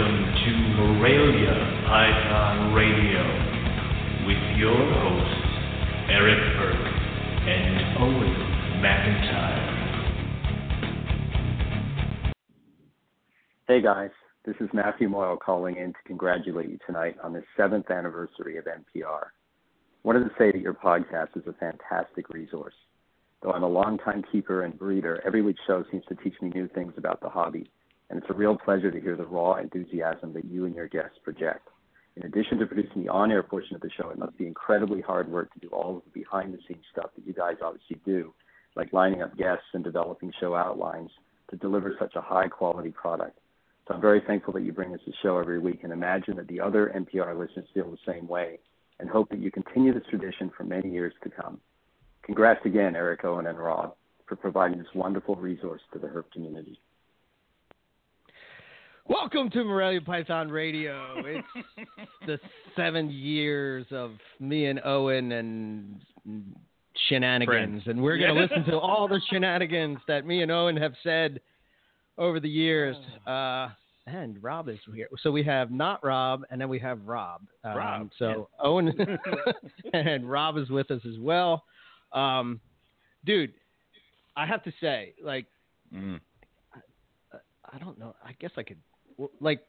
Welcome to Morelia Python Radio with your hosts, Eric Burke and Owen McIntyre. Hey guys, this is Matthew Moyle calling in to congratulate you tonight on the seventh anniversary of MPR. Wanted to say that your podcast is a fantastic resource. Though I'm a longtime keeper and breeder, every week's show seems to teach me new things about the hobby, and it's a real pleasure to hear the raw enthusiasm that you and your guests project. In addition to producing the on air portion of the show, it must be incredibly hard work to do all of the behind the scenes stuff that you guys obviously do, like lining up guests and developing show outlines to deliver such a high quality product. So I'm very thankful that you bring us a show every week and imagine that the other MPR listeners feel the same way and hope that you continue this tradition for many years to come. Congrats again, Eric Owen and Rob, for providing this wonderful resource to the herp community. Welcome to Morelia Python Radio. It's the seven years of me and Owen and shenanigans, Friends. and we're going to listen to all the shenanigans that me and Owen have said over the years. Uh, and Rob is here, so we have not Rob, and then we have Rob. Um, Rob, So Owen and Rob is with us as well. Um, dude, I have to say, like, Mm. I don't know. I guess I could like.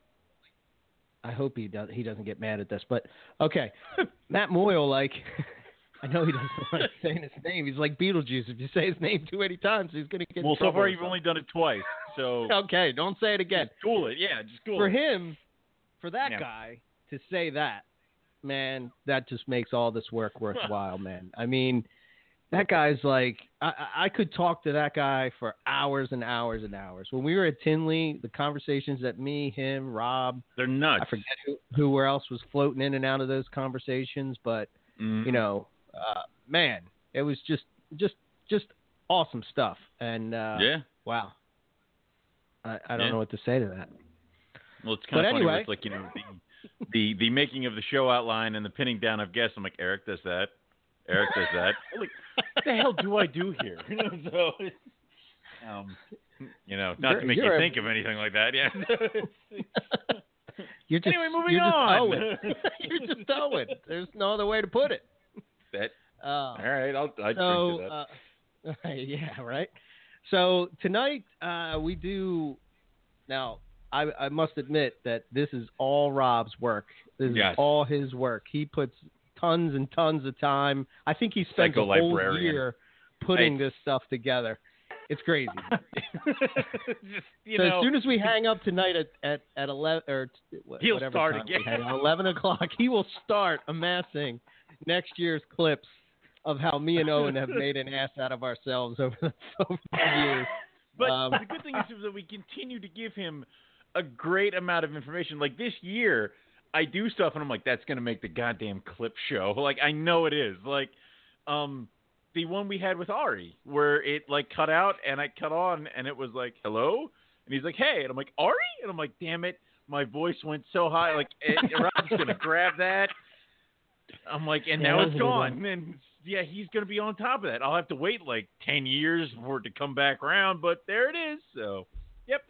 I hope he does. He doesn't get mad at this, but okay. Matt Moyle, like, I know he doesn't like saying his name. He's like Beetlejuice. If you say his name too many times, he's gonna get. Well, so far you've only done it twice, so. Okay, don't say it again. just cool it. Yeah, just cool For it. him, for that Yeah. guy to say that, man, that just makes all this work worthwhile, man. I mean, that guy's like, I, I- could talk to that guy for hours and hours and hours. When we were at Tinley, the conversations that me, him, Rob, They're nuts. I forget who, who else was floating in and out of those conversations, but Mm. you know, uh, man, it was just, just, just awesome stuff. And uh, yeah. wow, I, I don't Yeah. know what to say to that. Well, it's kind But of funny anyway. with like you know the, the the making of the show outline and the pinning down of guests. I'm like Eric does that. Eric does that. Like, what the hell do I do here? so, um, you know, not to make you're a- think of anything like that. Yeah. You're just, Anyway, moving you're on. Owen. you're just Owen. There's no other way to put it. that. Uh, All right, I'll I so, to that. uh, yeah, right. So tonight uh, we do. Now, I, I must admit that this is all Rob's work. This Yes. is all his work. He puts tons and tons of time. I think he spent a whole year putting I- this stuff together. It's crazy. Just, you so know, as soon as we hang up tonight at at at eleven or He'll whatever start again. hang, eleven o'clock, he will start amassing next year's clips of how me and Owen have made an ass out of ourselves over the, over the years. But Um, the good thing is that we continue to give him a great amount of information. Like this year, I do stuff and I'm like, that's gonna make the goddamn clip show. Like I know it is. Like, um, the one we had with Ari, where it like cut out and I cut on and it was like, hello, and he's like, hey, and I'm like, Ari, and I'm like, damn it, my voice went so high. Like, eh, Rob's gonna grab that. I'm like, and now that it's was a good gone. And yeah, he's gonna be on top of that. I'll have to wait like ten years for it to come back around, but there it is. So, yep.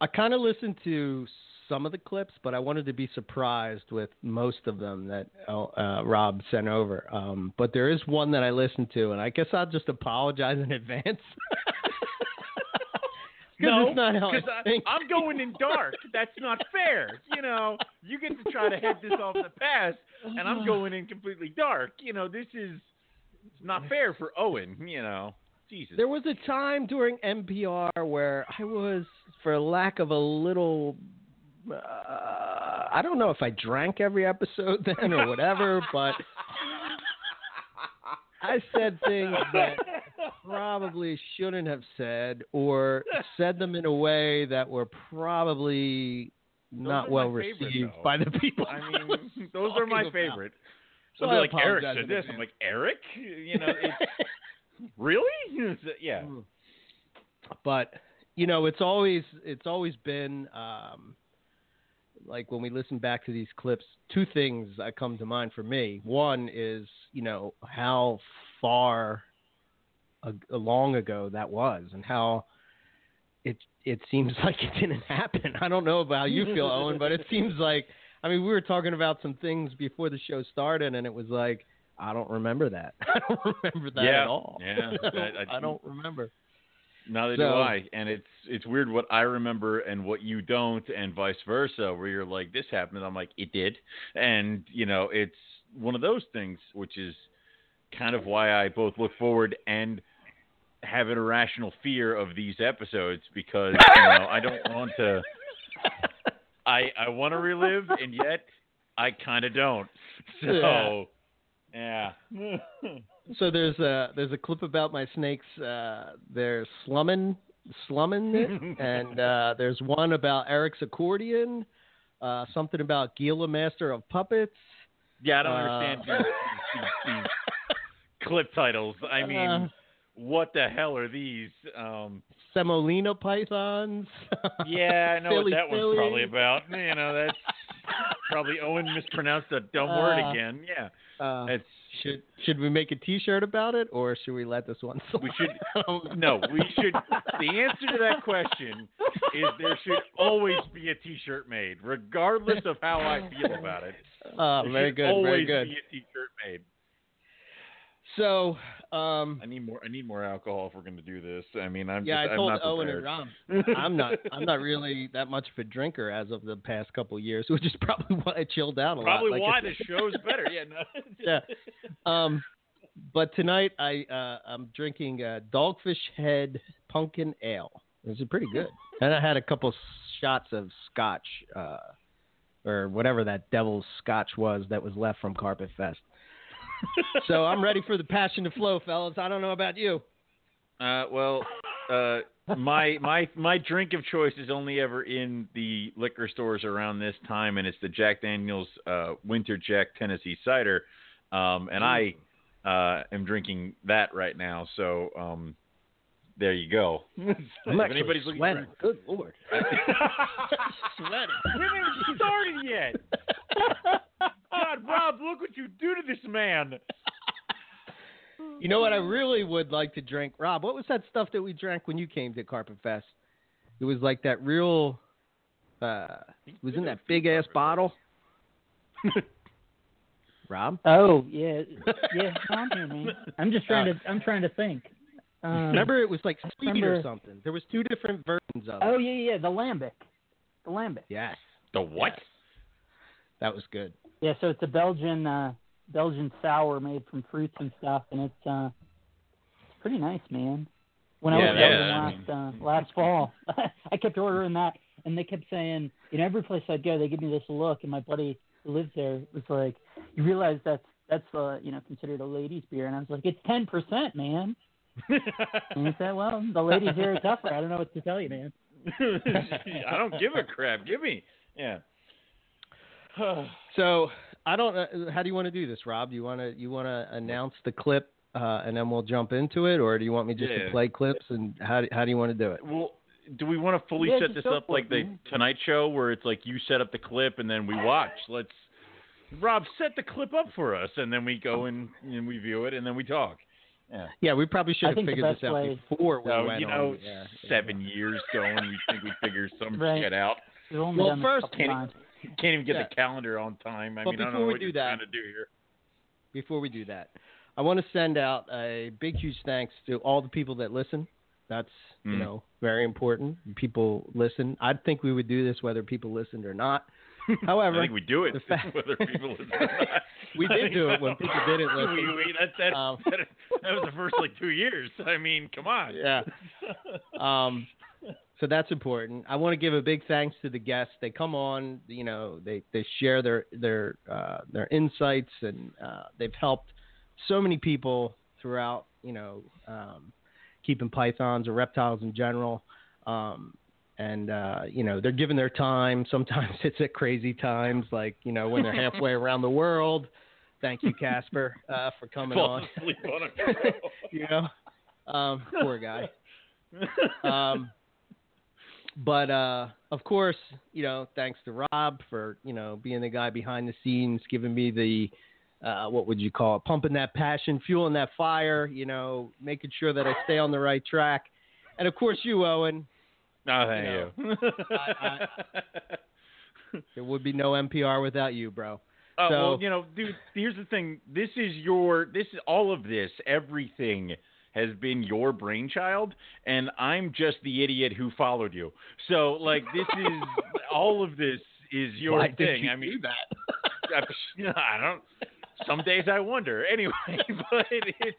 I kind of listened to some of the clips, but I wanted to be surprised with most of them that uh, Rob sent over. Um, but there is one that I listened to, and I guess I'll just apologize in advance. No, it's not how I because. I'm going in dark. That's not fair. You know, you get to try to head this off the past, and I'm going in completely dark. You know, this is it's not fair for Owen. You know, Jesus. There was a time during MPR where I was, for lack of a little, uh, I don't know if I drank every episode then or whatever, but I said things that probably shouldn't have said, or said them in a way that were probably not well favorite, received though. by the people. I mean, those are my favorite. So they're like Eric said this. I'm like Eric. You know, it's, really? yeah. but you know it's always it's always been um, like when we listen back to these clips two things that come to mind for me one is you know how far a, a long ago that was and how it it seems like it didn't happen. I don't know about how you feel, Owen, but it seems like I mean we were talking about some things before the show started, and it was like I don't remember that. I don't remember that Yeah, at all. yeah, I, don't, I- I- I don't remember. Neither do I. And it's it's weird what I remember and what you don't, and vice versa. Where you're like, this happened, I'm like, it did, and you know, it's one of those things, which is kind of why I both look forward and have an irrational fear of these episodes because you know I don't want to. I I want to relive, and yet I kind of don't. So, yeah. So there's a there's a clip about my snakes. Uh, they're slumming slumming it, and uh, there's one about Eric's accordion. Uh, something about Gila Master of Puppets. Yeah, I don't Uh, understand these, these, these clip titles. I mean, Uh, what the hell are these? Um, Semolina pythons. yeah, I know Philly, what that Philly. one's probably about. You know, that's probably Owen mispronounced a dumb word Uh, again. Yeah, Uh, it's should should we make a T-shirt about it, or should we let this one slide? we should I don't know. no, we should. The answer to that question is there should always be a T-shirt made, regardless of how I feel about it. Uh, There very good, Always very good. be a T-shirt made. So, um, I need more. I need more alcohol if we're going to do this. I mean, I'm yeah, just, I told I'm not Owen prepared. and Rom, I'm not, I'm not really that much of a drinker as of the past couple of years, which is probably why I chilled out a Probably lot. Like why the show's better. Yeah, no. Yeah. Um, but tonight I uh, I'm drinking uh, Dogfish Head Pumpkin Ale. This is pretty good, and I had a couple shots of Scotch, uh, or whatever that devil's Scotch was that was left from Carpet Fest. so I'm ready for the passion to flow, fellas. I don't know about you. Uh, well, uh, my my my drink of choice is only ever in the liquor stores around this time, and it's the Jack Daniel's uh, Winter Jack Tennessee Cider, um, and I uh, am drinking that right now. So um, there you go. I'm if actually anybody's looking sweating. Good lord. Sweating. we haven't even started yet. God, Rob, look what you do to this man. You know what I really would like to drink, Rob? What was that stuff that we drank when you came to Carpet Fest? It was like that real. Uh, it was in that big ass bottle. Rob, Oh yeah, yeah. I'm here, man. I'm just trying to. I'm trying to think. Um, remember it was like speed or something. There was two different versions of it. Oh yeah, yeah. The lambic. The lambic. Yes, The what? Yes. that was good. Yeah. So it's a Belgian uh, Belgian sour made from fruits and stuff, and it's uh, it's pretty nice, man. When I Yeah, was yeah, Belgium I last uh, last fall, I kept ordering that, and they kept saying, you know, every place I'd go, they give me this look, and my buddy who lives there was like, you realize that's that's uh, you know considered a ladies' beer, and I was like, it's ten percent, man. And he said, well, the ladies here are tougher. I don't know what to tell you, man. I don't give a crap. Give me. Yeah. So I don't. Uh, how do you want to do this, Rob? Do you want to you want to announce the clip uh, and then we'll jump into it, or do you want me just Yeah. to play clips? And how do- how do you want to do it? Well, do we want to fully Yeah, set this up like the man. Tonight Show, where it's like you set up the clip and then we watch? Let's, Rob, set the clip up for us, and then we go and, and we view it, and then we talk. Yeah. Yeah, we probably should have figured this out way- before we So, went you on know, the air. seven years going, we think we figure some Right. shit out. Well, first, a couple Kenny- times. Can't even get Yeah. the calendar on time. I But mean, I don't before know we what do you're that- trying to do here. Before we do that, I want to send out a big, huge thanks to all the people that listen. That's you Mm. know very important. People listen. I think we would do this whether people listened or not. However, I think we do it fact- whether people listen or not. We did do it when people didn't listen. we, we, that, that, Um, that, that was the first like two years. I mean, come on. yeah. Um, so that's important. I want to give a big thanks to the guests. They come on, you know, they, they share their their uh, their insights, and uh, they've helped so many people throughout, you know, um, keeping pythons or reptiles in general. Um, and uh, you know, they're giving their time. Sometimes it's at crazy times, like you know, when they're halfway around the world. Thank you, Casper, uh, for coming Fall on. on a you know, um, poor guy. Um, but uh, of course, you know, thanks to Rob for you know being the guy behind the scenes, giving me the uh, what would you call it, pumping that passion, fueling that fire, you know, making sure that I stay on the right track, and of course you, Owen. No, thank you. I- There would be no MPR without you, bro. Uh, So- well, you know, dude. Here's the thing. This is your. This is all of this. Everything has been your brainchild, and I'm just the idiot who followed you. So, like, this is all of this is your Why thing. you I mean, do that? I, I don't. Some days I wonder. Anyway, but it's.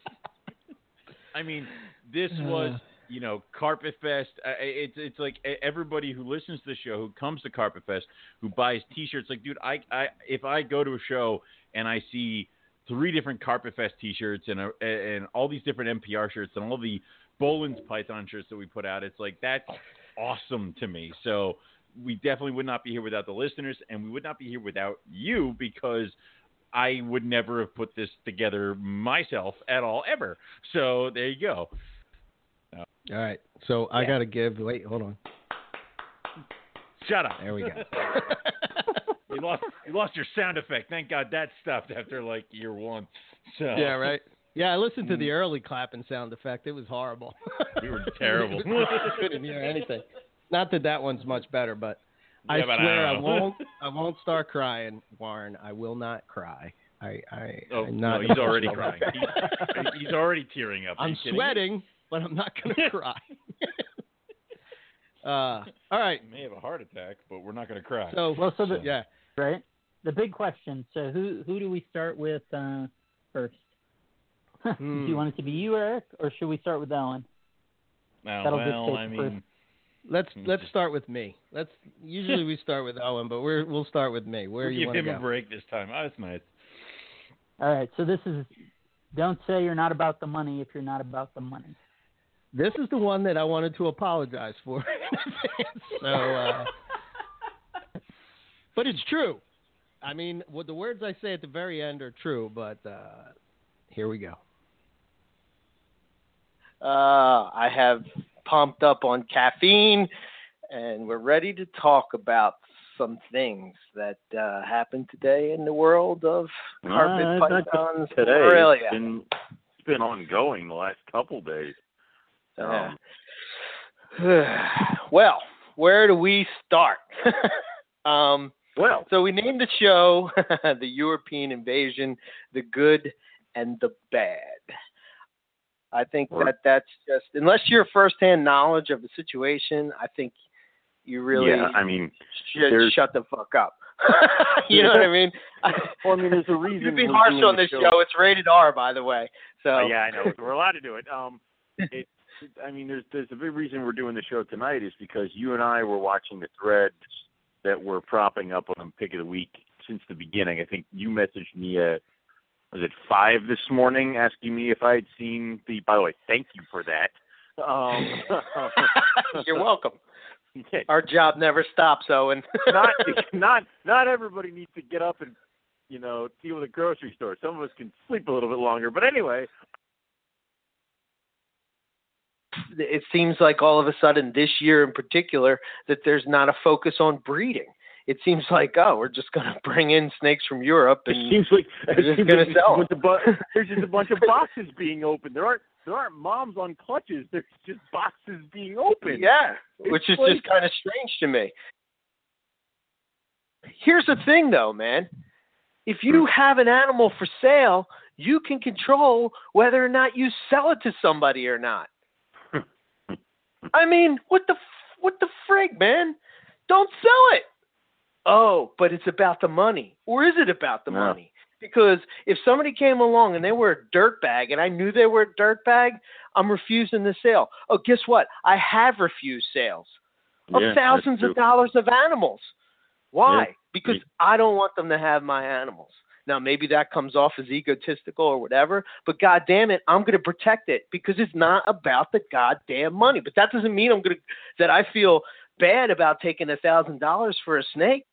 I mean, this was Uh. you know Carpet Fest. Uh, it's it's like everybody who listens to the show, who comes to Carpet Fest, who buys T-shirts. Like, dude, I I if I go to a show and I see three different Carpet Fest T-shirts and a, and all these different MPR shirts and all the Boelen's Python shirts that we put out, it's like that's awesome to me. So we definitely would not be here without the listeners, and we would not be here without you because I would never have put this together myself at all ever. So there you go. All right. So I Yeah. got to give. Wait, hold on. Shut up. There we go. you lost you lost your sound effect. Thank God that stopped after like year one. So yeah, right. Yeah, I listened to the early clapping sound effect. It was horrible. We were terrible. Couldn't hear anything. Not that that one's much better, but I but swear I, don't won't. I won't start crying, Warren. I will not cry. I. I Oh I'm no, he's already crying. He's, he's already tearing up. Are I'm you sweating, but I'm not gonna cry. uh, all right. He may have a heart attack, but we're not going to cry. So, Well, so the- yeah. Right? The big question. So who who do we start with uh, first? do Hmm. you want it to be you, Eric, or should we start with Ellen? Now, that'll well, I the first- mean, Let's Hmm. let's start with me. Let's usually we start with Owen, but we're we'll start with me. Where we'll you give want to him go? a break this time. Oh, that's nice. All right. So this is. Don't say you're not about the money if you're not about the money. This is the one that I wanted to apologize for. so, uh, but it's true. I mean, what the words I say at the very end are true. But uh, here we go. Uh, I have pumped up on caffeine, and we're ready to talk about some things that uh, happened today in the world of carpet Uh, pythons. today. Aurelia. It's been it's been ongoing the last couple days. Yeah. Um, well, where do we start? um, well, so we named the show "The European Invasion: The Good and the Bad." I think Or- that that's just unless you're firsthand knowledge of the situation, I think you really yeah, I mean, should shut the fuck up. you know what I mean? well, I mean, there's a reason. You'd be harsh on this show. It's rated R, by the way. So Uh, yeah, I know. We're allowed to do it. Um, it, I mean, there's there's a big reason we're doing the show tonight is because you and I were watching the threads that we're propping up on Pick of the Week since the beginning. I think you messaged me at was it five this morning asking me if I had seen the. By the way, thank you for that. Um, you're welcome. Yeah, Our job never stops, Owen. not not not everybody needs to get up and you know deal with a grocery store. Some of us can sleep a little bit longer. But anyway, it seems like all of a sudden this year in particular that there's not a focus on breeding. It seems like oh, we're just going to bring in snakes from Europe it seems like they're just gonna like sell with the bu- there's just a bunch of boxes being opened. There aren't there aren't moms on clutches. There's just boxes being opened. yeah, It's which is like- just kind of strange to me. Here's the thing though, man. If you hmm. have an animal for sale, you can control whether or not you sell it to somebody or not. I mean, what the what the frig, man? Don't sell it. Oh, but it's about the money, or is it about the No. money? Because if somebody came along and they were a dirt bag, and I knew they were a dirt bag, I'm refusing the sale. Oh, guess what? I have refused sales of Yeah, thousands of dollars of animals. Why? Yeah. Because Yeah. I don't want them to have my animals. Now maybe that comes off as egotistical or whatever, but god damn it, I'm gonna protect it because it's not about the goddamn money. But that doesn't mean I'm gonna that I feel bad about taking a thousand dollars for a snake.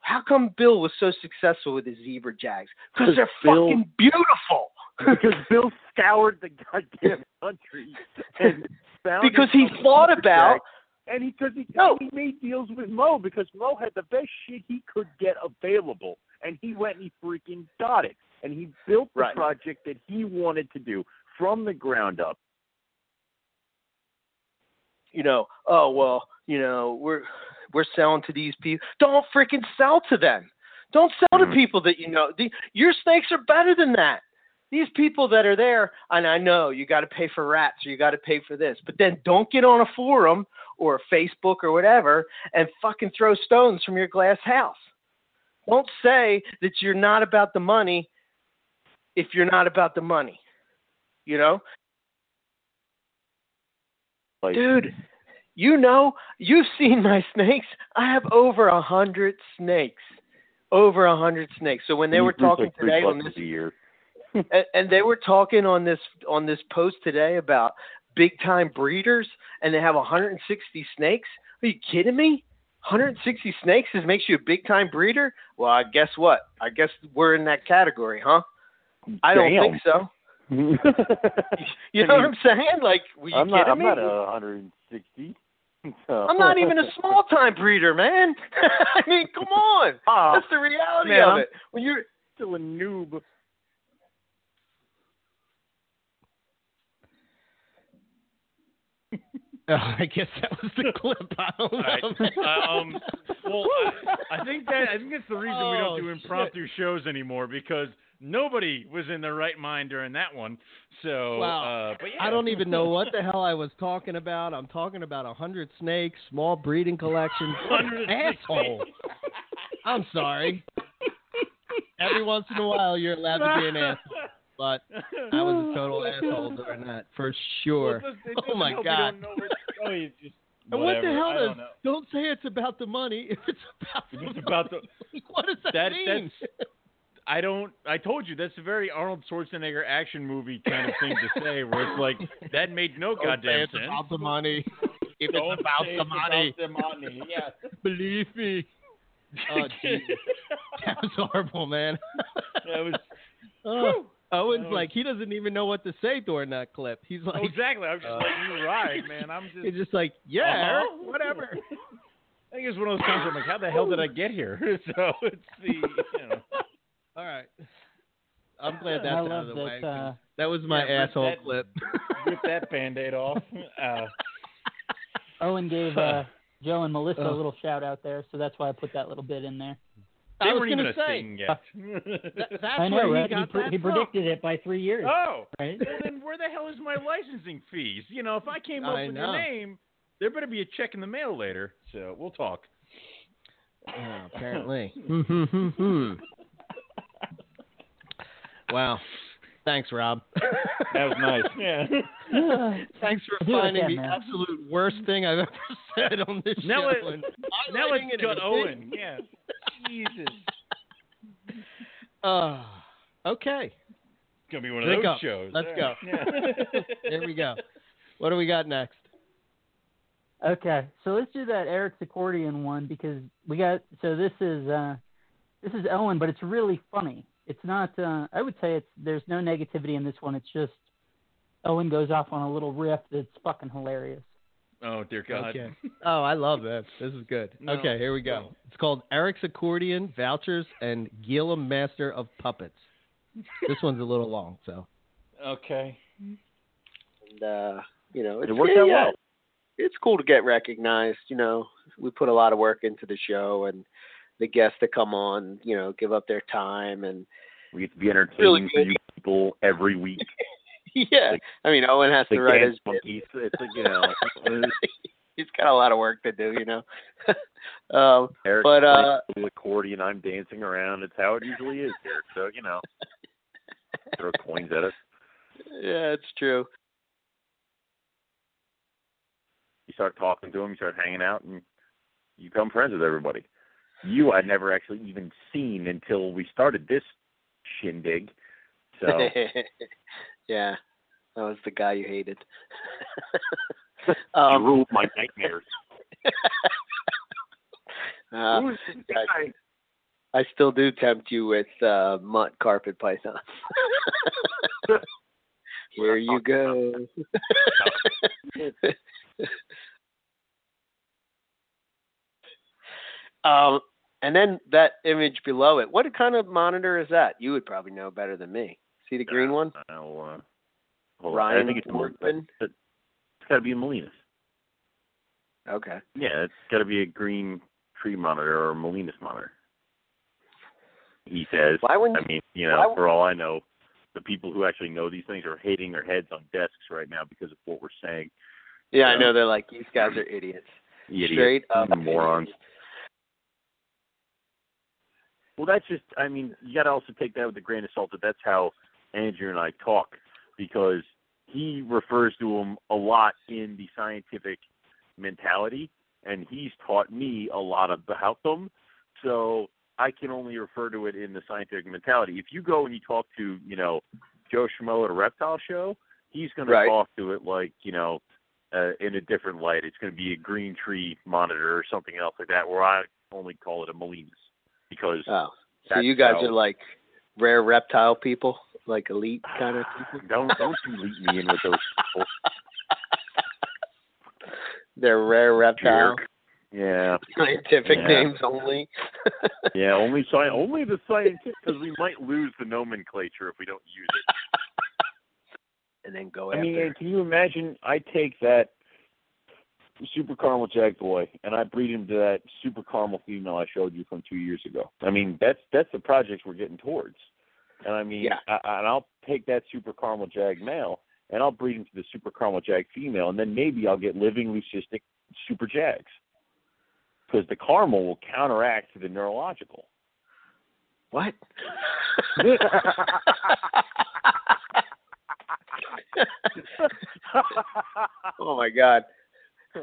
How come Bill was so successful with his zebra jags? Because they're Bill- fucking beautiful. because Bill scoured the goddamn country and found because he thought about jag. And he because he, No. he made deals with Mo because Mo had the best shit he could get available, and he went and he freaking got it, and he built the Right. project that he wanted to do from the ground up. you know, oh well, you know, we're we're selling to these people. Don't freaking sell to them. Don't sell to Mhm. people that you know. The, your snakes are better than that. These people that are there, and I know you got to pay for rats or you got to pay for this, but then don't get on a forum or Facebook or whatever and fucking throw stones from your glass house. Don't say that you're not about the money if you're not about the money. You know, Like, dude, you know, you've seen my snakes. I have over a hundred snakes. Over a hundred snakes. So when they were talking like today on this year. and, and they were talking on this on this post today about big time breeders and they have 160 snakes are you kidding me 160 snakes is makes you a big time breeder well i guess what i guess we're in that category huh i don't Damn. think so you know what i'm saying like were you I'm not. I'm me not a 160. So. I'm not even a small time breeder man i mean come on Ah, that's the reality man, of it when you're still a noob. Oh, I guess that was the clip. I don't right. Uh, um, well, I, I think that I think that's the reason we Oh, don't do shit. impromptu shows anymore because nobody was in their right mind during that one. So, Wow. uh, but yeah. I don't even know what the hell I was talking about. I'm talking about a hundred snakes, small breeding collection. What an 160. asshole. I'm sorry. Every once in a while, you're allowed to be an asshole, but I was a total asshole during that for sure. Well, it it Oh my God. don't know where- oh, you just, And what the hell does? don't. Don't say it's about the money. If it's about If the it's about the- what does that, That- mean? I don't. I told you that's a very Arnold Schwarzenegger action movie kind of thing to say, where it's like that made no Don't goddamn it's sense. about the money. If Don't it's about the it's money, about the money. Yeah. believe me. Oh, That was horrible, man. that was. Oh, Owen's That like he doesn't even know what to say during that clip. He's like, Oh, exactly. I'm just Uh, letting you ride, man. I'm just. he's just like, yeah, Uh-huh. Whatever. I think it's one of those times where I'm like, how the hell did I get here? so it's the, you know. All right. I'm glad that's I out of the that, way. 'cause uh, that was my yeah, asshole that- clip. Rip that band-aid off. Uh, Owen gave uh, Joe and Melissa a little shout out there, so that's why I put that little bit in there. They I was weren't gonna say, thing uh, yet. that- that's I know, where right? he He, got pre- that he from. predicted it by three years, oh, right? well then where the hell is my licensing fees? You know, if I came up I with know. your name, there better be a check in the mail later. So we'll talk. Yeah, apparently. wow. Thanks, Rob. That was nice. Yeah. Thanks for finding again, the man. absolute worst thing I've ever said on this Now show. let- and now it cut and Owen. Yeah. Jesus. Uh, okay. It's gonna be one of Drink those up. shows. Let's All go. Yeah. There we go. What do we got next? Okay, so let's do that Eric's accordion one because we got. So this is uh, this is Owen, but it's really funny. It's not. Uh, I would say it's. There's no negativity in this one. It's just Owen goes off on a little riff that's fucking hilarious. Oh dear God. Okay. Oh, I love this. This is good. No. Okay, here we go. It's called Eric's Accordion, Vouchers, and Gila Master of Puppets. This one's a little long, so. Okay. and uh, you know, it's, It worked yeah, out yeah, well. It's cool to get recognized. You know, we put a lot of work into the show, and the guests that come on, you know, give up their time, and We get to be entertaining Really for good. you people every week. yeah, Like- I mean, Owen has to write his. monkeys. It's like you know. He's got a lot of work to do, you know. um, Eric But, uh, the accordion. I'm dancing around. It's how it usually is here. So you know, throw coins at us. yeah, it's true. You start talking to them. You start hanging out, and you become friends with everybody. You I'd never actually even seen until we started this shindig. So yeah, that was the guy you hated. you um, ruled my nightmares. uh, Who's this guy? I still do tempt you with uh, mutt carpet python. Here you go. um, and then that image below it. What kind of monitor is that? You would probably know better than me. See the green one? I'll, uh, hold. Ryan I think it's. Workman? It's got to be a Molinas. Okay. Yeah, it's got to be a green tree monitor or a Molinas monitor. He says. Why wouldn't I mean, you know, for all I know, the people who actually know these things are hating their heads on desks right now because of what we're saying. Yeah, I know. They're like these guys are idiots. Idiots, Straight up morons. idiots. Well, that's just. I mean, you got to also take that with a grain of salt. That that's how Andrew and I talk because he refers to them a lot in the scientific mentality, and he's taught me a lot about them. So I can only refer to it in the scientific mentality. If you go and you talk to, you know, Joe Schmo at a reptile show, he's going Right. to talk to it like, you know, uh, in a different light. It's going to be a green tree monitor or something else like that, where I only call it a Molinas because Oh, so you guys how- are like rare reptile people, like elite kind of people. don't don't you lead me in with those people. They're rare reptile. Jerk. Yeah, Scientific Yeah. names only. yeah. Only sci- only the scientific because we might lose the nomenclature if we don't use it. and then go I after. mean, can you imagine? I take that super caramel jag boy and I breed him to that super caramel female I showed you from two years ago. I mean, that's that's the project we're getting towards. And I mean, Yeah. I, and I'll take that super caramel jag male and I'll breed him to the super caramel jag female, and then maybe I'll get living leucistic super jags because the caramel will counteract the neurological. what? oh my god.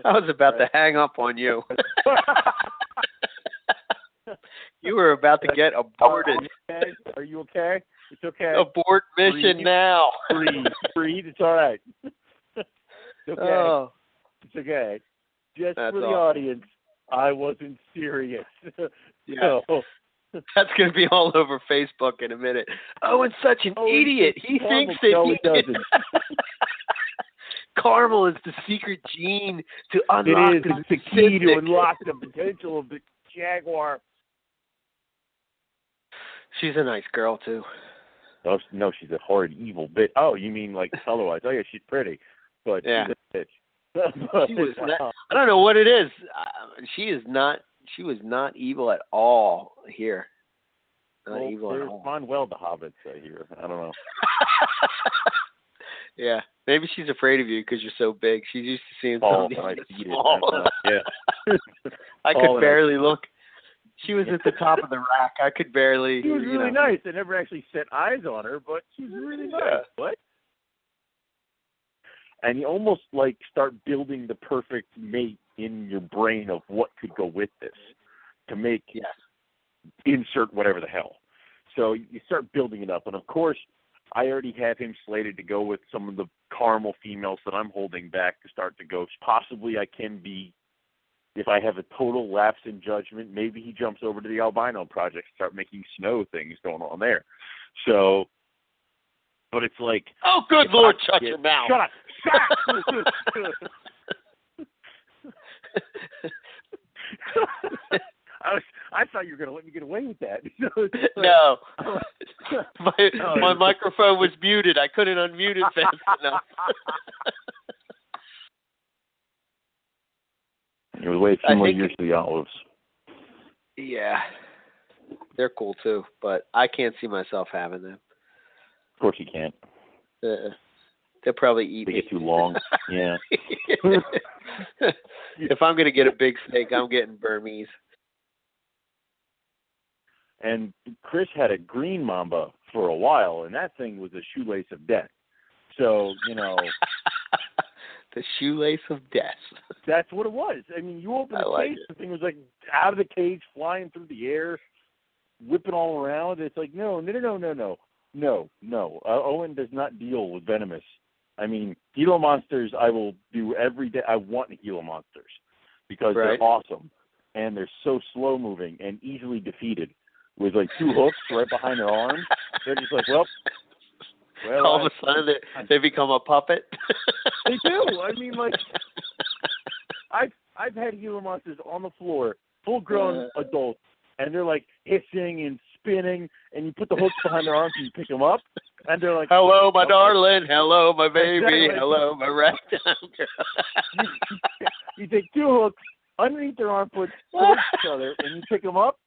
I was about to hang up on you. you were about to get aborted. Okay? Are you okay? It's okay. Abort mission Breathe. now. breathe, breathe. It's all right. it's okay. Oh, It's okay. Just That's for the awesome. audience, I wasn't serious. yeah. So, That's going to be all over Facebook in a minute. Oh, Owen's such an Oh, idiot. He thinks that he doesn't. caramel is the secret gene to unlock is. the It's the key to unlock the potential of the jaguar. She's a nice girl too. Oh no, she's a horrid, evil bitch. Oh, you mean like color-wise? Oh yeah, she's pretty, but Yeah. she's a bitch. She was not- wow. I don't know what it is. Uh, she is not. She was not evil at all here. Not Well, evil at all. Manuel the Hobbit uh, here. I don't know. yeah, maybe she's afraid of you because you're so big. She's used to seeing Paul, somebody when I that's see it, small. yeah. I Paul could and I- barely look. She was at the top of the rack. I could barely. She was you really know. nice. I never actually set eyes on her, but she's really nice. Yeah. What? And you almost like start building the perfect mate in your brain of what could go with this to make Yes. insert whatever the hell. So you start building it up, and of course, I already have him slated to go with some of the caramel females that I'm holding back to start to go. Possibly I can be, if I have a total lapse in judgment, maybe he jumps over to the albino project, to start making snow things going on there. So, but it's like Oh, good lord! I Shut get- your mouth. Shut up! Shut up! I was, I thought you were going to let me get away with that. Like- no. my Oh, my yeah. microphone was muted. I couldn't unmute it fast enough. It was way a I few more years to the olives. yeah, they're cool too, but I can't see myself having them. Of course you can't. Uh, they'll probably eat They me. get too long. Yeah. if I'm gonna get a big steak, I'm getting Burmese. And Chris had a green mamba for a while, and that thing was a shoelace of death. So you know the shoelace of death. that's what it was. I mean, you open the like cage, it. the thing was like out of the cage, flying through the air, whipping all around. It's like no, no, no, no, no, no, no, no. Uh, Owen does not deal with venomous. I mean, Gila monsters. I will do every day. I want Gila monsters because Right. they're awesome and they're so slow moving and easily defeated with like two hooks right behind their arms. They're just like, well, well, All I- of a sudden, they, they become a puppet. They do. I mean, like I've I've had Gila monsters on the floor, full grown Uh. adults, and they're like hissing and spinning, and you put the hooks behind their arms and you pick them up, and they're like, Hello, my darling. Hello, my baby. Exactly. Hello, my ragtime girl. you take two two hooks underneath their armpits towards each other, and you pick them up,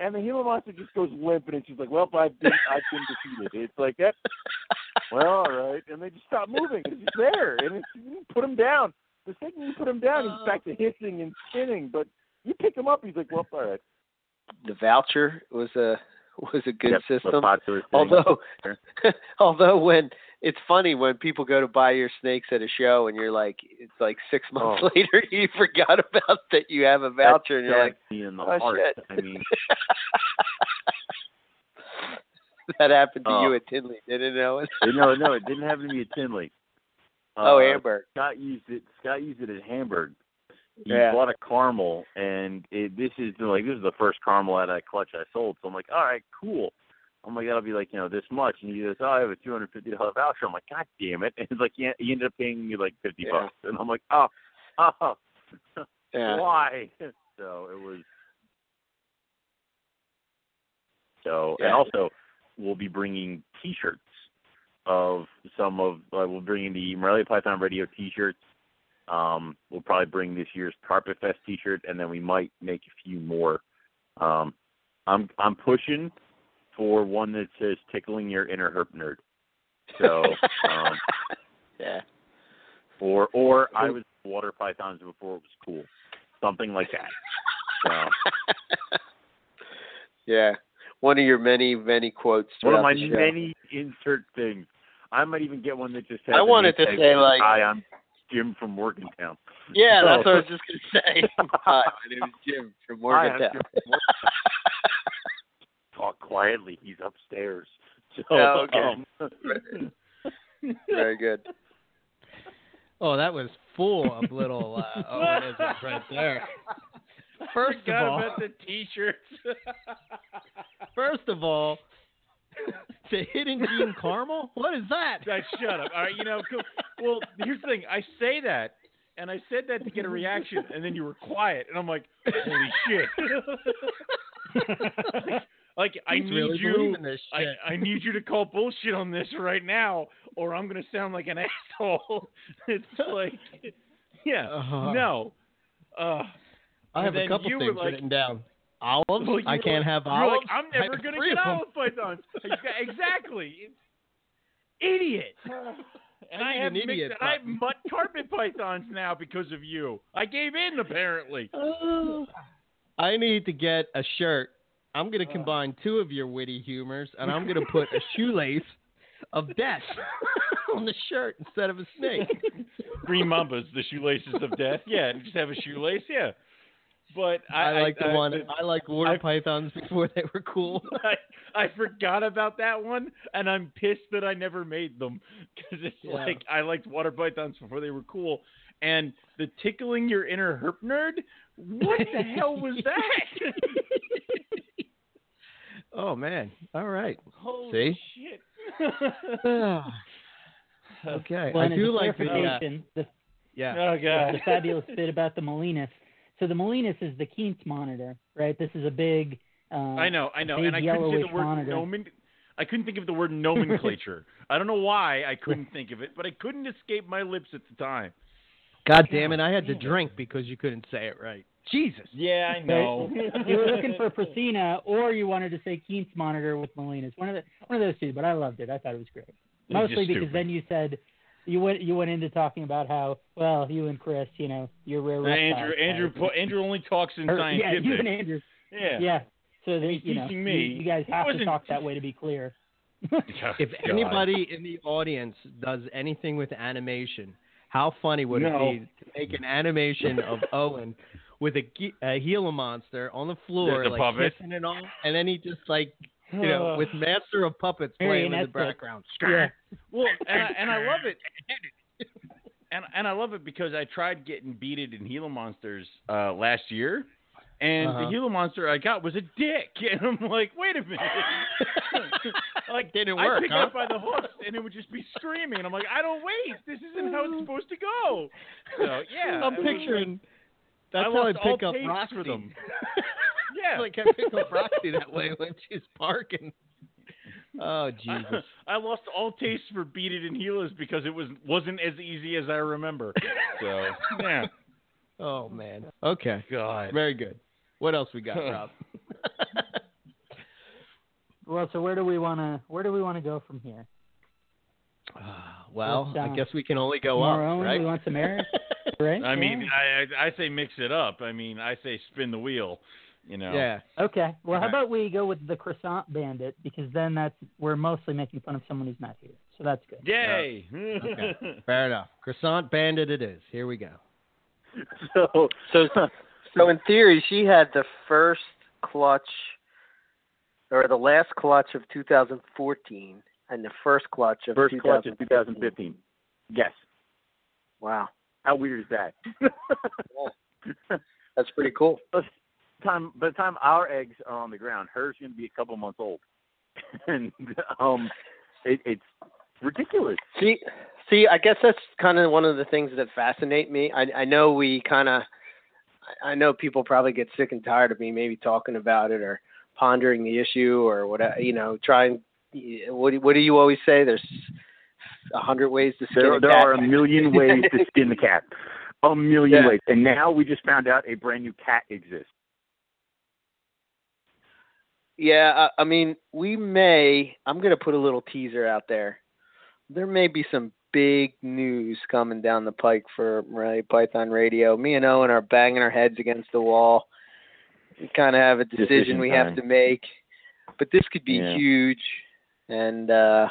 and the Gila monster just goes limp, and it's just like, well, I've been, I've been defeated. It's like that. Well, all right, and they just stop moving. It's just there, and it's, you put him down. The second you put him down, he's back to hissing and spinning. But you pick him up, he's like, well, all right. The voucher was a was a good Yep, system. Although, although when it's funny when people go to buy your snakes at a show and you're like, it's like six months Oh. later you forgot about that you have a voucher and you're like, me in the oh, heart. shit. I mean, that happened to Oh. you at Tinley, didn't it, Owen? no, no, it didn't happen to me at Tinley. oh, Uh, Hamburg. Scott used it. Scott used it at Hamburg. He Yeah. bought a caramel, and it, this is like this is the first caramel out of that clutch I sold. So I'm like, all right, cool. I'm like, that'll be like you know this much, and he goes, oh, I have a two hundred fifty dollar voucher. I'm like, god damn it! And it's like he, he ended up paying me like fifty Yeah. bucks, and I'm like, oh, oh, Yeah. why? So it was. So and also, we'll be bringing T-shirts of some of uh, we'll bring in the Morelia Python Radio T-shirts. Um, we'll probably bring this year's Carpet Fest T-shirt, and then we might make a few more. Um, I'm I'm pushing for one that says "Tickling Your Inner Herp Nerd." So, um, yeah. or or I was water pythons before it was cool, something like that. So, yeah. One of your many, many quotes. one of my many insert things. I might even get one that just says. I wanted to say, like- "Hi, I'm Jim from Morgantown." Yeah, that's what I was just gonna say. Hi, my name is Jim from Hi, I'm Morgantown. Jim from Morgantown. Talk quietly. He's upstairs. So, Oh, okay. um, Very good. Oh, that was full of little uh, Owenisms right there. First of all, about the T-shirts. first of all, the hidden gene caramel. What is that? Guys, shut up. All right, you know, cool. well, here's the thing. I say that, and I said that to get a reaction, and then you were quiet, and I'm like, holy shit. Like, I need really you. I, shit. I need you to call bullshit on this right now, or I'm gonna sound like an asshole. it's like, yeah, Uh-huh. no. Uh, I have a couple things like- written down. Olives? well, I can't like- have olives. Like, I'm never gonna get olive pythons. exactly. Idiot. And I think have an idiot mixed, I have mutt carpet pythons now because of you. I gave in apparently. I need to get a shirt. I'm Uh. going to combine two of your witty humors, and I'm going to put a shoelace of death on the shirt instead of a snake. Green Mambas, the shoelaces of death. Yeah, just have a shoelace. Yeah. But I, I, like the I, one. I like water I- pythons before they were cool. I, I forgot about that one, and I'm pissed that I never made them because it's Yeah. like I liked water pythons before they were cool. And the tickling your inner herp nerd, what the hell was that? Oh man! All right. Holy See? shit! okay, Well, I do like the. Uh, the, yeah. oh the fabulous bit about the Molinas. So the Molinas is the Keats monitor, right? This is a big. Uh, I know, I know, and I couldn't say the word monitor. nomen. I couldn't think of the word nomenclature. I don't know why I couldn't think of it, but I couldn't escape my lips at the time. God damn it! I had to drink because you couldn't say it right. Jesus. Yeah, I know. you were looking for Priscina, or you wanted to say Keats monitor with Molinas. One of the one of those two. But I loved it. I thought it was great. Mostly because stupid. then you said you went you went into talking about how well you and Chris, you know, you're rare. Andrew, reptiles Andrew, po- Andrew only talks in Or- scientific. Yeah, you and Andrew. Yeah. Yeah. So they, you know, teaching you- me. You, guys have to talk that way to be clear. If God. anybody in the audience does anything with animation, how funny would No. it be to make an animation of Owen with a, gi- a Gila monster on the floor, The- the like puppet? kissing and all, and then he just like you know with Master of Puppets Very playing in the background. Yeah. Well, and I, and I love it. And and I love it because I tried getting beaded in Gila monsters uh, last year, and Uh-huh. the Gila monster I got was a dick, and I'm like, wait a minute, like Didn't work. I pick it huh? up by the hooks, and it would just be screaming, and I'm like, I don't wait, this isn't how it's supposed to go. So yeah, I'm picturing. That's I how I pick up Roxy. for them. yeah, like I pick up Roxy that way when she's barking. Oh Jesus! I, I lost all taste for beat it in Gilas because it was wasn't as easy as I remember. So yeah. Oh man. Okay. God. Very good. What else we got, Rob? Well, so where do we want to where do we want to go from here? Ah, well, Let's, I uh, guess we can only go More up, Owen, right? We want some air, right? I mean, Yeah. I, I I say mix it up. I mean, I say spin the wheel. You know. Yeah. Okay. Well, how Okay. about we go with the croissant bandit because then that's we're mostly making fun of someone who's not here, so that's good. Yay. Okay. Fair enough. Croissant Bandit it is. Here we go. So So, so in theory, she had the first clutch, or the last clutch of 2014, and the first clutch of first clutch in 2015. 2015. Yes. Wow, How weird is that? that's pretty cool. By the time by the time our eggs are on the ground, hers going to be a couple months old, and um, it, it's ridiculous. See, see, I guess that's kind of one of the things that fascinate me. I, I know we kind of, I know people probably get sick and tired of me maybe talking about it or pondering the issue or whatever. Uh, you know, trying. What do- what do you always say? There's a hundred ways to skin There, a there are a million ways to skin the cat. A million Yeah. ways. And now we just found out a brand new cat exists. Yeah, I, I mean, we may. I'm gonna put a little teaser out there. There may be some big news coming down the pike for Morelia Python Radio. Me and Owen are banging our heads against the wall. We kind of have a decision, Decision we time. have to make, but this could be Yeah. huge. And uh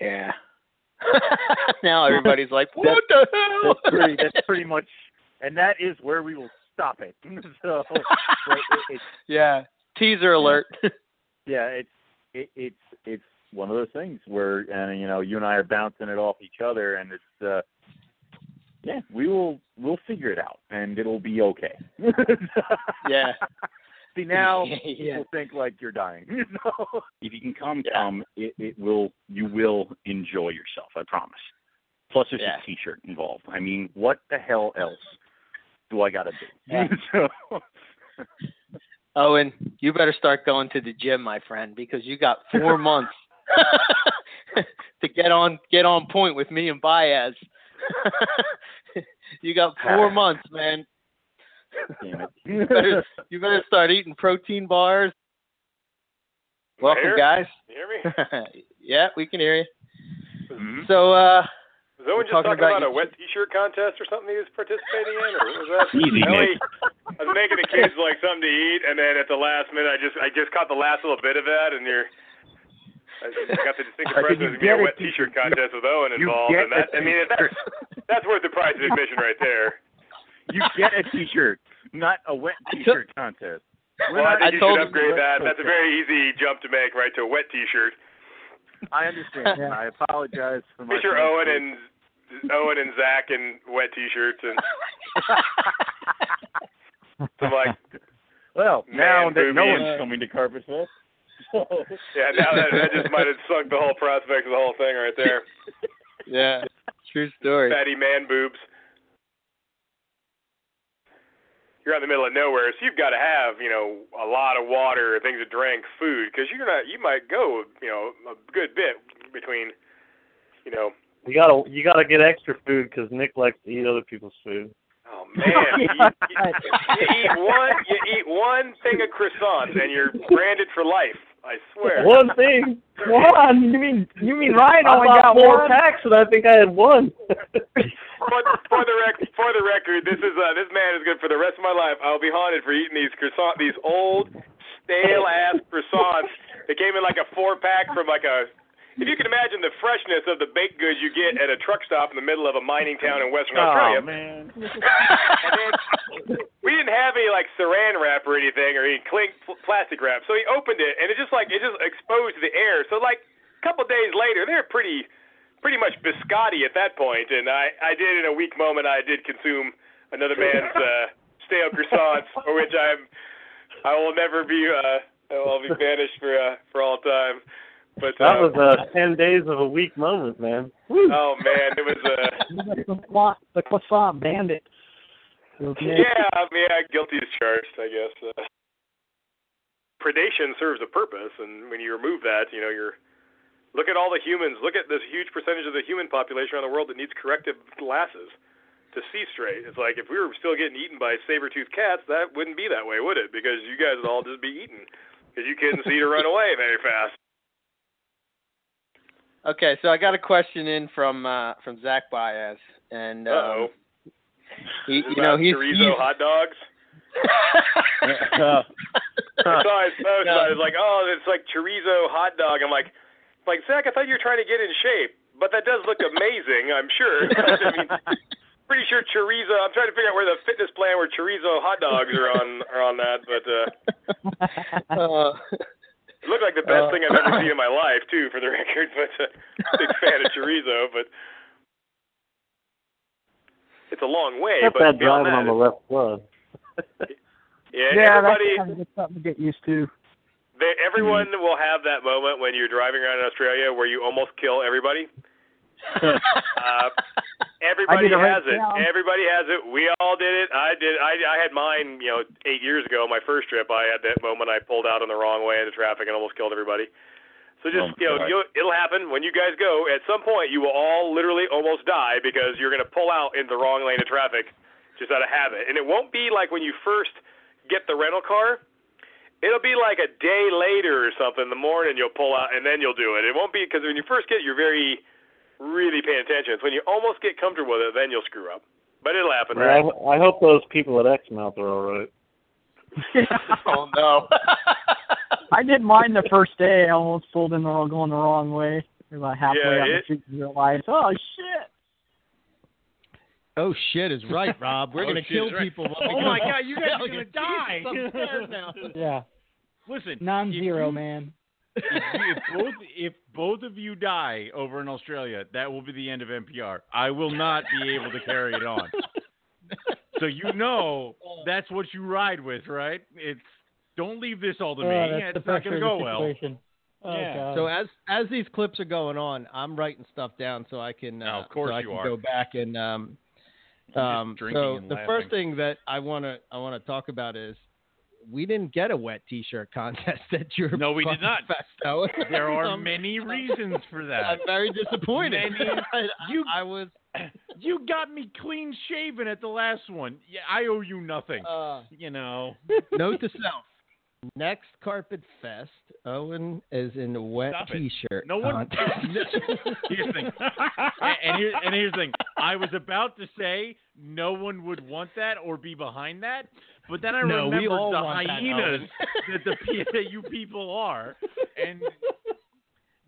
yeah. now everybody's like, "What the hell?" That's pretty. That's pretty much. And that is where we will stop it. so, but it, it's yeah. Teaser alert. yeah, it's it, it's it's one of those things where and you know you and I are bouncing it off each other, and it's uh yeah we will we'll figure it out, and it'll be okay. yeah. See now Yeah. people think like you're dying. so, if you can come, come. It, it will. You will enjoy yourself. I promise. Plus, there's Yeah. a T-shirt involved. I mean, what the hell else do I got to do? Yeah. so, Owen, you better start going to the gym, my friend, because you got four months to get on get on point with me and Baez. you got four months, man. damn it. You better, you better start eating protein bars. Welcome, Here? guys. You hear me? yeah, we can hear you. Mhm. So, uh, Was Owen just talking talking about about, a wet T-shirt contest or something he was participating in, or what was that? Easy, I, Nick. I was making the kids like something to eat, and then at the last minute, I just I just caught the last little bit of that, and you're. I got the distinct I impression said, there's you gonna be a wet. T-shirt contest with Owen involved, and that a I mean that's that's worth the price of admission right there. You get a T-shirt, not a wet T-shirt contest. Well, We're I think you should upgrade that. That's a very easy jump to make, right, to a wet T-shirt. I understand. Yeah. I apologize for my. Picture Owen and Owen and Zach in wet T-shirts and some like Well, now that no one's coming to Carpet Fest. So, Yeah, now that, that just might have sunk the whole prospect of the whole thing right there. yeah, true story. Fatty man boobs. You're out in the middle of nowhere, so you've got to have, you know, a lot of water, things to drink, food, because you're not. You might go, you know, a good bit between, you know. You gotta you gotta get extra food because Nick likes to eat other people's food. Oh man, you, you, you eat one, you eat one thing of croissants, and you're branded for life. I swear. One thing, one. You mean you mean Ryan only got more one? packs and I think I had one. for, for the rec- for the record, this is uh, this man is good for the rest of my life. I'll be haunted for eating these croissant, these old stale ass croissants. They came in like a four pack from like a. If you can imagine the freshness of the baked goods you get at a truck stop in the middle of a mining town in Western Australia. oh man. And then we didn't have any like saran wrap or anything or any cling pl- plastic wrap. So he opened it and it just like it just exposed the air. So like a couple days later, they're pretty pretty much biscotti at that point. And I I did in a weak moment I did consume another man's uh, stale croissants, for which I'm I will never be uh I'll be banished for uh, for all time. But That uh, was uh, ten days of a weak moment, man. Woo. oh man, it was uh the croissant, the croissant bandit. Yeah, I mean, yeah, guilty as charged, I guess. Uh, predation serves a purpose, and when you remove that, you know, you're look at all the humans. Look at this huge percentage of the human population around the world that needs corrective glasses. to see straight. It's like if we were still getting eaten by saber-toothed cats, that wouldn't be that way, would it? Because you guys would all just be eaten because you couldn't see to run away very fast. Okay, so I got a question in from uh, from Zach Baez, and um, Uh-oh. He, you know, he's, chorizo he's hot dogs. Uh, I saw his post. No. I was like, oh, it's like chorizo hot dog. I'm like, like Zach, I thought you were trying to get in shape, but that does look amazing. I'm sure. I mean, pretty sure chorizo. I'm trying to figure out where the fitness plan where chorizo hot dogs are on are on that, but uh, uh, it looked like the best thing I've ever seen in my life, too, for the record. But uh, big fan of chorizo, but it's a long way. not but bad driving that, on the left flood. yeah, yeah, everybody. that's kind of something to get used to. They, everyone will have that moment when you're driving around in Australia where you almost kill everybody. Uh, everybody did it right has it. now. Everybody has it. We all did it. I did. I, I had mine. You know, eight years ago, my first trip. I had that moment. I pulled out on the wrong way into traffic and almost killed everybody. So just Oh, you know, you'll, it'll happen when you guys go. At some point, you will all literally almost die because you're going to pull out in the wrong lane of traffic just out of habit. And it won't be like when you first get the rental car. It'll be like a day later or something in the morning you'll pull out and then you'll do it. It won't be because when you first get it, you're very, really paying attention. It's when you almost get comfortable with it, then you'll screw up. But it'll happen. I, I hope those people at Exmouth are all right. oh no. I did mine the first day. I almost pulled in the wrong, going the wrong way. About halfway Yeah, on the street and realized, oh shit. Oh shit is right, Rob. We're Oh, gonna kill right. people. Oh my God, you guys are gonna die. Now. Yeah, Listen, non-zero, you- man. if, if both if both of you die over in Australia, that will be the end of MPR. I will not be able to carry it on. So you know that's what you ride with, right? It's don't leave this all to Oh, me. that's Yeah, it's not going to go well. Oh, Yeah. God. So as as these clips are going on, I'm writing stuff down so I can uh, of course so I you can are. go back and um just um so and the laughing. first thing that I want to I want to talk about is we didn't get a wet t-shirt contest at your No, we did not. Festo. There are Um, many reasons for that. I'm very disappointed. Many- I, you- I was You got me clean shaven at the last one. Yeah, I owe you nothing. uh, you know. note to self. Next Carpet Fest, Owen is in a wet Stop t-shirt. No one. here's the thing. and, and, here, and here's the thing. I was about to say no one would want that or be behind that, but then I No, remembered the want that, hyenas that the that you people are, and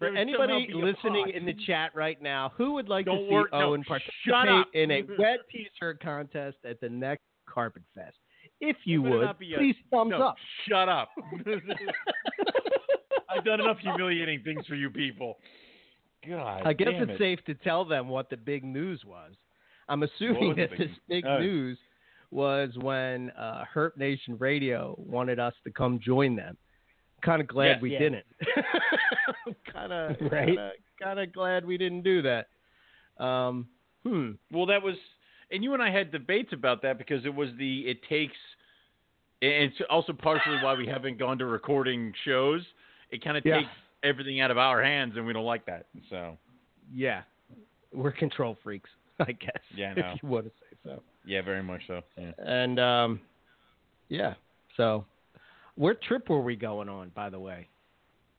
For anybody somehow be a listening in the chat right now, who would like Don't to see no, Owen shut participate in a wet T-shirt contest at the next Carpet Fest? If you would, not a- please thumbs no, up. Shut up. I've done enough humiliating things for you people. God, I guess damn it's it. safe to tell them what the big news was. I'm assuming was that big this big Oh. news was when uh, Herp Nation Radio wanted us to come join them. Kind of glad Yes. we Yeah. didn't. kind of, Right. kind of glad we didn't do that. Um, hmm. Well, that was, and you and I had debates about that because it was the it takes, and it's also partially why we haven't gone to recording shows. It kind of Yeah. takes everything out of our hands, and we don't like that. So Yeah, we're control freaks, I guess. Yeah, know. if you want to say so. yeah, very much so. Yeah. And um, yeah. So, what trip were we going on, by the way?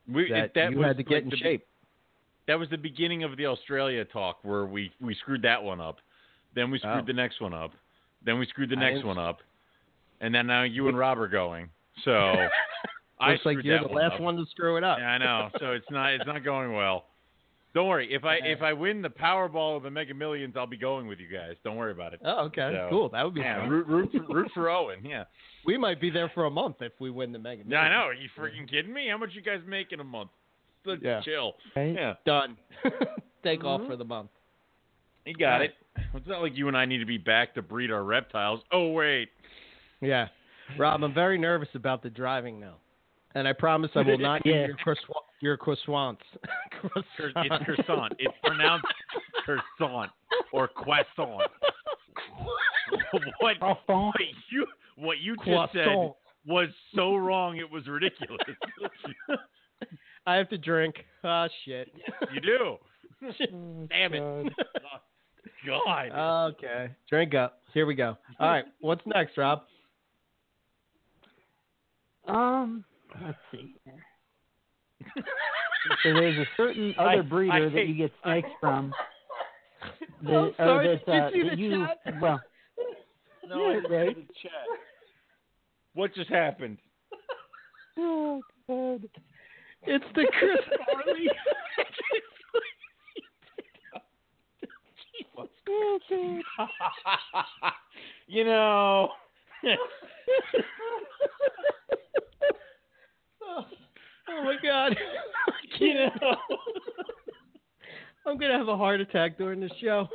We That, that you was had to get like in the shape. That was the beginning of the Australia talk where we we screwed that one up. Then we screwed Oh. the next one up. Then we screwed the next one up. And then now you and Rob are going. So I Looks like you're the last up. one to screw it up. Yeah, I know. So it's not it's not going well. Don't worry. If I if I win the Powerball or the Mega Millions, I'll be going with you guys. Don't worry about it. Oh, okay, So, cool. That would be Yeah, fun. root, root, for, root for Owen. Yeah. We might be there for a month if we win the Mega. Yeah, I know. Are you freaking kidding me? How much you guys make in a month? Let's Yeah. chill. Right? Yeah. Done. Take Mm-hmm. off for the month. You got it. It's not like you and I need to be back to breed our reptiles. Oh wait. Yeah, Rob, I'm very nervous about the driving now, and I promise I will not Yeah. eat your croissant. Your croissants. Cur- It's croissant. It's pronounced croissant or croissant. what, Croissant. what you what you just said was so wrong it was ridiculous. I have to drink. Ah, shit. you do. Damn it. God. God. Okay. Drink up. Here we go. All right. What's next, Rob? Um, let's see. here. so there's a certain other I- breeder I that hate- you get snakes from. That, I'm sorry, or did you uh, see that the you, chat? Well, No, I yeah, didn't right. see the chat. What just happened? Oh God. It's the Chris Farley. Oh, you know. oh my God. you know. I'm gonna have a heart attack during the show.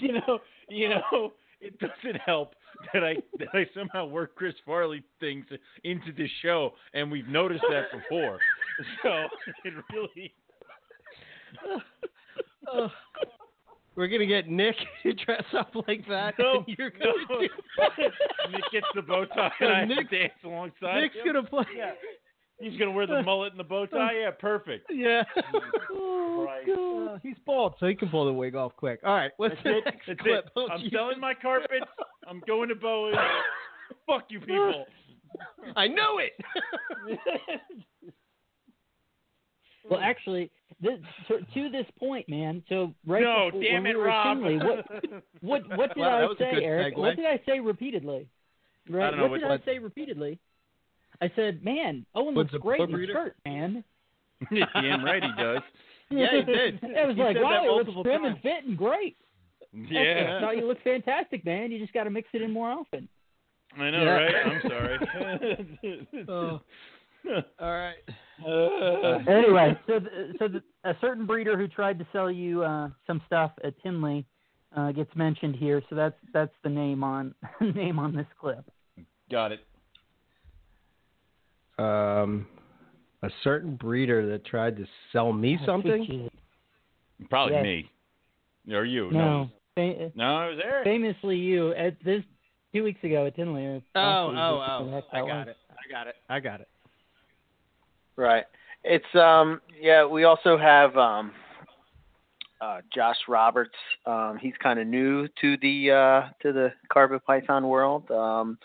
you know, you know, it doesn't help that I that I somehow work Chris Farley things into this show, and we've noticed that before. So it really. We're gonna get Nick to dress up like that. No, and you're gonna do Nick gets the bow tie, and I have Nick- to dance alongside Nick's him. gonna play. Yeah. He's gonna wear the mullet and the bow tie. Yeah, perfect. Yeah. Oh, Christ. God. He's bald, so he can pull the wig off quick. All right, what's That's the it. next That's clip? it. Oh, I'm Jesus. selling my carpets. I'm going to Bowie. Fuck you people. I know it. Well, actually, this, to, to this point, man. So right no, before, damn when it, we were at Rob. Tinley, what what what did Wow, I say, Eric? segue. What did I say repeatedly? Right. don't know what what- did what- I say repeatedly? I said, "Man, Owen looks great in breeder? his shirt, man." damn right he does. Yeah, he did. I was He like, "Wow, that it looks multiple trim and fit and great." I Yeah, thought you look fantastic, man. You just got to mix it in more often. I know, Yeah. right? I'm sorry. Oh. All right. Uh, anyway, so th- so th- a certain breeder who tried to sell you uh, some stuff at Tinley uh, gets mentioned here. So that's that's the name on name on this clip. got it. Um, a certain breeder that tried to sell me something. Probably Yes. me. Or you. No, fa- No, it was Eric. famously you at this two weeks ago at Tinley. Oh, oh, oh! I got was. it. I got it. I got it. Right. It's um yeah, we also have um uh Josh Roberts. Um he's kind of new to the uh to the carpet python world. Um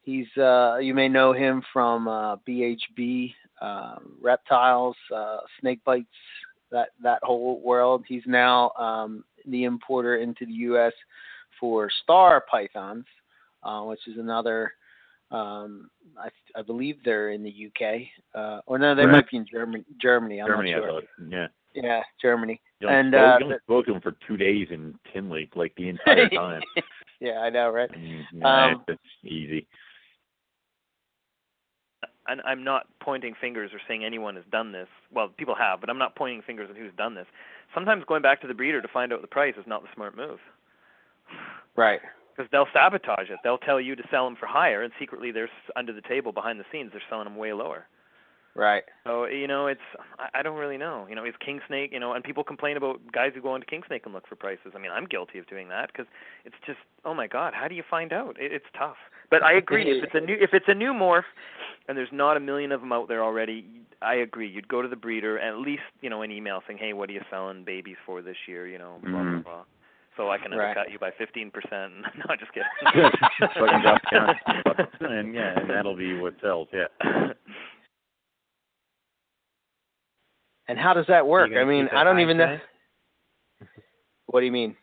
he's uh you may know him from uh BHB uh, reptiles, uh snake bites, that that whole world. He's now um the importer into the US for star pythons, uh which is another um, I, I believe they're in the UK, uh, or no, they Right. might be in Germany. Germany, I'm Germany, not I sure. thought. Yeah. Yeah, Germany. You And, spoke, uh, you only spoke to him for two days in Tinley, like the entire time. yeah, I know, right? Mm, nah, Um, it's easy. and I'm not pointing fingers or saying anyone has done this. Well, people have, but I'm not pointing fingers at who's done this. Sometimes going back to the breeder to find out the price is not the smart move. Right. Because they'll sabotage it. They'll tell you to sell them for higher, and secretly they're under the table behind the scenes. They're selling them way lower. Right. So you know, it's I, I don't really know. You know, is king snake? You know, and people complain about guys who go into king snake and look for prices. I mean, I'm guilty of doing that because it's just oh my god, how do you find out? It, it's tough. But I agree. if it's a new if it's a new morph, and there's not a million of them out there already, I agree. You'd go to the breeder at least you know an email saying, hey, what are you selling babies for this year? You know, blah blah Mhm. blah. So I can Right. undercut you by 15%. no, just kidding. Fucking drop down. and yeah, and that'll be what sells. Yeah. And how does that work? I mean, I don't even know. What do you mean?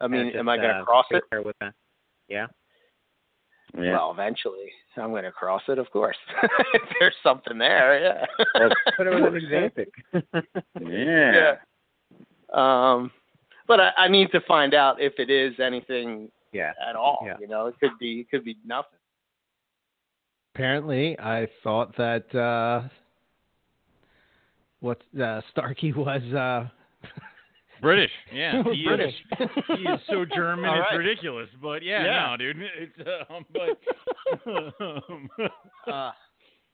I mean, Yeah, am I going to uh, cross it? With a, yeah. Yeah. Well, eventually, I'm going to cross it, of course. if there's something there, yeah. Well, put it with an example. yeah. yeah. Um, but I, I need to find out if it is anything Yeah. at all. Yeah. You know, it could be, it could be nothing. Apparently, I thought that uh, what uh, Starkey was. Uh, British, yeah, he British. is. He is so German, All it's ridiculous. But yeah, Yeah. no, dude, it's um, but um, uh,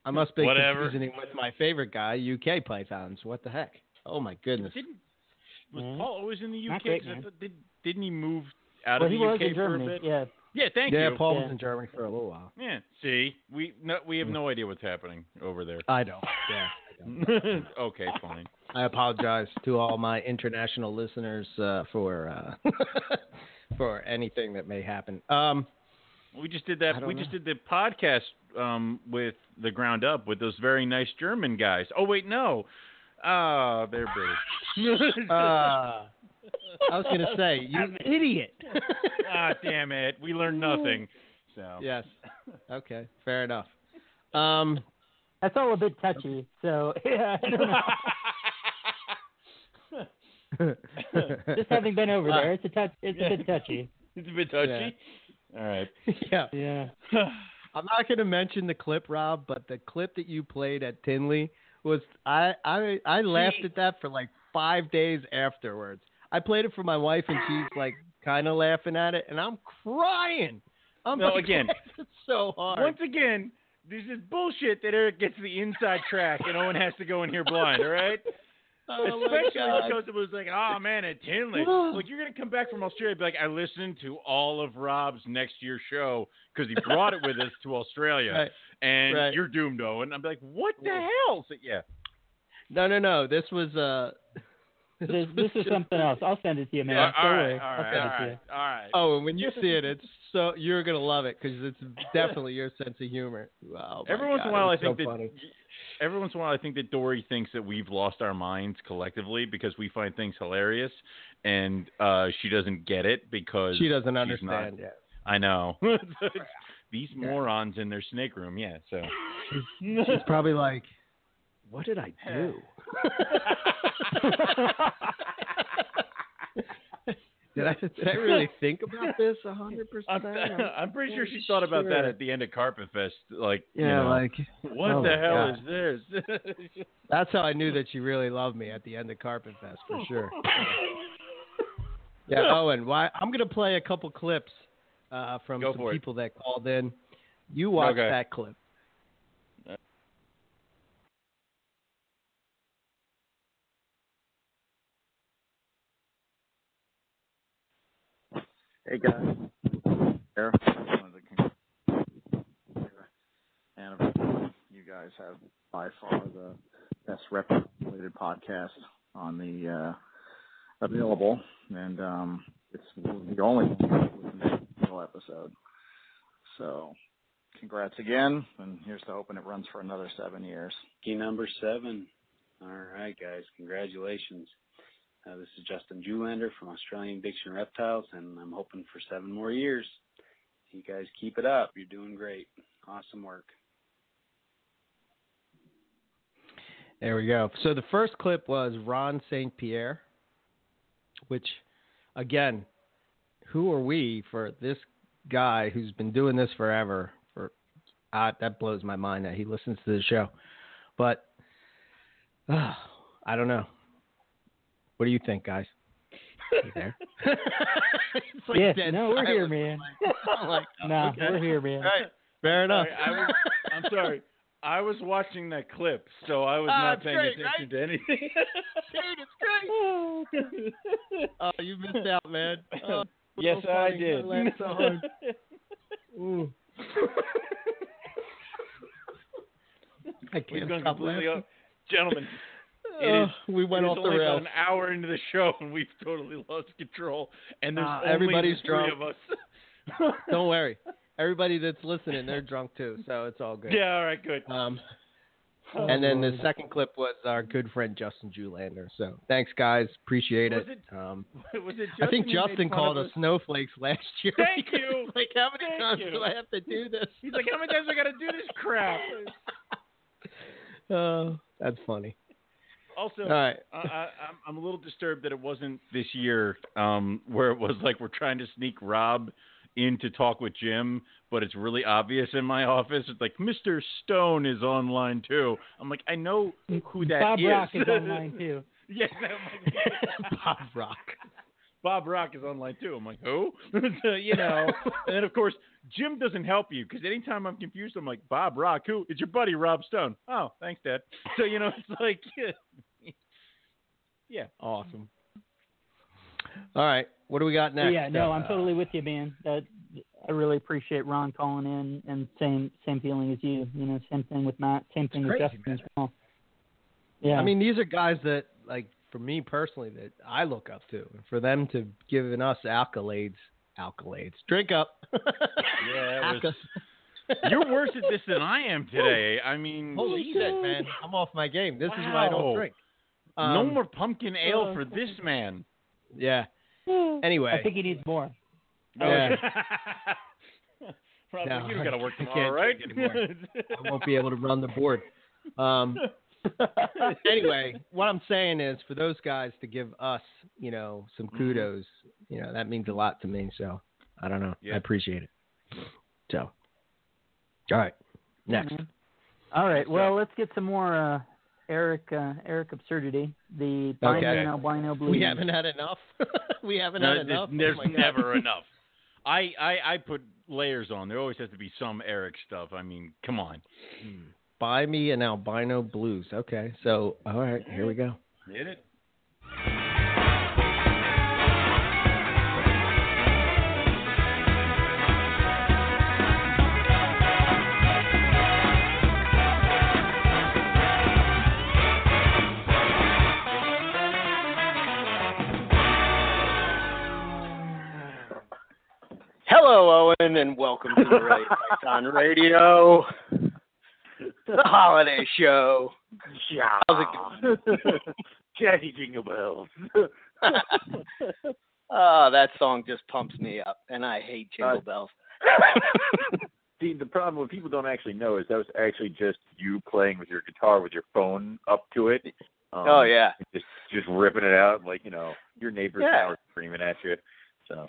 I must be Whatever. confusing him with my favorite guy, UK Pythons. What the heck? Oh my goodness. didn't was Mhm. Paul always in the UK? great, 'Cause I man. did, didn't he move out well, of he the was UK in for Germany. a bit? Yeah. Yeah, thank yeah, you. Paul Yeah. was in Germany for a little while. Yeah, see, we no, we have no idea what's happening over there. I don't. Yeah. I don't. okay, fine. I apologize to all my international listeners uh, for uh, for anything that may happen. Um, We just did that. We know. just did the podcast um, with the ground up with those very nice German guys. Oh wait, no. Ah, they're British. uh, I was gonna say, you idiot. ah, damn it. We learned nothing. So yes. Okay. Fair enough. Um, That's all a bit touchy. So yeah, I don't know. Just having been over there, it's a touch. It's a bit touchy. It's a bit touchy. All right. yeah. Yeah. I'm not going to mention the clip, Rob, but the clip that you played at Tinley was I I I laughed at that for like five days afterwards. I played it for my wife, and she's like kind of laughing at it, and I'm crying. I'm No, like, again, it's so hard. Once again, this is bullshit that Eric gets the inside track and Owen has to go in here blind, all right? Oh, my Especially because it was like, oh man, at Tinley. like you're gonna come back from Australia, and be like, I listened to all of Rob's next year's show because he brought it with us to Australia, Right. and Right. you're doomed, Owen. I'm like, what the hell? So, yeah. No, no, no. This was uh. This, this is something else. I'll send it to you, man. Yeah, all Don't right, worry. all I'll right, send all it to right, you. all right. Oh, and when you see it, it's so you're gonna love it because it's definitely your sense of humor. Wow. Every my once in a while, I it's think so that funny. Every once in a while, I think that Dory thinks that we've lost our minds collectively because we find things hilarious, and uh, she doesn't get it because she doesn't understand Not, yet. I know these morons in their snake room. Yeah, so She's probably like, "What did I do?" did I did I really think about this a hundred I'm, percent? I'm pretty sure she thought about that at the end of Carpet Fest. Like, you Yeah, know, like what oh the hell God. is this? That's how I knew that she really loved me at the end of Carpet Fest for sure. Yeah, Owen, why I'm gonna play a couple clips uh, from Go some people that called in. You watch Okay. that clip. Hey guys, you guys have by far the best rep-related podcast on the uh, available, and um, it's the only single episode. So, congrats again, and here's to hoping it runs for another seven years. Key number seven. All right, guys. Congratulations. Uh, this is Justin Julander from Australian Diction Reptiles, and I'm hoping for seven more years. You guys keep it up. You're doing great. Awesome work. There we go. So the first clip was Ron St. Pierre, which, again, who are we for this guy who's been doing this forever? For uh, that blows my mind that he listens to the show, but uh, I don't know. What do you think, guys? You there? It's like yeah, dead no, we're here, man. I'm like, no, okay. we're here, man. Right. Fair enough. Sorry, I was, I'm sorry. I was watching that clip, so I was Ah, not paying great, attention right? to anything. Dude, it's great. oh, you missed out, man. Oh, yes, so I did. laughed so hard. Ooh. I We've can't gone stop completely laughing. off. Gentlemen, is, we went off the rails. an hour into the show, and we've totally lost control. And there's Nah, only everybody's the three drunk. of us. Don't worry. Everybody that's listening, they're drunk too, so it's all good. Yeah, all right, good. Um, Oh, and then the second clip was our good friend Justin Julander. So thanks, guys. Appreciate Was it. Um, Was it I think Justin who made Justin fun called us snowflakes last year. Thank you. Like, how many Thank times you. do I have to do this? He's like, how many times I got to do this crap? Oh, that's funny. Also, All right. I, I, I'm I'm a little disturbed that it wasn't this year, um, where it was like we're trying to sneak Rob in to talk with Jim, but it's really obvious in my office. It's like Mr. Stone is online too. I'm like, I know who that Bob is. Rock is online too. yes, I'm like, Bob Rock. Bob Rock is online too. I'm like, who? So, you know, and then of course Jim doesn't help you because anytime I'm confused, I'm like, Bob Rock, who? It's your buddy Rob Stone. Oh, thanks, Dad. So you know, it's like, yeah, Awesome. All right. What do we got next? Yeah, no, I'm Uh, totally with you, man. That I really appreciate Ron calling in, and same same feeling as you. You know, same thing with Matt, same thing with crazy, Justin as well. Yeah, I mean, these are guys that like for me personally that I look up to. And for them to giving us accolades, accolades. Drink up. Yeah, it was, you're worse at this than I am today. I mean, Holy shit, man! I'm off my game. This is why I don't Wow. drink. no Um, more pumpkin ale for this man. Yeah. Anyway. I think he needs more. Yeah. Rob, No, you got to work I tomorrow, right? anymore. I won't be able to run the board. Um, anyway, what I'm saying is for those guys to give us, you know, some Mm-hmm. kudos, you know, that means a lot to me. So I don't know. Yeah. I appreciate it. So, all right, next. Mhm. All right. Well, let's get some more uh, Eric uh, Eric absurdity. The Bino Okay. Albino blue. We haven't had enough. we haven't No, had there's, enough. there's Oh never enough. I, I I put layers on. There always has to be some Eric stuff. I mean, come on. Buy me an albino blues. Okay, so all right, here we go. Hit it. Hello, Owen, and welcome to the Right Fights on Radio, the holiday show. Yeah. How's it Jingle Bells. oh, that song just pumps me up, and I hate jingle Uh, bells. See, the problem what people don't actually know is that was actually just you playing with your guitar with your phone up to it. Um, Oh, yeah. Just just ripping it out like you know your neighbors Yeah. screaming at you. So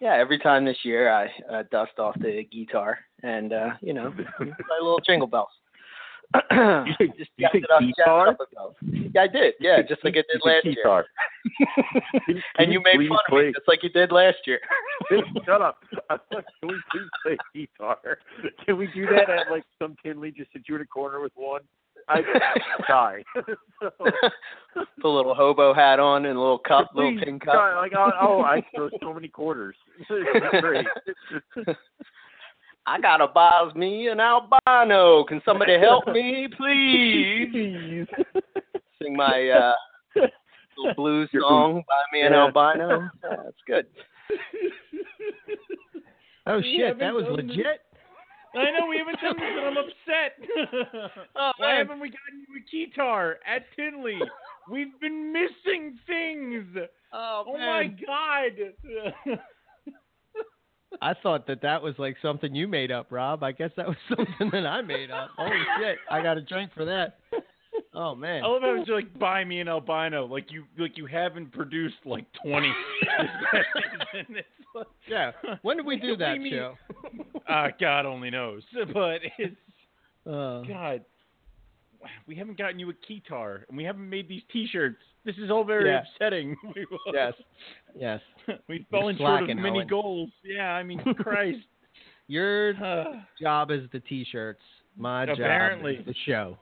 Yeah, every time this year I uh, dust off the guitar and uh, you know play little jingle bells. just you jacked said up, guitar? up a bell. Yeah, I did. Yeah, just like I did last year. guitar. And you made fun of me just like you did last year. Shut up. Can we please play guitar? Can we do that at like some Tinley? Just sit you in a corner with one. I die. so, Put a little hobo hat on and a little cup, little please, tin cup. die. Like oh, oh, I throw so many quarters. I gotta buy me an albino. Can somebody help me, please? Sing my uh, little blues song. Buy me an Yeah. albino. That's good. Oh shit, that was legit. I know we haven't done this, and I'm upset. Oh, Why haven't we gotten you a guitar at Tinley? We've been missing things. Oh, oh my god. I thought that that was like something you made up, Rob. I guess that was something that I made up. Holy shit, I got a drink for that. Oh man. I love how it's like buy me an albino, like you like you haven't produced like twenty. this past season. It's like, Yeah. When did we do that mean? show? uh, God only knows, but it's Uh, God. We haven't gotten you a guitar, and we haven't made these T-shirts. This is all very Yeah. upsetting. yes. Yes. We've fallen short of many Owen. goals. Yeah, I mean, Christ. Your Uh, job is the t-shirts. My Apparently. job is the show.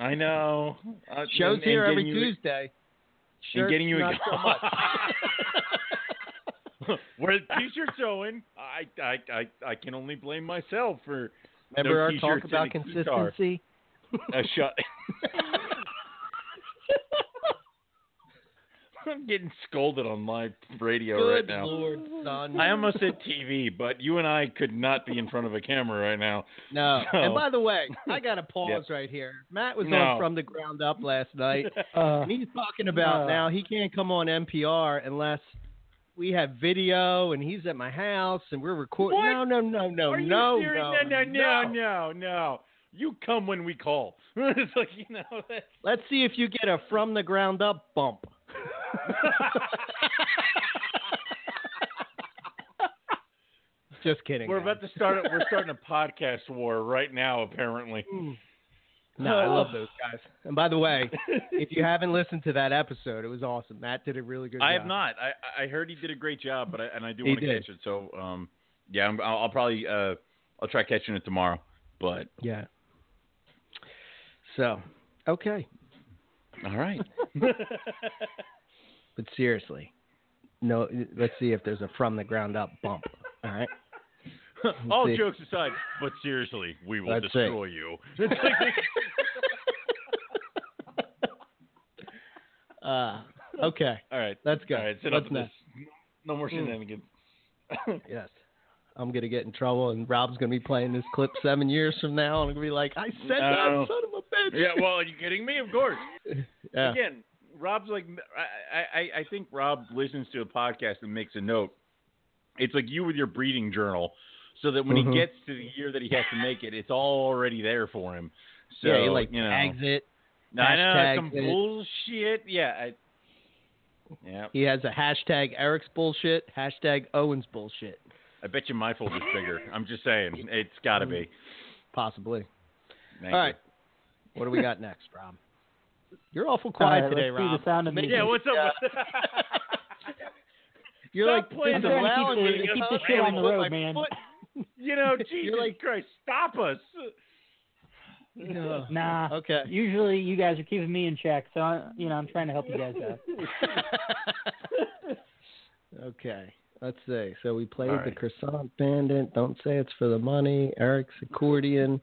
I know. Uh, Show's and- here and every you- Tuesday. And getting you not a so much. Where the t-shirts showing, I, I I I can only blame myself for Remember no our talk about and a guitar. consistency? Uh, shut. I'm getting scolded on live radio Good right now. lord, son. I almost said TV, but you and I could not be in front of a camera right now. No. So- And by the way, I got to pause right here. Matt was No. on From the Ground Up last night. Uh, and he's talking about no. now he can't come on MPR unless we have video and he's at my house and we're recording. What? No, no, no, no, Are you no, serious? no, no, no, no, no, no. You come when we call. it's like you know. That's... Let's see if you get a From the Ground Up bump. Just kidding. We're guys. about to start. A, we're starting a podcast war right now. Apparently. No, I love those guys. And by the way, if you haven't listened to that episode, it was awesome. Matt did a really good job. I job. have not. I I heard he did a great job, but I, and I do want to catch it. So um, yeah, I'm, I'll, I'll probably uh, I'll try catching it tomorrow. But Yeah. So, okay. all right. But seriously, no. Let's see if there's a from the ground up bump. All right. All see. jokes aside, but seriously, we will Let's destroy you. It's like- Uh, okay. All right. Let's go. All right. Sit What's up this. No more Hmm. shenanigans. Yes. I'm gonna get in trouble, and Rob's gonna be playing this clip seven years from now, and I'm gonna be like, "I said that, No. son of a bitch." Yeah. Well, are you kidding me? Of course. Yeah. Again, Rob's like I, I I think Rob listens to a podcast and makes a note. It's like you with your breeding journal, so that when Mhm. he gets to the year that he has to make it, it's all already there for him. So yeah, he like you know, tags it. I know some it. bullshit. Yeah. I, yeah. He has a hashtag Eric's bullshit, hashtag Owen's bullshit. I bet you my folder's bigger. I'm just saying, it's got to be. Possibly. Thank All you. right. What do we got next, Rob? You're awful quiet All right, today, let's do Rob. the sound of music. Yeah, what's up? with- You're Stop like playing the trying loud to keep the, music. keep the shit trying on the road, my man. foot- You know, Jesus like- Christ, stop us. Nah. Okay. Usually you guys are keeping me in check, so I, you know I'm trying to help you guys out. okay. Let's see. So we played All the croissant bandit. Don't say it's for the money. Eric's accordion.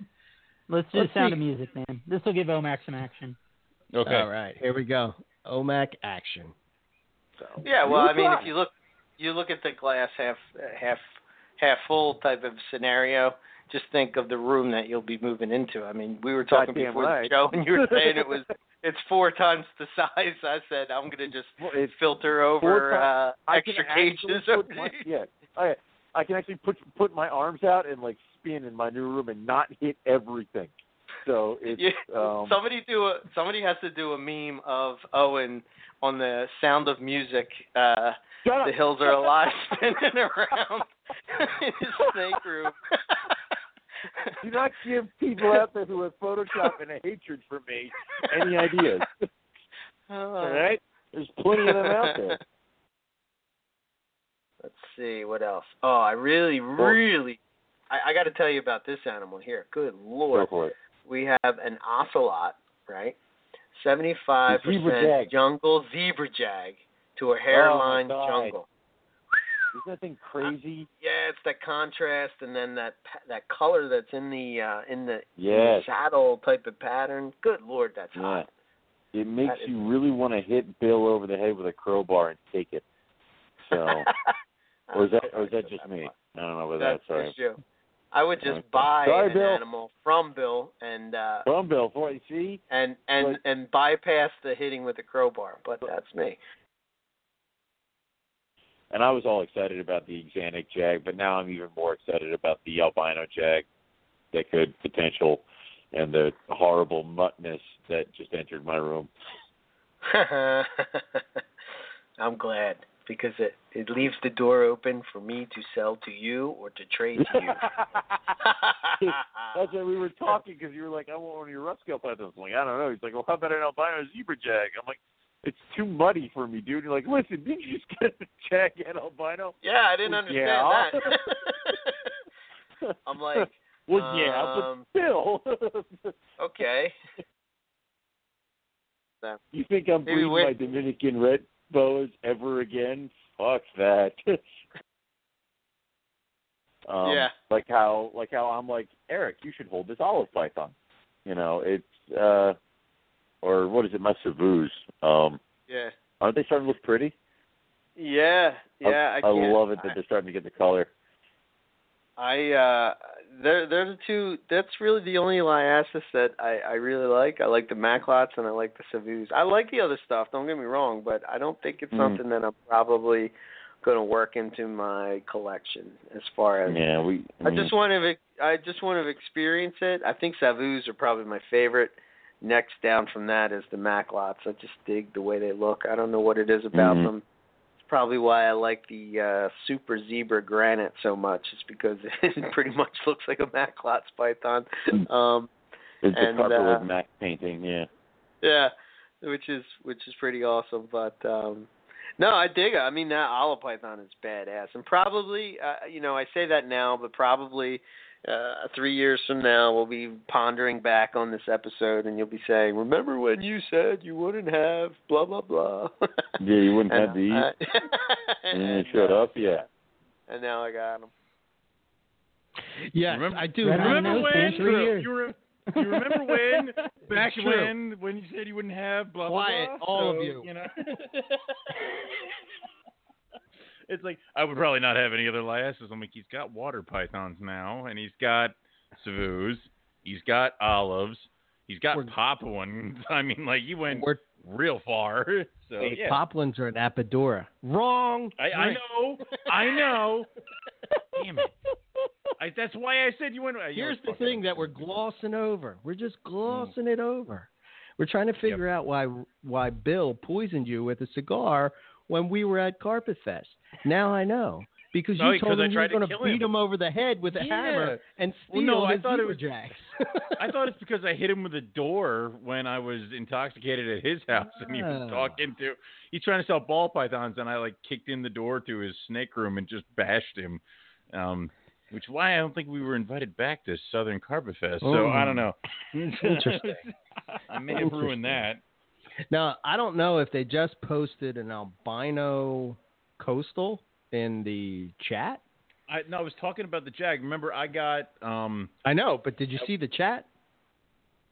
Let's do Let's the sound see. of music, man. This will give Omax some action. Okay. All right. Here we go. OMAC action. Yeah, well, I mean, if you look, you look at the glass half, half, half full type of scenario. Just think of the room that you'll be moving into. I mean, we were talking Goddamn before right. the show, and you were saying it was it's four times the size. I said I'm gonna just Well, filter over uh, ti- I can extra actually cages. put my- yeah, I I can actually put put my arms out and like spin in my new room and not hit everything. So it's Yeah, um, somebody do a somebody has to do a meme of Owen on the Sound of Music. Uh, the hills are alive, spinning around in his snake room. do not give people out there who have Photoshop and a hatred for me any ideas. All right, there's plenty of them out there. Let's see what else. Oh, I really, really, I, I got to tell you about this animal here. Good lord, Go. We have an ocelot, right? Seventy-five Zebra percent jag. jungle zebra jag to a hairline God. jungle. Isn't that thing crazy? Yeah, it's that contrast and then that that color that's in the uh, in the, in the saddle type of pattern. Good lord, that's Yeah. hot. It makes That is- you really want to hit Bill over the head with a crowbar and take it. So, or is that or is that just me? I don't know about that. That's Sorry. just you. I would just buy Sorry, an Bill. animal from Bill and uh From Bill, for you see. and and and bypass the hitting with the crowbar. But that's me. And I was all excited about the Xanic Jag, but now I'm even more excited about the albino Jag that could potential and the horrible muttness that just entered my room. I'm glad because it it leaves the door open for me to sell to you or to trade to you. That's why we were talking because you were like, I want one of your rough scale pythons. I'm like, I don't know. He's like, well, how about an albino zebra jag? I'm like, it's too muddy for me, dude. You're like, listen, did you just get a jag and albino? yeah, I didn't Well, understand yeah. that. I'm like, well, yeah, um, but still. okay. You think I'm Maybe breeding my Dominican red boas ever again? Fuck that. um, Yeah. Like how, like how I'm like Eric, you should hold this olive python. You know, it's uh, or what is it, my Savus. Um, yeah. aren't they starting to look pretty? Yeah, yeah, I, I, can't- love it that they're starting to get the color. I uh they're they're the two that's really the only Liasis that I, I really like. I like the Maclots and I like the Savus. I like the other stuff, don't get me wrong, but I don't think it's Mm. something that I'm probably gonna work into my collection as far as Yeah, we. I just want to I just want to experience it. I think Savus are probably my favorite. Next down from that is the Maclots. I just dig the way they look. I don't know what it is about Mhm. them. Probably why I like the uh Super Zebra Granite so much. It's because it pretty much looks like a Maclots python. Um It's and, the Copperwood uh, Mac painting. Yeah. yeah, which is which is pretty awesome. But um no, I dig it. I mean, that olive python is badass, and probably, uh, you know, I say that now, but probably uh, three years from now, we'll be pondering back on this episode, and you'll be saying, "Remember when you said you wouldn't have blah blah blah?" Yeah, you wouldn't And, have these. uh, and then and, showed uh, up. Yeah. and now I got them. Yeah, Remember- I do. Right Remember nose, when? Three years. You, re- Do you remember when back when when you said you wouldn't have blah blah Quiet, blah? all of you. You know. It's like I would probably not have any other Liasis. I'm like, he's got water pythons now, and he's got savus, he's got olives, he's got We're- Papuans. I mean, like he went We're real far. So Wait, yeah. Papuans are an Apodora. Wrong. I, I know, I know. Damn it! I, that's why I said you went. know, Here's the thing it. that we're glossing over. We're just Mm. glossing it over. We're trying to figure out why why Bill poisoned you with a cigar when we were at Carpet Fest. Now I know because you told him you were tried to going to beat him. him over the head with a Yeah. hammer and Well, steal no, I thought it was- Jacks. I thought it's because I hit him with a door when I was intoxicated at his house, and he was Ah. talking to. He's trying to sell ball pythons, and I like kicked in the door to his snake room and just bashed him. Um, which why I don't think we were invited back to Southern Carpet Fest. So I don't know. Interesting. I may have ruined that. Now I don't know if they just posted an albino coastal in the chat. I no, I was talking about the Jag. Remember, I got. um I know, but did you see the chat?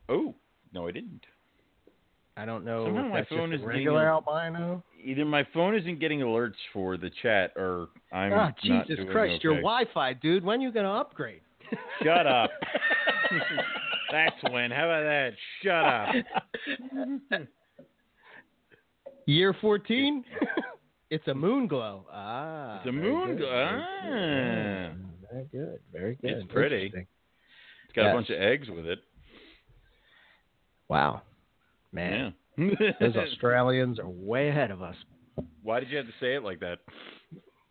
Oh no, I didn't. I don't know. Somehow my phone is regular albino. Either my phone isn't getting alerts for the chat, or I'm Oh, Jesus Christ, your. Wi-Fi, dude. When are you gonna upgrade? Shut up. That's when. How about that? Shut up. Year 14? it's a moon glow. Ah. It's a moon glow. Ah. good. Very good. Very good. It's pretty. It's got Yes. a bunch of eggs with it. Wow. Man. Yeah. Those Australians are way ahead of us. Why did you have to say it like that?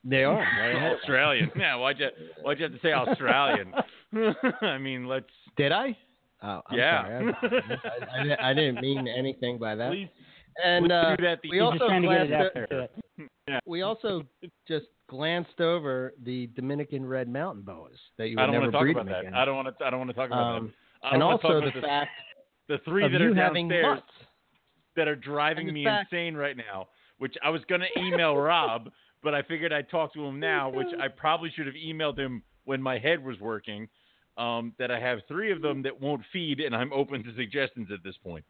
They are. Way ahead. Australian. Yeah. Why'd you Why'd you have to say Australian? I mean, let's. Did I? Oh, I'm Yeah. sorry. I, I, I, I didn't mean anything by that. Please, and please uh, do that. The we He's also just trying Yeah. we also just glanced over the Dominican red mountain boas that you would I don't never want to talk about that. I don't want to. I don't want to talk about Um, that. I and don't wanna talk also about the fact the three that are downstairs that are driving me fact- insane right now. Which I was gonna email Rob, but I figured I'd talk to him now. Which I probably should have emailed him when my head was working. Um, that I have three of them that won't feed, and I'm open to suggestions at this point.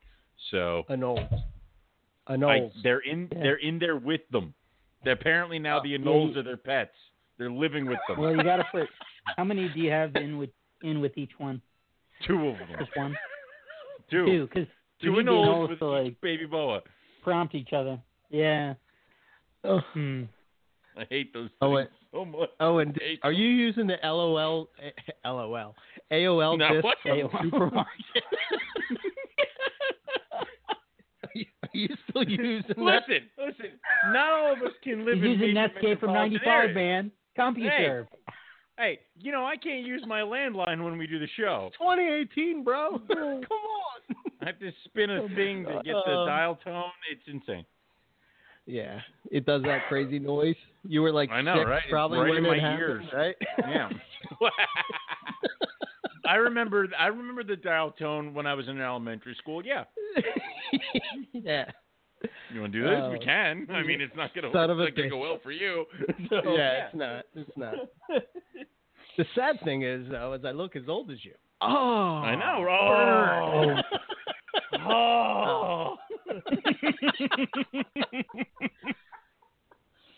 So. I, Anoles. they're in Yeah. they're in there with them. They're apparently now Oh, the yeah, anoles are their pets. They're living with them. Well, you got to put. How many do you have in with in with each one? Two of them. Just one, Two. two, because Two you the anoles anoles with to each like baby boa. prompt each other. Yeah. Oh. Hmm. I hate those things Oh, wait. so much. Oh, and Hate are you using the LOL, LOL, AOL No, disc from the AOL. supermarket? are, you, still using that? Listen, listen. Not all of us can live He's in using major Netscape from '95, man. CompuServe. Hey, you know I can't use my landline when we do the show. 2018, bro. Come on. I have to spin a thing to get the Uh, dial tone. It's insane. Yeah, it does that crazy noise. You were like I know, six right? It's probably right in it my happened, ears. right? Yeah. I remember. I remember the dial tone when I was in elementary school. Yeah. yeah. You want to do this? we Oh. can. I mean, it's not gonna. Son it's not gonna bitch. go well for you. So, yeah, it's not. It's not. the sad thing is, though, is I look as old as you. Oh, I know. burn. Oh. oh. oh.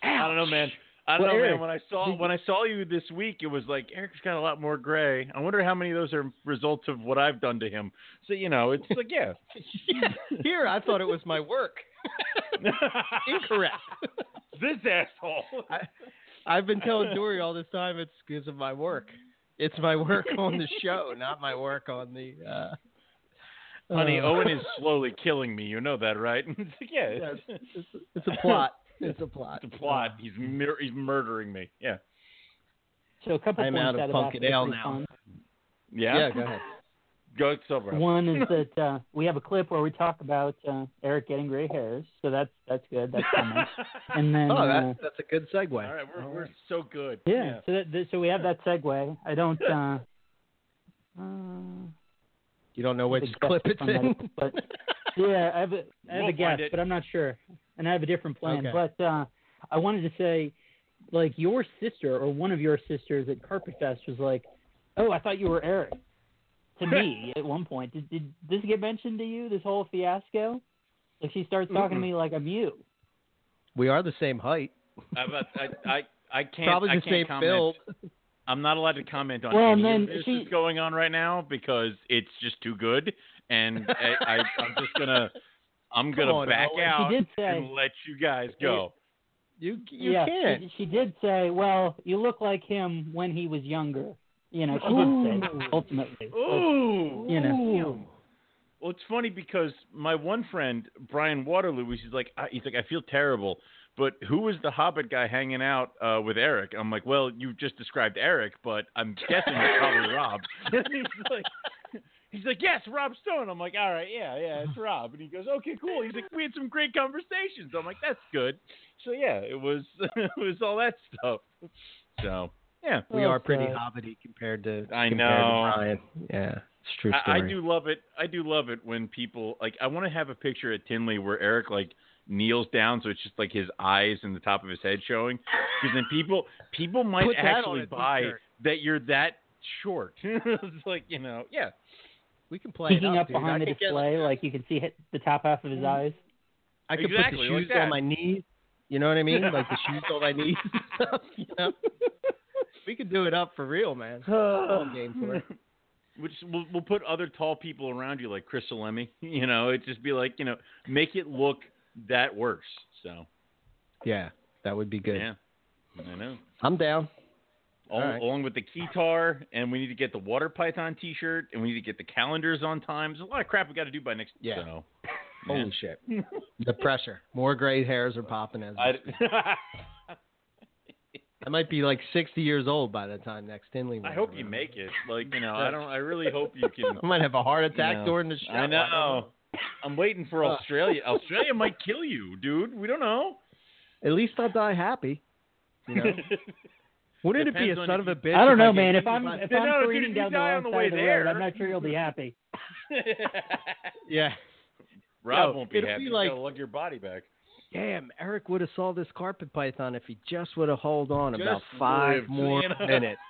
I don't know, man. I don't Well, know, Eric, man. When I saw when I saw you this week, it was like Eric's got a lot more gray. I wonder how many of those are results of what I've done to him. So you know, it's like yeah. Yeah, Here, I thought it was my work. Incorrect. this asshole. I, I've been telling Dory all this time it's because of my work. It's my work on the show, not my work on the. Uh, Honey, uh, Owen is slowly killing me. You know that, right? Yeah, it's, it's, it's a plot. It's a plot. it's a plot. He's mur- he's murdering me. Yeah. So a couple I'm points out of out pumpkin that that are ale now. fun. Yeah. Yeah, go ahead. Go silver. One is that uh, we have a clip where we talk about uh, Eric getting gray hairs, so that's that's good. That's coming. And then Oh, uh, that's a good segue. All right, we're we're so good. yeah, so that, that- so we have that segue. I don't. Uh, uh, You don't know which clip it's on that, in, but yeah, I have a I have We'll a guess, but I'm not sure, and I have a different plan. Okay. But uh, I wanted to say, like your sister or one of your sisters at Carpet Fest was like, "Oh, I thought you were Eric." to me at one point. Did, did this get mentioned to you? This whole fiasco? Like she starts talking Mm-mm. to me like I'm you. We are the same height. I, I, I, I can't. Probably I the can't same comment. build. I'm not allowed to comment on Well, any and of this she- that's going on right now because it's just too good, and I, I, I'm just gonna, I'm Come gonna back Owen. out She did say- and let you guys go. You you yeah, can't. She, she did say, "Well, you look like him when he was younger." You know, she did say that, ultimately. But, Ooh, you know. Well, it's funny because my one friend Brian Waterloo, he's like, I- he's like, I feel terrible, but who was the Hobbit guy hanging out uh, with Eric? I'm like, well, you just described Eric, but I'm guessing it's probably Rob. He's like, he's like, yes, Rob Stone. I'm like, all right, yeah, yeah, it's Rob. And he goes, okay, cool. He's like, we had some great conversations. I'm like, that's good. So yeah, it was, it was all that stuff. So yeah, We are pretty God. hobbity compared to I compared know. to Brian. Yeah, it's a true I, I do love it. I do love it when people like. I want to have a picture at Tinley where Eric like kneels down, so it's just like his eyes and the top of his head showing. Because then people people might Put actually buy t-shirt. that you're that short. it's like you know, yeah. We can play it Peeking up, up dude. I behind the display, like you can see hit the top half of his mm-hmm. eyes. I could Exactly, put the shoes that. on my knees. You know what I mean? Like the shoes on my knees. you know? we could do it up for real, man. I'm game for it. Which we'll, we'll put other tall people around you like Chris Salemi. You know, it just be like you know, make it look that worse. So Yeah, that would be good. yeah, I know. I'm down. Al- All right. along with the keytar, and we need to get the water python T-shirt, and we need to get the calendars on time. There's a lot of crap we got to do by next. Yeah. So, Holy shit. The pressure. More gray hairs are popping as I. I might be like 60 years old by the time next Tinley. I hope around. you make it. Like you know, I don't. I really hope you can. I might have a heart attack you know. during the show. I don't know. I'm waiting for. Australia. Australia might kill you, dude. We don't know. At least I'll die happy. You know? Wouldn't it be a son of a bitch? I don't know, get man. If I'm if No, I'm dude, careening down the on the way of the there- road, I'm not sure you'll be happy. yeah. Rob No, won't be it'll happy. be You like- gotta lug your body back. Damn, Eric would have saw this carpet python if he just would have held on Just about five lived, more you minutes.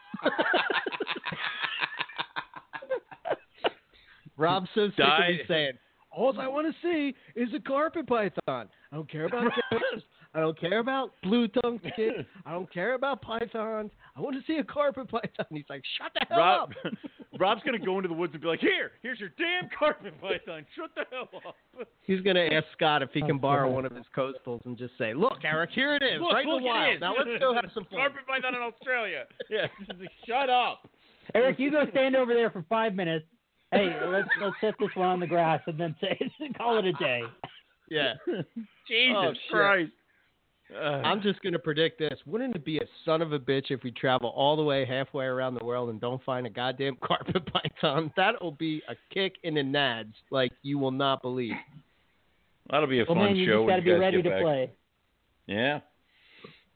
Rob's so sick of me saying, all I want to see is a carpet python. I don't care about geckos. I don't care about blue tongue skinks. I don't care about pythons. I want to see a carpet python. He's like, shut the hell Rob, up. Rob's gonna go into the woods and be like, "Here, here's your damn carpet python. Shut the hell up." He's going to ask Scott if he can Oh, borrow one of his coastals and just say, look, Eric, here it is, Look, right look, in the wild. Now let's go have some fun. Carpet python in Australia. Yeah, like, shut up. Eric, you go stand over there for five minutes. Hey, let's let's set this one on the grass and then say call it a day. Yeah. Jesus Oh. Christ. Uh, I'm just going to predict this. Wouldn't it be a son of a bitch if we travel all the way halfway around the world and don't find a goddamn carpet python? That'll be a kick in the nads like you will not believe. that'll be a Well, fun man, you show just got to you be ready to back. play. Yeah.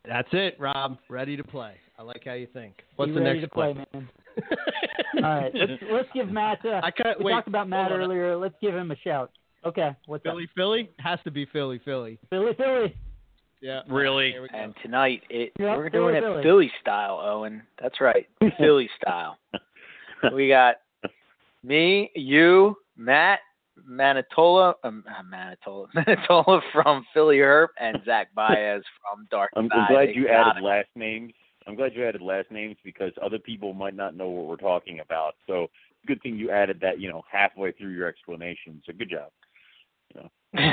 That's it, Rob. Ready to play. I like how you think. What's Be the ready next to play, clip? man. All right, let's let's give Matt. Uh, I can't we wait. talked about Matt Hold on. earlier. Let's give him a shout. Okay, what's Philly, Philly has to be Philly, Philly. Philly, Philly. Yeah. Really? Here. And tonight, it, Yep, we're doing it Philly. Philly style, Owen. That's right, Philly style. We got me, you, Matt, Manitola, um, uh, Manitola, Manitola from Philly Herp, and Zach Baez from Dark I'm, I'm glad you Exotic. added last names. I'm glad you added last names because other people might not know what we're talking about. So good thing you added that, you know, halfway through your explanation. So good job.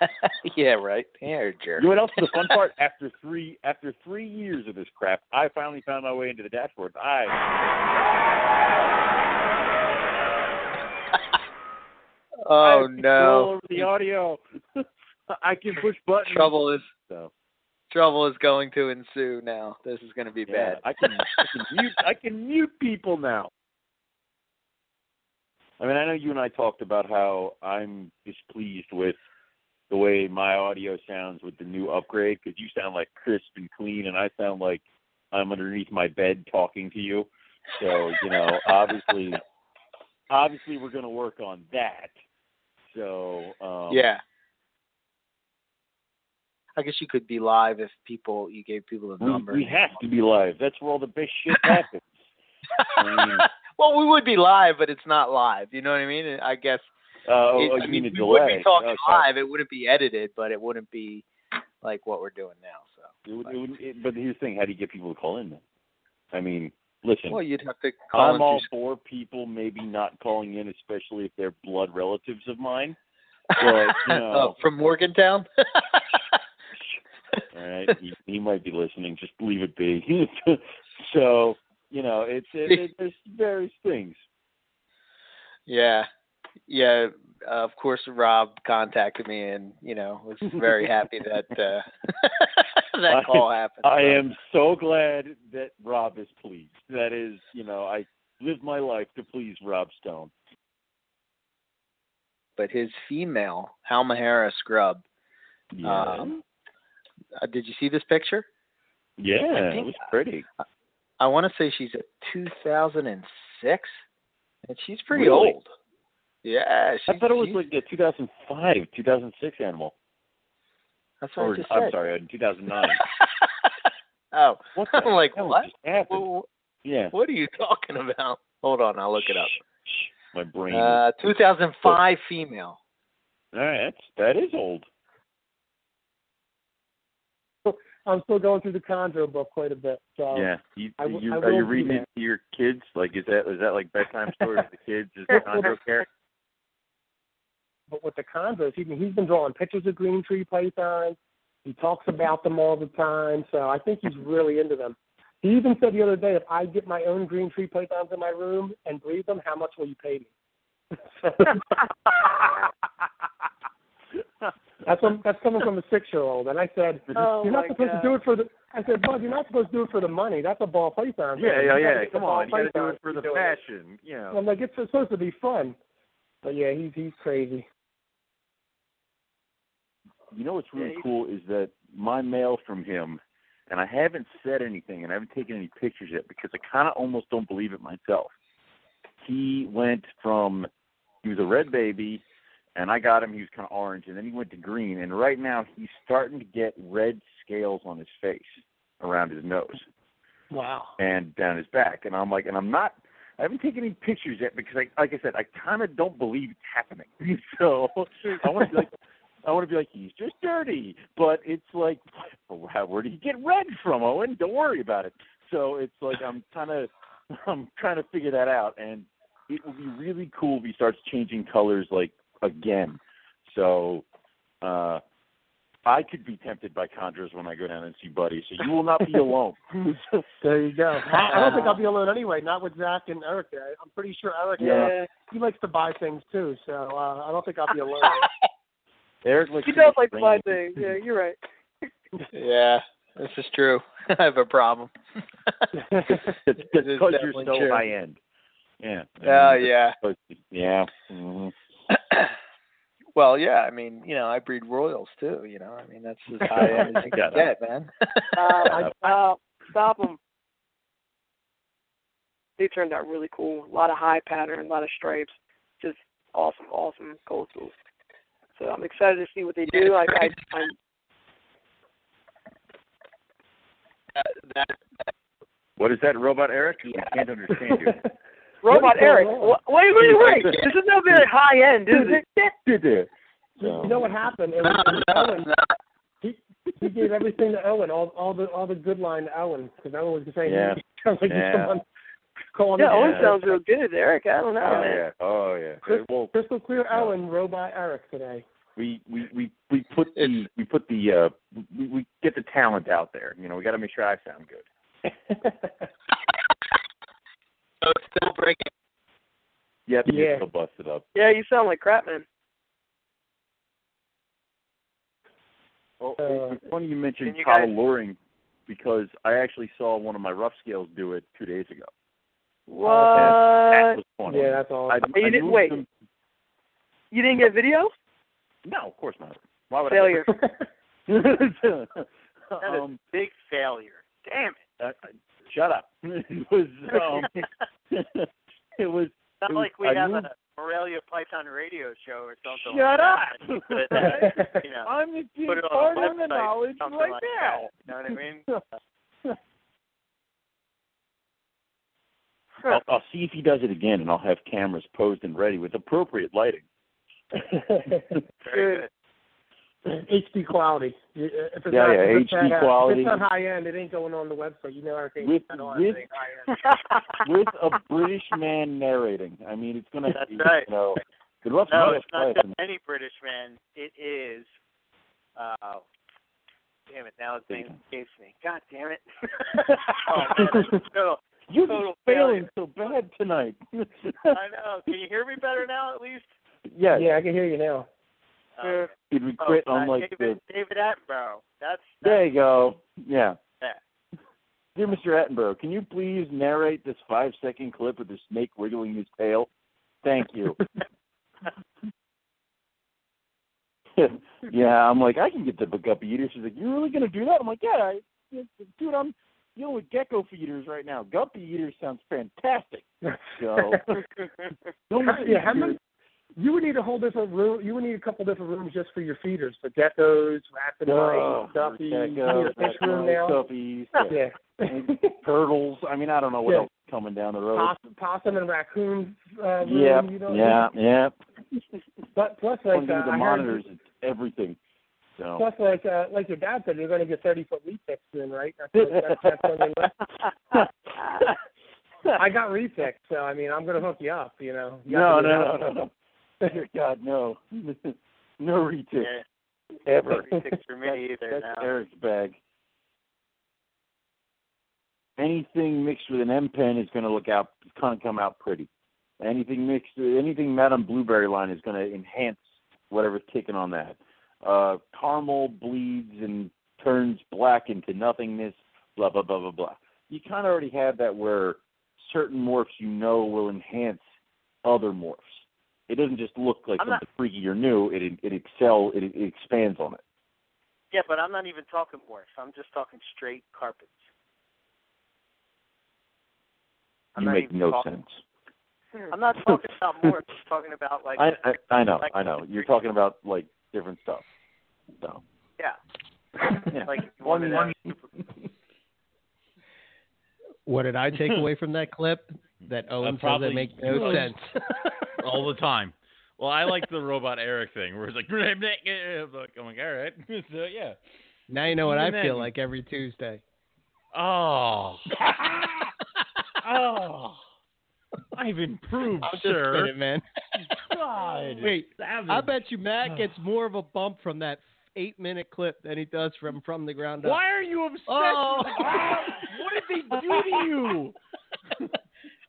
yeah, right. Yeah, jerk. You know what else is the fun part? After three after three years of this crap, I finally found my way into the dashboard. I oh, I Oh control no. over the audio. I can push buttons. Trouble is So trouble is going to ensue now. This is going to be yeah, bad. I can I can mute I can mute people now. I mean, I know you and I talked about how I'm displeased with the way my audio sounds with the new upgrade because you sound like crisp and clean, and I sound like I'm underneath my bed talking to you. So you know, obviously, obviously, we're going to work on that. So um, yeah. I guess you could be live if people you gave people the we, number. we have to be live. That's where all the best shit happens. I mean, well, we would be live, but it's not live. You know what I mean? I guess. Uh, oh, it- oh, I mean mean, a we would be talking Okay. live. It wouldn't be edited, but it wouldn't be like what we're doing now. So. It would, it would, it, but here's the thing: how do you get people to call in? Then? I mean, listen. Well, you'd have to call I'm all for people maybe not calling in, especially if they're blood relatives of mine. But you know, oh, from Morgantown. all right, he, he might be listening. Just leave it be. so you know, it's it, it, there's various things. Yeah, yeah. Uh, of course, Rob contacted me, and you know, was very happy that uh, that call happened. I so. am so glad that Rob is pleased. That is, you know, I live my life to please Rob Stone. But his female Halmahera scrub. Yeah. Um, uh, did you see this picture? Yeah, I it was pretty. I want to say she's a 2006, and she's pretty Really? old. Yeah, I thought it was she's- like a 2005, 2006 animal. That's what Or, I just I'm said. sorry, in 2009. Oh, What the I'm like, hell what? just happened? Wh- yeah, What are you talking about? Hold on, I'll look it up. my brain. Uh, 2005 female. All right, that's that is old. I'm still going through the Chondro book quite a bit. So yeah, you, I w- you, I are you reading it to your kids? Like, is that is that like bedtime stories to the kids? Is Yeah, the well, Chondro care? But with the Chondros, he, he's been drawing pictures of green tree pythons. He talks about them all the time. So I think he's really into them. He even said the other day, if I get my own green tree pythons in my room and breed them, how much will you pay me? that's from, that's coming from a six year old, and I said, Oh, "You're not supposed God. to do it for the." I said, "Bud, you're not supposed to do it for the money. That's a ball python." Yeah, yeah, yeah. Come on, you got to do python it for the you're doing it. passion. You know. I'm like, it's supposed to be fun. But yeah, he's he's crazy. You know what's really cool is that my mail from him, and I haven't said anything and I haven't taken any pictures yet because I kind of almost don't believe it myself. He went from he was a red baby, and I got him. He was kind of orange, and then he went to green, and right now he's starting to get red scales on his face around his nose Wow. and down his back. And I'm like, and I'm not. I haven't taken any pictures yet because, I, like I said, I kind of don't believe it's happening. so I want to be like, I want to be like, he's just dirty. But it's like, where did he get red from, Owen? Don't worry about it. So it's like I'm kind of, I'm trying to figure that out, and it would be really cool if he starts changing colors like again. So. uh I could be tempted by chondros when I go down and see Buddy, so you will not be alone. There you go. I, I don't think I'll be alone anyway. Not with Zach and Eric. there. I'm pretty sure Eric. uh, Yeah. he likes to buy things too, so uh, I don't think I'll be alone. Eric likes He does like to buy brainy. things. Yeah, you're right. Yeah, this is true. I have a problem. it's because you're so true. high end. Yeah. Oh, mean, yeah. it's supposed to- Yeah. hmm well, yeah. I mean, you know, I breed royals too. You know, I mean, that's as high end as you can get, man. Uh, uh, stop them. They turned out really cool. A lot of high pattern, a lot of stripes. Just awesome, awesome coastals. So I'm excited to see what they do. I, I, I'm that, What is that, Robot Eric? I can't understand you. Robot What is going Eric. on? Wha- Wait, wait, wait. This is not very high end, is it? You You know what happened? It was, it was Owen. He, he gave everything to Owen, all all the all the good line to Owen, because Owen was just saying, Yeah. he sounds like Yeah. he's someone calling Yeah, him. Owen sounds real good, Eric. I don't know, Oh man. yeah. Oh yeah. Crystal, Well, crystal clear Owen, robot Eric today. we we we we put the we put the uh we, we get the talent out there. You know, we got to make sure I sound good. So it's still breaking. Yep. Yeah. You're still busted up. Yeah, you sound like crap, man. Well, Uh, it's funny you mentioned Can you guys- luring because I actually saw one of my rough scales do it two days ago. What? That was yeah, that's all. I, You didn't- wait. them- You didn't get video? No, of course not. Why would Failure. I? That is um, big failure. Damn it. uh, shut up. It was. Um, it was. Not it was- like we I have moved- a Morelia Python radio show or something. Shut like up! That. And you put it, you know, I'm the put it part of the knowledge something right like now. That, you know what I mean? I'll, I'll see if he does it again, and I'll have cameras posed and ready with appropriate lighting. Very good. HD quality. Uh, If it's Yeah, not, yeah, if it's HD not, uh, quality. If it's not high end, it ain't going on the website. You know everything. With- that's on, with- it ain't high end. with a British man narrating. I mean, it's gonna That's be, right. you know, good luck No, to it's not just any British man. It is. Uh, damn it! Now his name escapes me. God damn it! oh man, that's so You're total failing so bad tonight. I know. Can you hear me better now? At least. yeah, Yeah, I can hear you now. Uh, Did we oh, quit uh, on like David, the? David Attenborough. That's, There you go. Yeah. Yeah. Dear Mr. Attenborough, can you please narrate this five-second clip of the snake wiggling his tail? Thank you. yeah, I'm like, I can get the guppy eater. She's like, you're really gonna do that? I'm like, yeah, I, dude, I'm dealing with gecko feeders right now. Guppy eater sounds fantastic. So, yeah, how many? You would need a whole different room. You would need a couple different rooms just for your feeders, for geckos, Oh, guppies. geckos, you need a fish room now. guppies, Yeah. turtles. I mean, I don't know what Yeah. else is coming down the road. Possum, possum and raccoon uh, room. Yep, You know, yeah, yeah. But plus, like uh, the I heard- monitors, it's everything. So. Plus, like uh, like your dad said, you're going to get 30 foot retics in, right? That's, that's, that's on your list. I got retics, so I mean, I'm going to hook you up. You know. You No, no, no, no, no. Dear God, no. no retic. Yeah. Ever. No retics for me That's- either That's now. Eric's bag. Anything mixed with an M pen is going to look out, kind of come out pretty. Anything mixed, anything Madame Blueberry line is going to enhance whatever's kicking on that. Uh, caramel bleeds and turns black into nothingness. Blah blah blah blah blah. You kind of already have that where certain morphs you know will enhance other morphs. It doesn't just look like I'm not- something freaky or new. It it excel. It, it expands on it. Yeah, but I'm not even talking morphs. I'm just talking straight carpets. I'm You not make no talking- sense. I'm not talking about morphs. I'm talking about like. I, I I know like- I know. You're talking about like different stuff. So Yeah. yeah. Like you One- What did I take away from that clip? That uh, Owen says probably that make no most- sense. all the time. Well, I like the robot Eric thing where it's like, like I'm like, all right, so yeah. now you know what I Even feel then- like every Tuesday. Oh, oh, I've improved, I'm just sir. kidding, man. God, Wait. I bet you Matt gets more of a bump from that eight-minute clip than he does from from the ground up. Why are you obsessed? Oh. what did they do to you?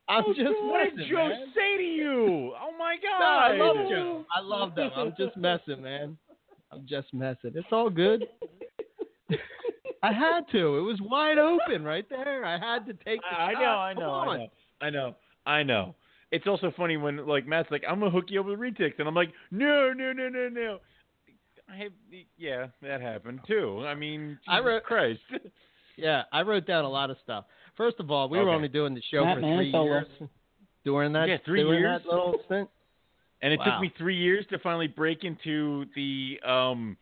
I'm Oh, just what did Joe man. say to you? Oh my No, God! I love Joe. I love them. I'm just messing, man. I'm just messing. It's all good. I had to. It was wide open right there. I had to take the I shot. know, I know, I know, I know, I know. It's also funny when like Matt's like, "I'm gonna hook you up with retics," and I'm like, "No, no, no, no, no." I yeah, that happened too. I mean, I wrote- Christ. Yeah, I wrote down a lot of stuff. First of all, we were only doing the show Matt for three Manitola. years. During that, Yeah, three during years. that little stint. And it Wow. took me three years to finally break into the um,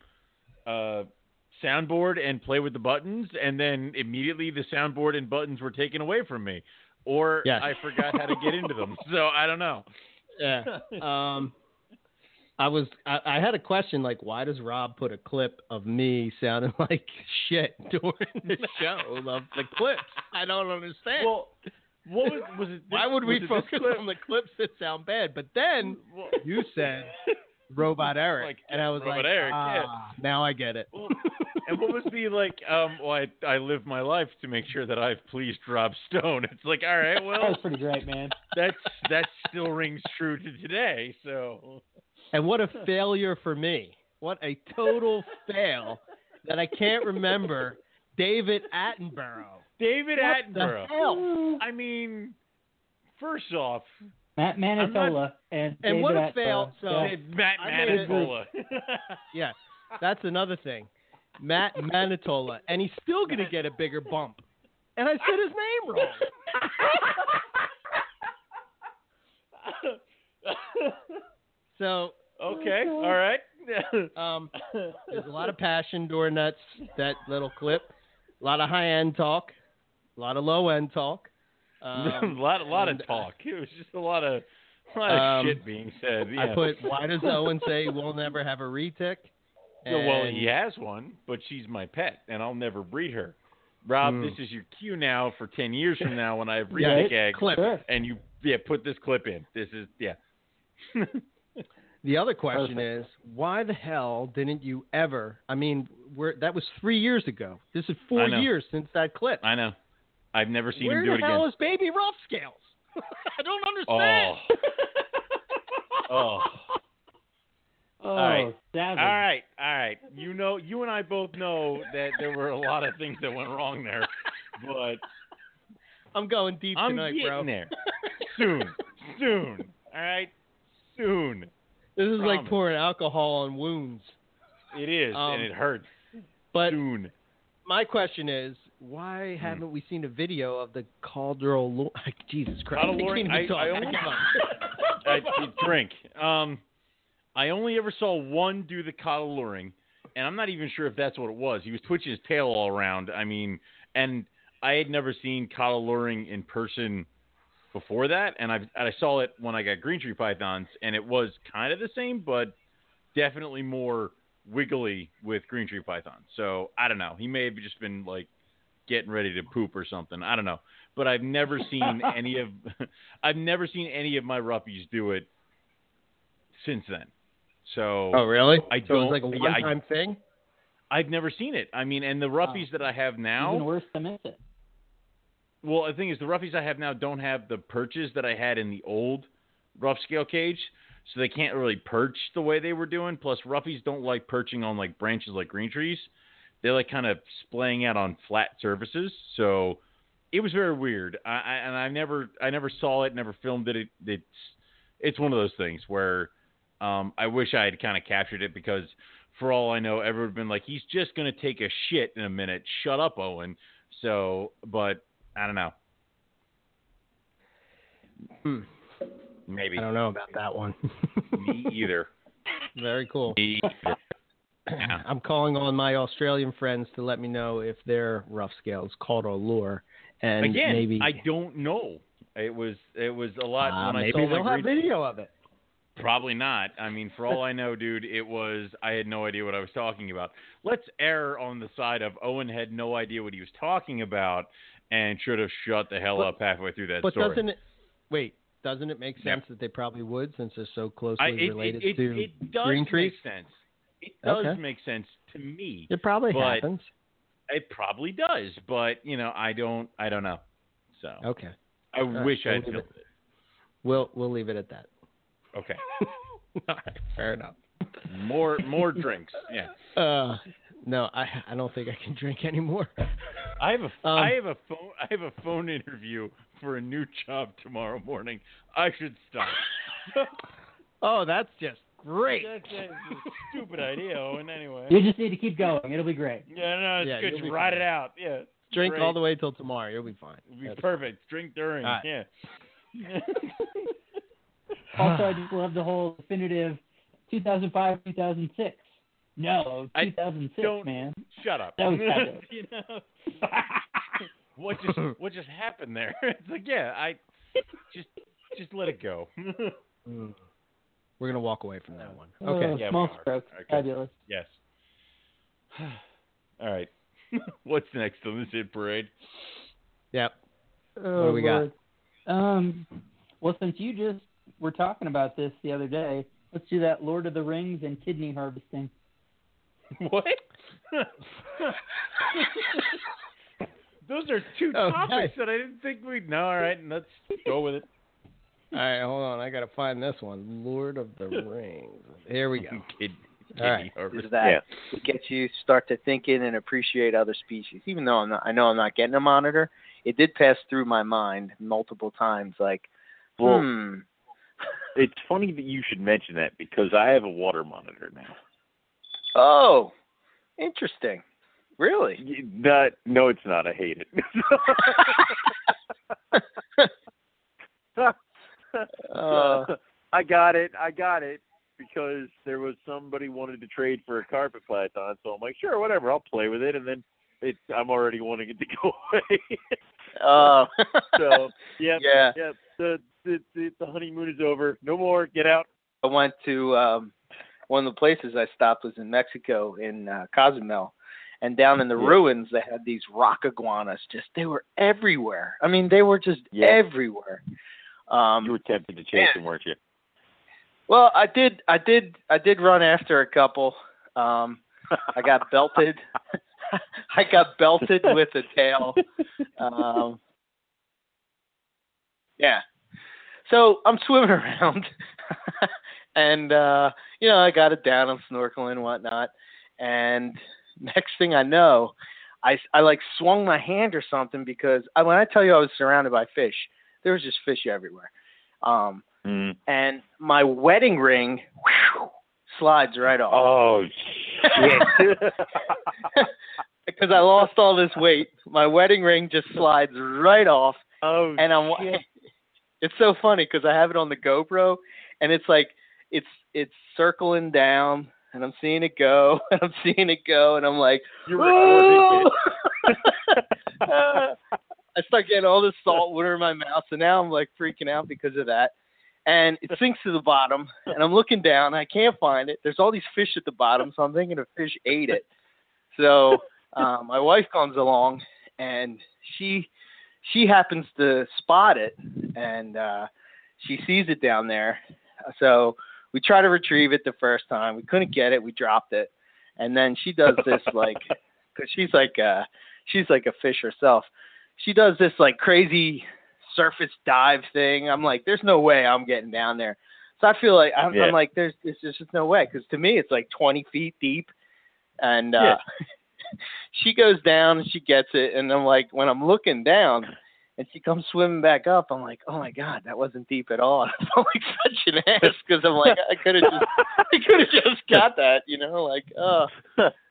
uh, soundboard and play with the buttons, and then immediately the soundboard and buttons were taken away from me, or Yes. I forgot how to get into them. So I don't know. Yeah. Um, I was I, I had a question like, why does Rob put a clip of me sounding like shit during the show of the clips? I don't understand. Well, what was was it? why would we it focus clip? on the clips that sound bad? But then you said Robot Eric, Like, and I was Robot like, Eric, ah, yeah. now I get it. and what was the like? Um, well, I I live my life to make sure that I've pleased Rob Stone. It's like, all right, That well, was pretty great, man. that's that still rings true to today. So And what a failure for me. What a total fail that I can't remember David Attenborough. David What the Attenborough. hell? I mean, first off, Matt Manitola and And David what a fail. So Yeah. Matt I Manitola. yeah, that's another thing. Matt Manitola, and he's still gonna get a bigger bump. And I said his name wrong. So okay, all right. um, there's a lot of passion during that that little clip. A lot of high end talk, a lot of low end talk. Um, a lot, a lot and, of talk. It was just a lot of, a lot of Um, shit being said. Yeah. I put, why does Owen say we'll never have a retic? Yeah, well, he has one, but she's my pet, and I'll never breed her. Rob, Hmm. this is your cue now for ten years from now when I have Yeah, retic eggs, clip. and you yeah put this clip in. This is yeah. The other question is, why the hell didn't you ever? I mean, we're, that was three years ago. This is four years since that clip. I know. I've never seen Where him do it again. Where the it hell again. is Baby Rough Scales? I don't oh. understand. oh. Oh. oh, All right. savage. All right, all right. You know, you and I both know that there were a lot of things that went wrong there, but I'm going deep I'm tonight, getting bro. there soon, soon. All right, soon. This is like pouring alcohol on wounds. It is, Um, and it hurts. But soon. my question is, why haven't we seen a video of the Calderal? Jesus Christ! Cauldron I can't even I- I I only- I, drink. Um, I only ever saw one do the caudal luring, and I'm not even sure if that's what it was. He was twitching his tail all around. I mean, and I had never seen caudal luring in person before that, and I I saw it when I got green tree pythons, and it was kind of the same, but definitely more wiggly with green tree pythons. So I don't know. He may have just been like getting ready to poop or something. I don't know. But I've never seen any of I've never seen any of my roughies do it since then. So Oh, really? I so don't it was like a yeah, I- one-time thing. I've never seen it. I mean, and the roughies ah. that I have now Even worse to miss it. Well, the thing is, the roughies I have now don't have the perches that I had in the old rough scale cage, so they can't really perch the way they were doing. Plus, roughies don't like perching on like branches like green trees; they like kind of splaying out on flat surfaces. So it was very weird. I, I and I never, I never saw it, never filmed it. it it's, it's one of those things where um, I wish I had kind of captured it because, for all I know, everyone would have been like, "He's just gonna take a shit in a minute. Shut up, Owen." So, but I don't know. Hmm. Maybe. I don't know about that one. Me either. Very cool. Me either. I'm calling on my Australian friends to let me know if their rough scales caudal lure, and Again, maybe I don't know. It was it was a lot Ah, when I saw they'll have green- video of it. Probably not. I mean, for all I know, dude, it was I had no idea what I was talking about. Let's err on the side of Owen had no idea what he was talking about and should have shut the hell But- up halfway through that But story. doesn't it? Wait, doesn't it make Yeah. sense that they probably would since they're so closely I, it, related it, it, to it does green make trees? sense. It does Okay. make sense to me. It probably happens. It probably does, but you know, I don't. I don't know. So Okay, I All right, wish we'll I filmed it. it. we'll we'll leave it at that. Okay. All right, fair enough. More more drinks. Yeah. Uh, no, I I don't think I can drink anymore. I have a Um, I have a phone I have a phone interview for a new job tomorrow morning. I should stop. Oh, that's just great. That's, that's a stupid idea, Owen. Anyway. You just need to keep going. It'll be great. Yeah, no, it's Yeah, good. Just ride fine. it out. Yeah. Drink great. all the way till tomorrow. You'll be fine. It'll be That's- perfect. Drink during. All right. Yeah. Also, I just love the whole definitive 2005, 2006. No, I 2006, don't- man. Shut up. That was you know. what just what just happened there? It's like yeah, I just just let it go. We're gonna walk away from that one. Oh, Okay. Yeah, small are. strokes. Okay. Fabulous. yes. All right. What's next on this hit parade? Yep. Oh, do we got? Um, well, since you just were talking about this the other day, let's do that Lord of the Rings and kidney harvesting. What? Those are two Oh, topics nice. that I didn't think we'd know. All right, let's go with it. All right, hold on. I gotta find this one. Lord of the Rings. Here we go. Kid, All right. kidney is that it gets you start to think in and appreciate other species. Even though I'm not, I know I'm not getting a monitor, it did pass through my mind multiple times. Like, Well, hmm, It's funny that you should mention that because I have a water monitor now. Oh, interesting. Really? Not, no, it's not. I hate it. Uh. I got it. I got it because there was somebody wanted to trade for a carpet python. So I'm like, sure, whatever. I'll play with it, and then it, I'm already wanting it to go away. Oh. so yep, Yeah. yep. The, the the the honeymoon is over. No more. Get out. I went to um one of the places I stopped was in Mexico in uh, Cozumel. And down in the Yeah. ruins they had these rock iguanas just they were everywhere. I mean they were just Yeah. everywhere. Um You were tempted to chase them, weren't you? Well, I did I did I did run after a couple. Um I got belted. I got belted with a tail. Um Yeah. So I'm swimming around and uh you know, I got it down, I'm snorkeling and whatnot. And next thing I know, I, I like swung my hand or something because I, when I tell you I was surrounded by fish, there was just fish everywhere. Um Mm. and my wedding ring whew, slides right off. Oh shit! because I lost all this weight, my wedding ring just slides right off. Oh, and I'm shit. it's so funny because I have it on the GoPro, and it's like it's it's circling down, and I'm seeing it go, and I'm seeing it go, and I'm like, You're I start getting all this salt water in my mouth, so now I'm like freaking out because of that. And it sinks to the bottom, and I'm looking down. I can't find it. There's all these fish at the bottom, so I'm thinking a fish ate it. So um, my wife comes along, and she she happens to spot it, and uh, she sees it down there. So we try to retrieve it the first time. We couldn't get it. We dropped it, and then she does this like, because she's like uh, she's like a fish herself. She does this like crazy surface dive thing. I'm like, there's no way I'm getting down there. So I feel like I'm, Yeah. I'm like, there's there's just no way because to me it's like 20 feet deep, and uh, Yeah. she goes down and she gets it, and I'm like, when I'm looking down. And she comes swimming back up. I'm like, oh my god, that wasn't deep at all. I felt like such an ass because I'm like, I could have just, I could have just got that, you know, like, oh,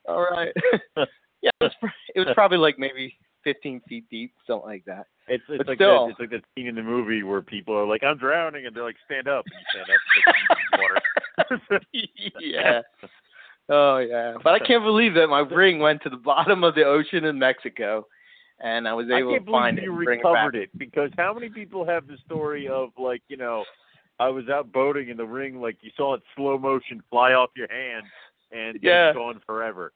all right. yeah, it was, it was probably like maybe 15 feet deep, something like that. It's it's But like still. that, it's like that scene in the movie where people are like, "I'm drowning," and they're like, "Stand up," and you stand up, take a deep water. yeah. Oh yeah, but I can't believe that my ring went to the bottom of the ocean in Mexico, and I was able can't to find it you bring it recovered it, because how many people have the story of like you know, I was out boating in the ring, like you saw it slow motion fly off your hand, and Yeah. it's gone forever.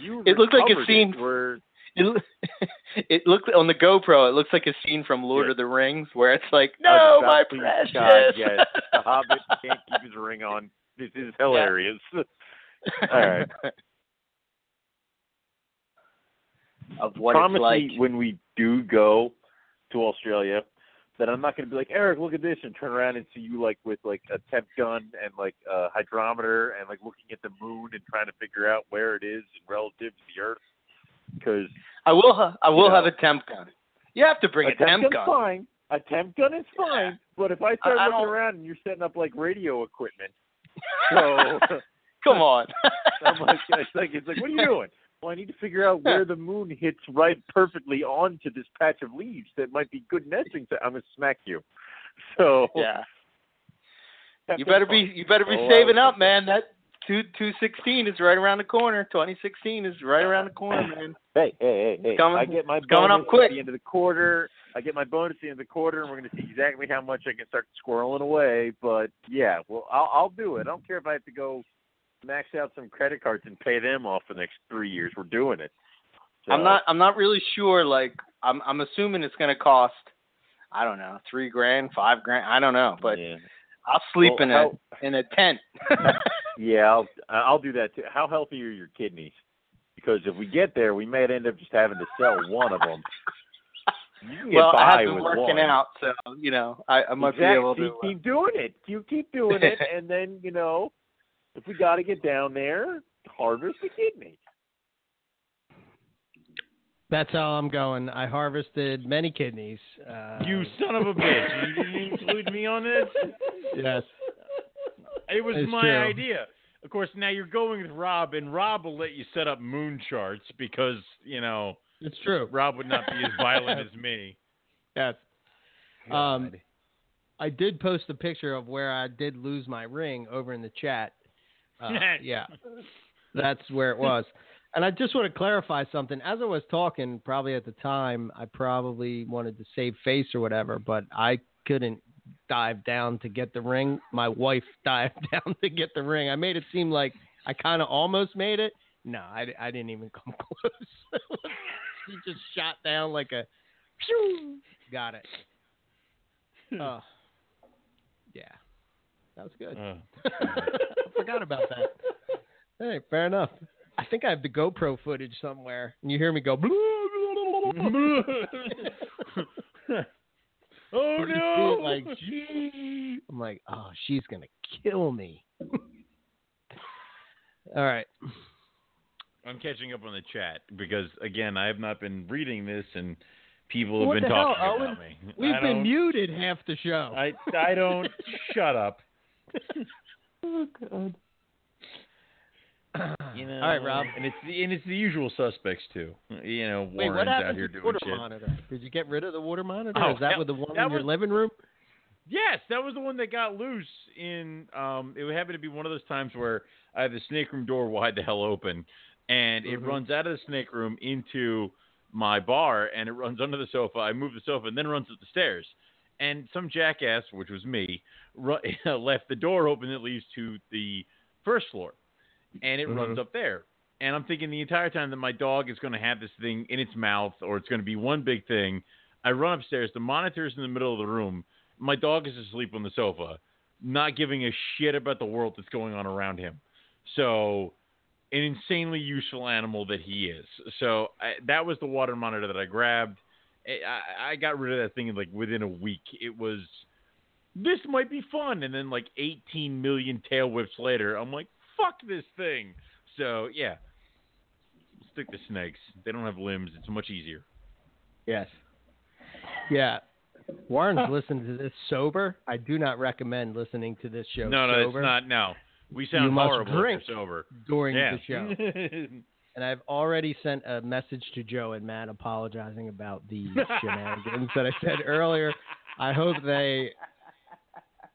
You It looked like a scene- it where It, it looked on the GoPro. It looks like a scene from Lord Yeah. of the Rings where it's like, no, my precious. God, yes, the Hobbit can't keep his ring on. This is hilarious. All right. Of what Promise it's like. me when we do go to Australia that I'm not going to be like Eric, look at this, and turn around and see you like with like a temp gun and like a hydrometer and like looking at the moon and trying to figure out where it is relative to the Earth. Because I will. Ha- I will you have a temp gun. You have to bring a, temp gun's gun. fine. A temp gun is fine, but if I start I looking don't- around and you're setting up like radio equipment, so Come on. I'm like, it's like, it's like, what are you doing? Well, I need to figure out where the moon hits right perfectly onto this patch of leaves that might be good nesting. So I'm gonna smack you. So yeah. You better fun. be. You better be Oh, saving I- up, man. That two two sixteen is right around the corner. Twenty sixteen is right around the corner, man. Hey, hey, hey, hey! coming- I get my it's coming up quick. at the end of the quarter. I get my bonus at the end of the quarter, and we're going to see exactly how much I can start squirreling away. But yeah, well, I'll, I'll do it. I don't care if I have to go max out some credit cards and pay them off for the next three years. We're doing it. So, I'm not. I'm not really sure. Like, I'm. I'm assuming it's going to cost. I don't know, three grand, five grand. I don't know, but Yeah. I'll sleep Well, in a how- in a tent. Yeah, I'll I'll do that too. How healthy are your kidneys? Because if we get there, we might end up just having to sell one of them. You can get well, I have been working one. out, so you know, I, I might exactly. be able to. uh, keep doing it. You keep doing it, and then you know, if we got to get down there, harvest the kidney. That's how I'm going. I harvested many kidneys. Uh, You son of a bitch! You didn't include me on this. yes. It was It's my true. idea. Of course, now you're going with Rob, and Rob will let you set up moon charts because you know It's true. Rob would not be as violent as me. Yes. Um, I did post a picture of where I did lose my ring over in the chat. Uh, yeah, that's where it was. And I just want to clarify something. As I was talking, probably at the time, I probably wanted to save face or whatever, but I couldn't dive down to get the ring. My wife dived down to get the ring. I made it seem like I kind of almost made it. No, I, I didn't even come close. she just shot down like a. Got it. Yeah, that was good. Uh, I forgot about that. Hey, fair enough. I think I have the GoPro footage somewhere, and you hear me go. oh You see it like, I'm like, oh, she's gonna kill me. All right. I'm catching up on the chat because again, I have not been reading this, and people have What been the hell, talking Owen? about me. We've been muted half the show. I I don't. shut up. Oh god. You know, All right, Rob. And it's the and it's the usual suspects too. You know, Wait, Warren's what out happened here to the doing water shit. monitor? Did you get rid of the water monitor? Oh, Is that that- with the one that in your living room? Yes, that was the one that got loose in um it happened to be one of those times where I have the snake room door wide the hell open and it Mhm. runs out of the snake room into my bar and it runs under the sofa. I move the sofa and then runs up the stairs. And some jackass, which was me, ru- left the door open that leads to the first floor. And it runs Mhm. up there. And I'm thinking the entire time that my dog is going to have this thing in its mouth or it's going to be one big thing. I run upstairs. The monitor's in the middle of the room. My dog is asleep on the sofa, not giving a shit about the world that's going on around him. So, an insanely useful animal that he is. So, I, that was the water monitor that I grabbed. I, I- got rid of that thing in like within a week. It was, this might be fun. And then, like 18 million tail whips later, I'm like, fuck this thing. So, yeah. Stick to snakes. They don't have limbs. It's much easier. Yes. Yeah. Warren's listened to this sober. I do not recommend listening to this show no, no, sober it's not. No. We sound You must horrible drink sober. during yeah. the show. And I've already sent a message to Joe and Matt apologizing about the shenanigans that I said earlier. I hope they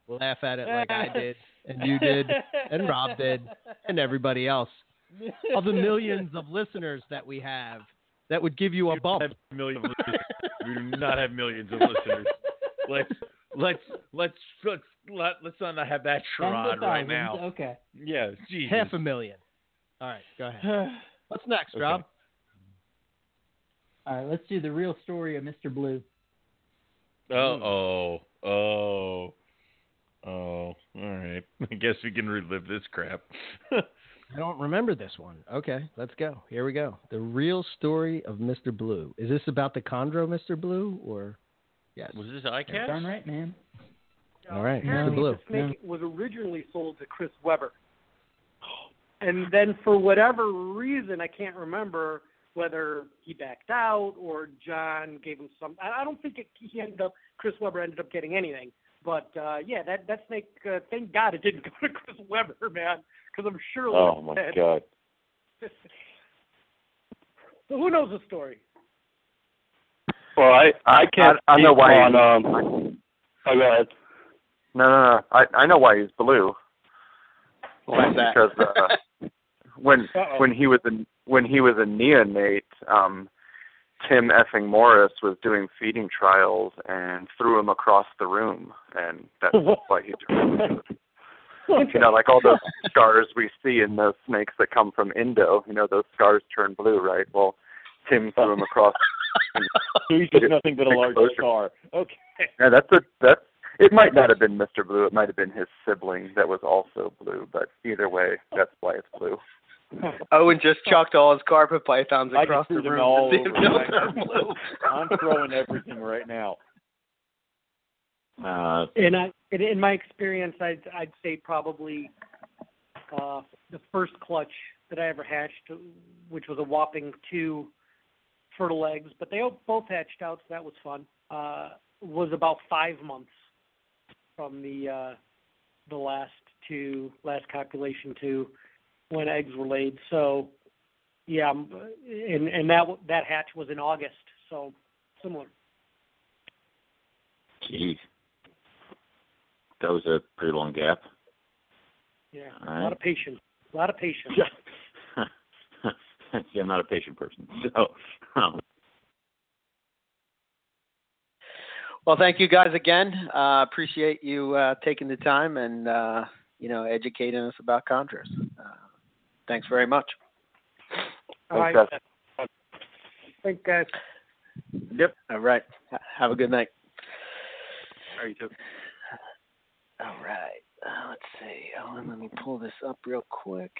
laugh at it like I did, and you did, and Rob did, and everybody else. Of the millions of listeners that we have, that would give you a bump. have millions of listeners. we do not have millions of listeners. Let's let's let's let's let, let's not have that Tens charade right now. Okay. Yeah, Jesus. Half a million. All right, go ahead. What's next, Rob? All right, let's do the real story of Mr. Blue. Uh oh. Oh. Oh. All right. I guess we can relive this crap. I don't remember this one. Okay, let's go. Here we go. The real story of Mr. Blue. Is this about the Chondro Mr. Blue or yes? Was this ICAST? Darn right, man. All right, Mr. Blue. the snake was originally sold to Chris Webber, and then for whatever reason, I can't remember whether he backed out or John gave him some. I I don't think it, he ended up. Chris Webber ended up getting anything. But uh, yeah, that that snake. Uh, thank God it didn't go to Chris Webber, man, because I'm sure. it Oh my been- god. so who knows the story? Well, I I can't I, I know speak why. on, um, oh, go ahead. No, no, no. I I know why he's blue. Why's that? Because uh, when Uh-oh. when he was a when he was a neonate, um, Tim effing Morris was doing feeding trials and threw him across the room, and that's why he turned. You know, like all those scars we see in those snakes that come from Indo. You know, those scars turn blue, right? Well, Tim threw him across. So he's just nothing but a large Exposure. scar. Okay. Yeah, that's a that's. It might not have been Mr. Blue. It might have been his sibling that was also blue. But either way, that's why it's blue. Owen just chucked all his carpet pythons I across just the threw them room all to see if over they'll right turn blue. I'm throwing everything right now. Uh, In I, in, in my experience, I'd I'd say probably uh, the first clutch that I ever hatched, which was a whopping two fertile eggs, but they both hatched out, so that was fun. Uh, was about five months from the uh, the last two last copulation to when eggs were laid. So yeah, um, and and that that hatch was in August, so similar. Jeez. That was a pretty long gap. Yeah, All a right. lot of patience, a lot of patience. See, I'm not a patient person. So, um, Well, thank you guys again. Uh, appreciate you uh, taking the time and uh, you know educating us about chondros. Thanks very much. All right. Thanks, guys. Yep. All right. Have a good night. All right, you too. All right. Uh, let's see. Oh, let me pull this up real quick.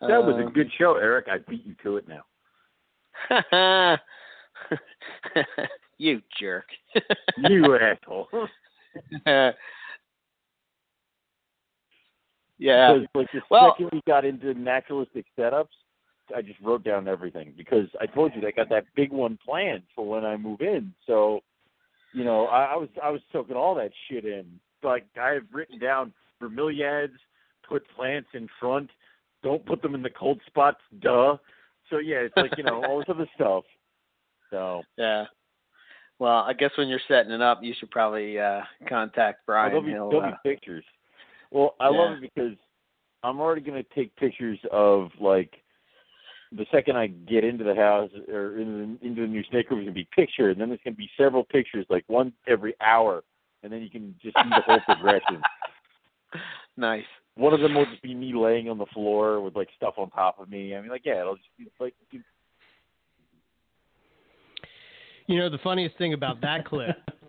That was a Um, good show, Eric. I beat you to it now. you jerk. You asshole. yeah. Because like the Well- second we got into naturalistic setups, I just wrote down everything because I told you I got that big one planned for when I move in. So, you know, I, I was I was soaking all that shit in. Like I have written down bromeliads, put plants in front, don't put them in the cold spots, duh. So yeah, it's like you know all this other stuff. So Yeah. Well, I guess when you're setting it up, you should probably uh, contact Oh, Brian. there'll be, He'll, there'll uh, be pictures. Well, I love it because I'm already going to take pictures of like the second I get into the house or in the, into the new snake room, it's going to be picture, and then there's going to be several pictures, like one every hour, and then you can just see the whole progression. Nice. One of them will just be me laying on the floor with like stuff on top of me. I mean, like yeah, it'll just be like You know, the funniest thing about that clip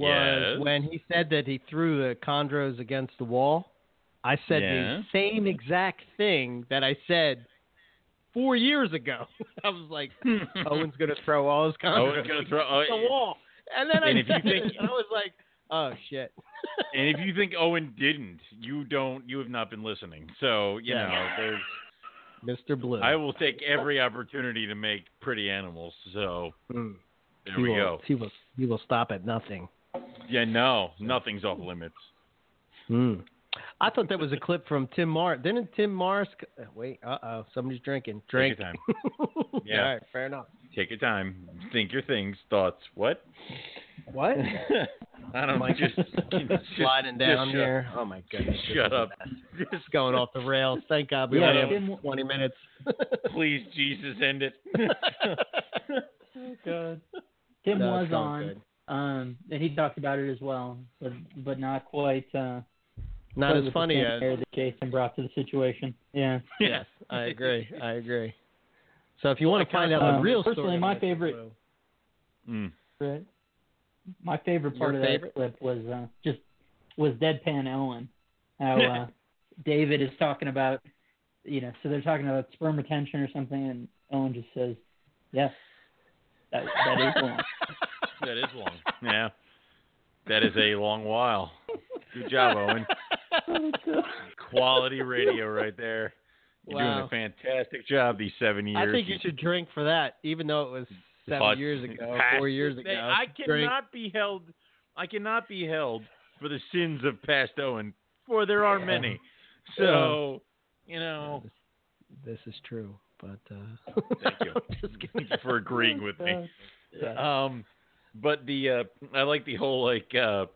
was Yes. when he said that he threw the chondros against the wall. I said Yeah. the same exact thing that I said four years ago. I was like, Owen's going to throw all his chondros Owen's gonna throw- oh, against the wall. And then I And if you think- it, and I was like, oh, shit. and if you think Owen didn't, you don't. You have not been listening. So you Yeah. know, there's. Mr. Blue. I will take every opportunity to make pretty animals. So Mm. there he we will, go. He will, he will stop at nothing. Yeah, no, nothing's off limits. Hmm. I thought that was a clip from Tim Mars. Didn't Tim Morris? uh, Wait, uh oh, somebody's drinking. Drink. Take your time. Yeah. All right, fair enough. Take your time. Think your things, thoughts. What? What? I don't know. Mike Just, just sliding just down shut- here. Oh my goodness. Shut up. mess. Just going off the rails. Thank God we Yeah, only have Tim- 20 minutes. Please, Jesus, end it. Oh God. Tim No, was on, good. Um, and he talked about it as well, but but not quite. Uh, Not quite as funny as- air that Jason brought to the situation. Yeah. yes, I agree. I agree. So if you want to find out Um, the real personally, story, my favorite- Mm. Right. My favorite part Your of that clip was uh, just was deadpan Ellen. How uh, David is talking about, you know, so they're talking about sperm retention or something, and Ellen just says, "Yes, that that is long." That is long. Yeah. That is a long while. Good job, Owen. Quality radio right there. You're doing a fantastic job these seven years. I think you should drink for that, even though it was seven But years ago, past- four years ago. I Drink. cannot be held. I cannot be held for the sins of past Owen, for there are many. So, you know, This is true, but uh, thank you. just. Thank you for agreeing with me. Yeah. Um, but the uh, I like the whole like uh,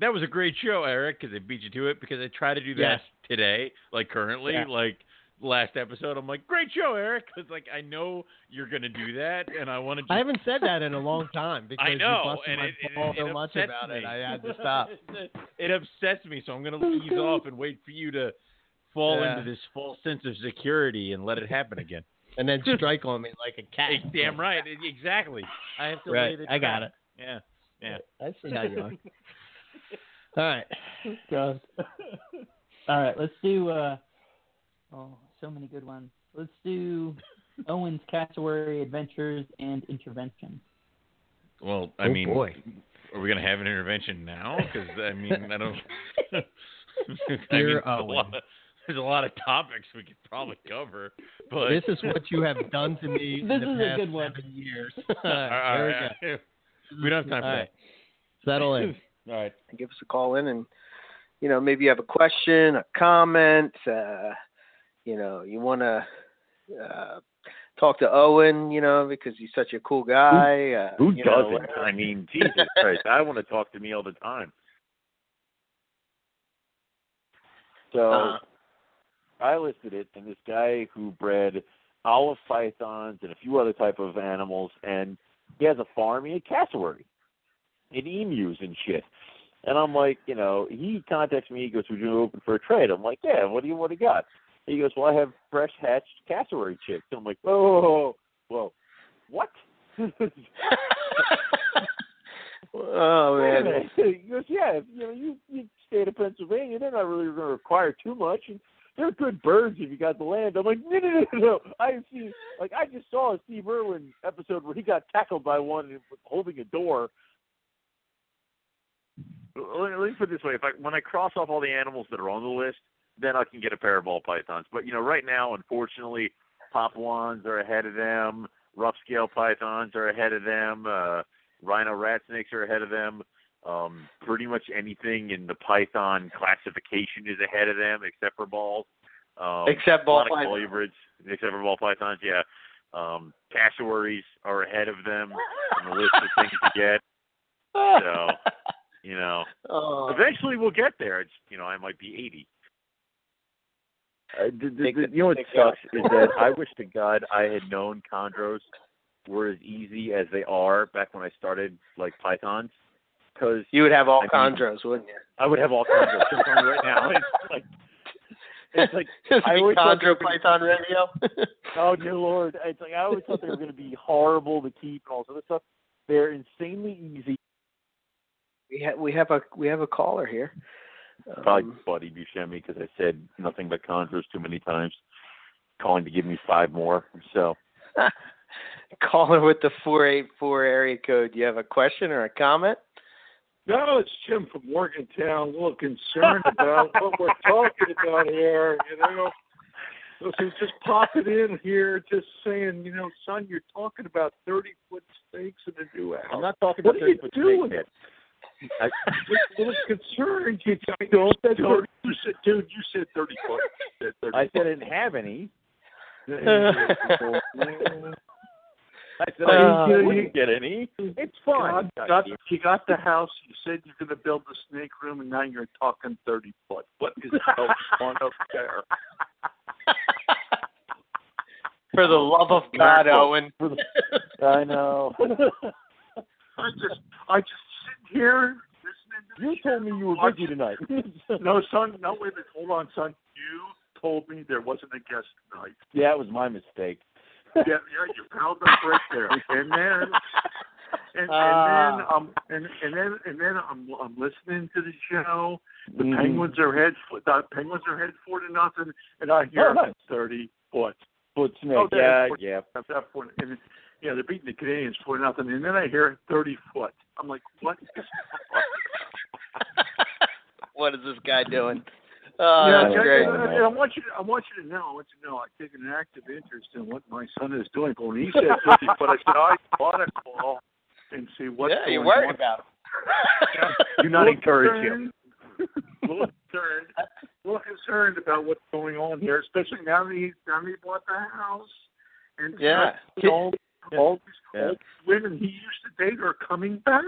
that was a great show, Eric, because I beat you to it. Because I try to do that Yes. today, like currently, Yeah. like last episode. I'm like, great show, Eric, because like I know you're gonna do that, and I want to. I haven't said that in a long time because I know, you and my it, it, it so much about me. it. I had to stop. it upsets me, so I'm gonna ease off and wait for you to fall Yeah. into this false sense of security and let it happen again. And then strike on me like a cat. Hey, damn right, exactly. I have to Right, lay the I got it. Yeah, yeah. I see how you are. All right. God. All right, let's do. uh Oh, so many good ones. Let's do Owen's cassowary adventures and intervention. Well, I Oh, mean, boy. are we gonna have an intervention now? Because I mean, I don't. I mean, Dear a, Owen. lot of, there's a lot of topics we could probably cover, but This is what you have done to me This in the is a past good one. seven years. All All right, right, we go. we don't have time for All that. right. Settle in. All right. give us a call in and you know maybe you have a question a comment uh you know you want to uh talk to owen you know because he's such a cool guy uh Who you doesn't? I mean, Jesus Christ, I want to talk to me all the time. So Uh-huh. I listed it, and this guy who bred olive pythons and a few other type of animals, and he has a farm. He had cassowary and emus and shit. And I'm like, you know, he contacts me. He goes, "Would you open for a trade?" I'm like, "Yeah." What do you What do you got? He goes, "Well, I have fresh hatched cassowary chicks." I'm like, "Whoa, whoa, whoa, what?" Oh man. He goes, "Yeah, you know, you you state of Pennsylvania, they're not really going to require too much, and they're good birds if you got the land." I'm like, "No, no, no, no. I've seen like I just saw a Steve Irwin episode where he got tackled by one holding a door." Let me, put it this way: if I when I cross off all the animals that are on the list, then I can get a pair of ball pythons. But you know, right now, unfortunately, Papuans are ahead of them. Rough scale pythons are ahead of them. Uh, rhino rat snakes are ahead of them. Um, pretty much anything in the python classification is ahead of them, except for balls. Um, Except a ball lot of pythons. except for ball pythons. Yeah, um, cassowaries are ahead of them on the list of things to get. So, you know, Oh. eventually we'll get there. It's you know, I might be eighty. Uh, the, the, the, the- you know what sucks is that I wish to God I had known chondros were as easy as they are back when I started like pythons. Because You would have all I mean, wouldn't you? I would have all chondros. I'm right now, it's like it's like This I would be always thought they chondro were python radio. oh dear lord! It's like I always thought they were going to be horrible to keep and all this other stuff. They're insanely easy. we have we have a we have a caller here. Probably Um, Buddy Buscemi because I said nothing but chondros too many times, calling to give me five more. So caller with the four eight four area code. Do you have a question or a comment? No, it's Jim from Morgantown. A little concerned about what we're talking about here. You know, listen, just popping in here, just saying, you know, son, you're talking about thirty foot snakes in a new house. I'm not talking What about are you 30 foot doing? snake I, A little concerned. You don't. Said 30, you said, dude, you said thirty foot. You said 30 I said I didn't have any. I said Uh, I you- wouldn't get any. It's fun. Got, got, you got the house. You said you're going to build the snake room, and now you're talking thirty foot. What is going on up there? For the oh, love of God, Miracle. Owen. I know. I just, I just sit here listening. To You told me you were busy tonight. no, son. No, wait a minute. Hold on, son. You told me there wasn't a guest tonight. yeah, it was my mistake. yeah, yeah, you fouled the right there. And then, and, and then, um, and and then, and then I'm I'm listening to the show. The Mhm. Penguins are head, the Penguins are head four to nothing, and I hear Oh, nice. thirty foot. Foot snake. Oh, yeah, four- yeah. At that point, and yeah, they're beating the Canadians four to nothing, and then I hear thirty foot. I'm like, what? is what is this guy doing? Oh, yeah, that's yeah, great. and- and I want you. To, I want you to know. I want you to know. I take an active interest in what my son is doing. But when he said thirty foot, I said I want to call and see what's yeah, you're going worried on. about him. Do not encourage him. A little concerned. A little concerned about what's going on here, especially now that he now that he bought the house. And Yeah. all, all these Yeah. all these women he used to date are coming back.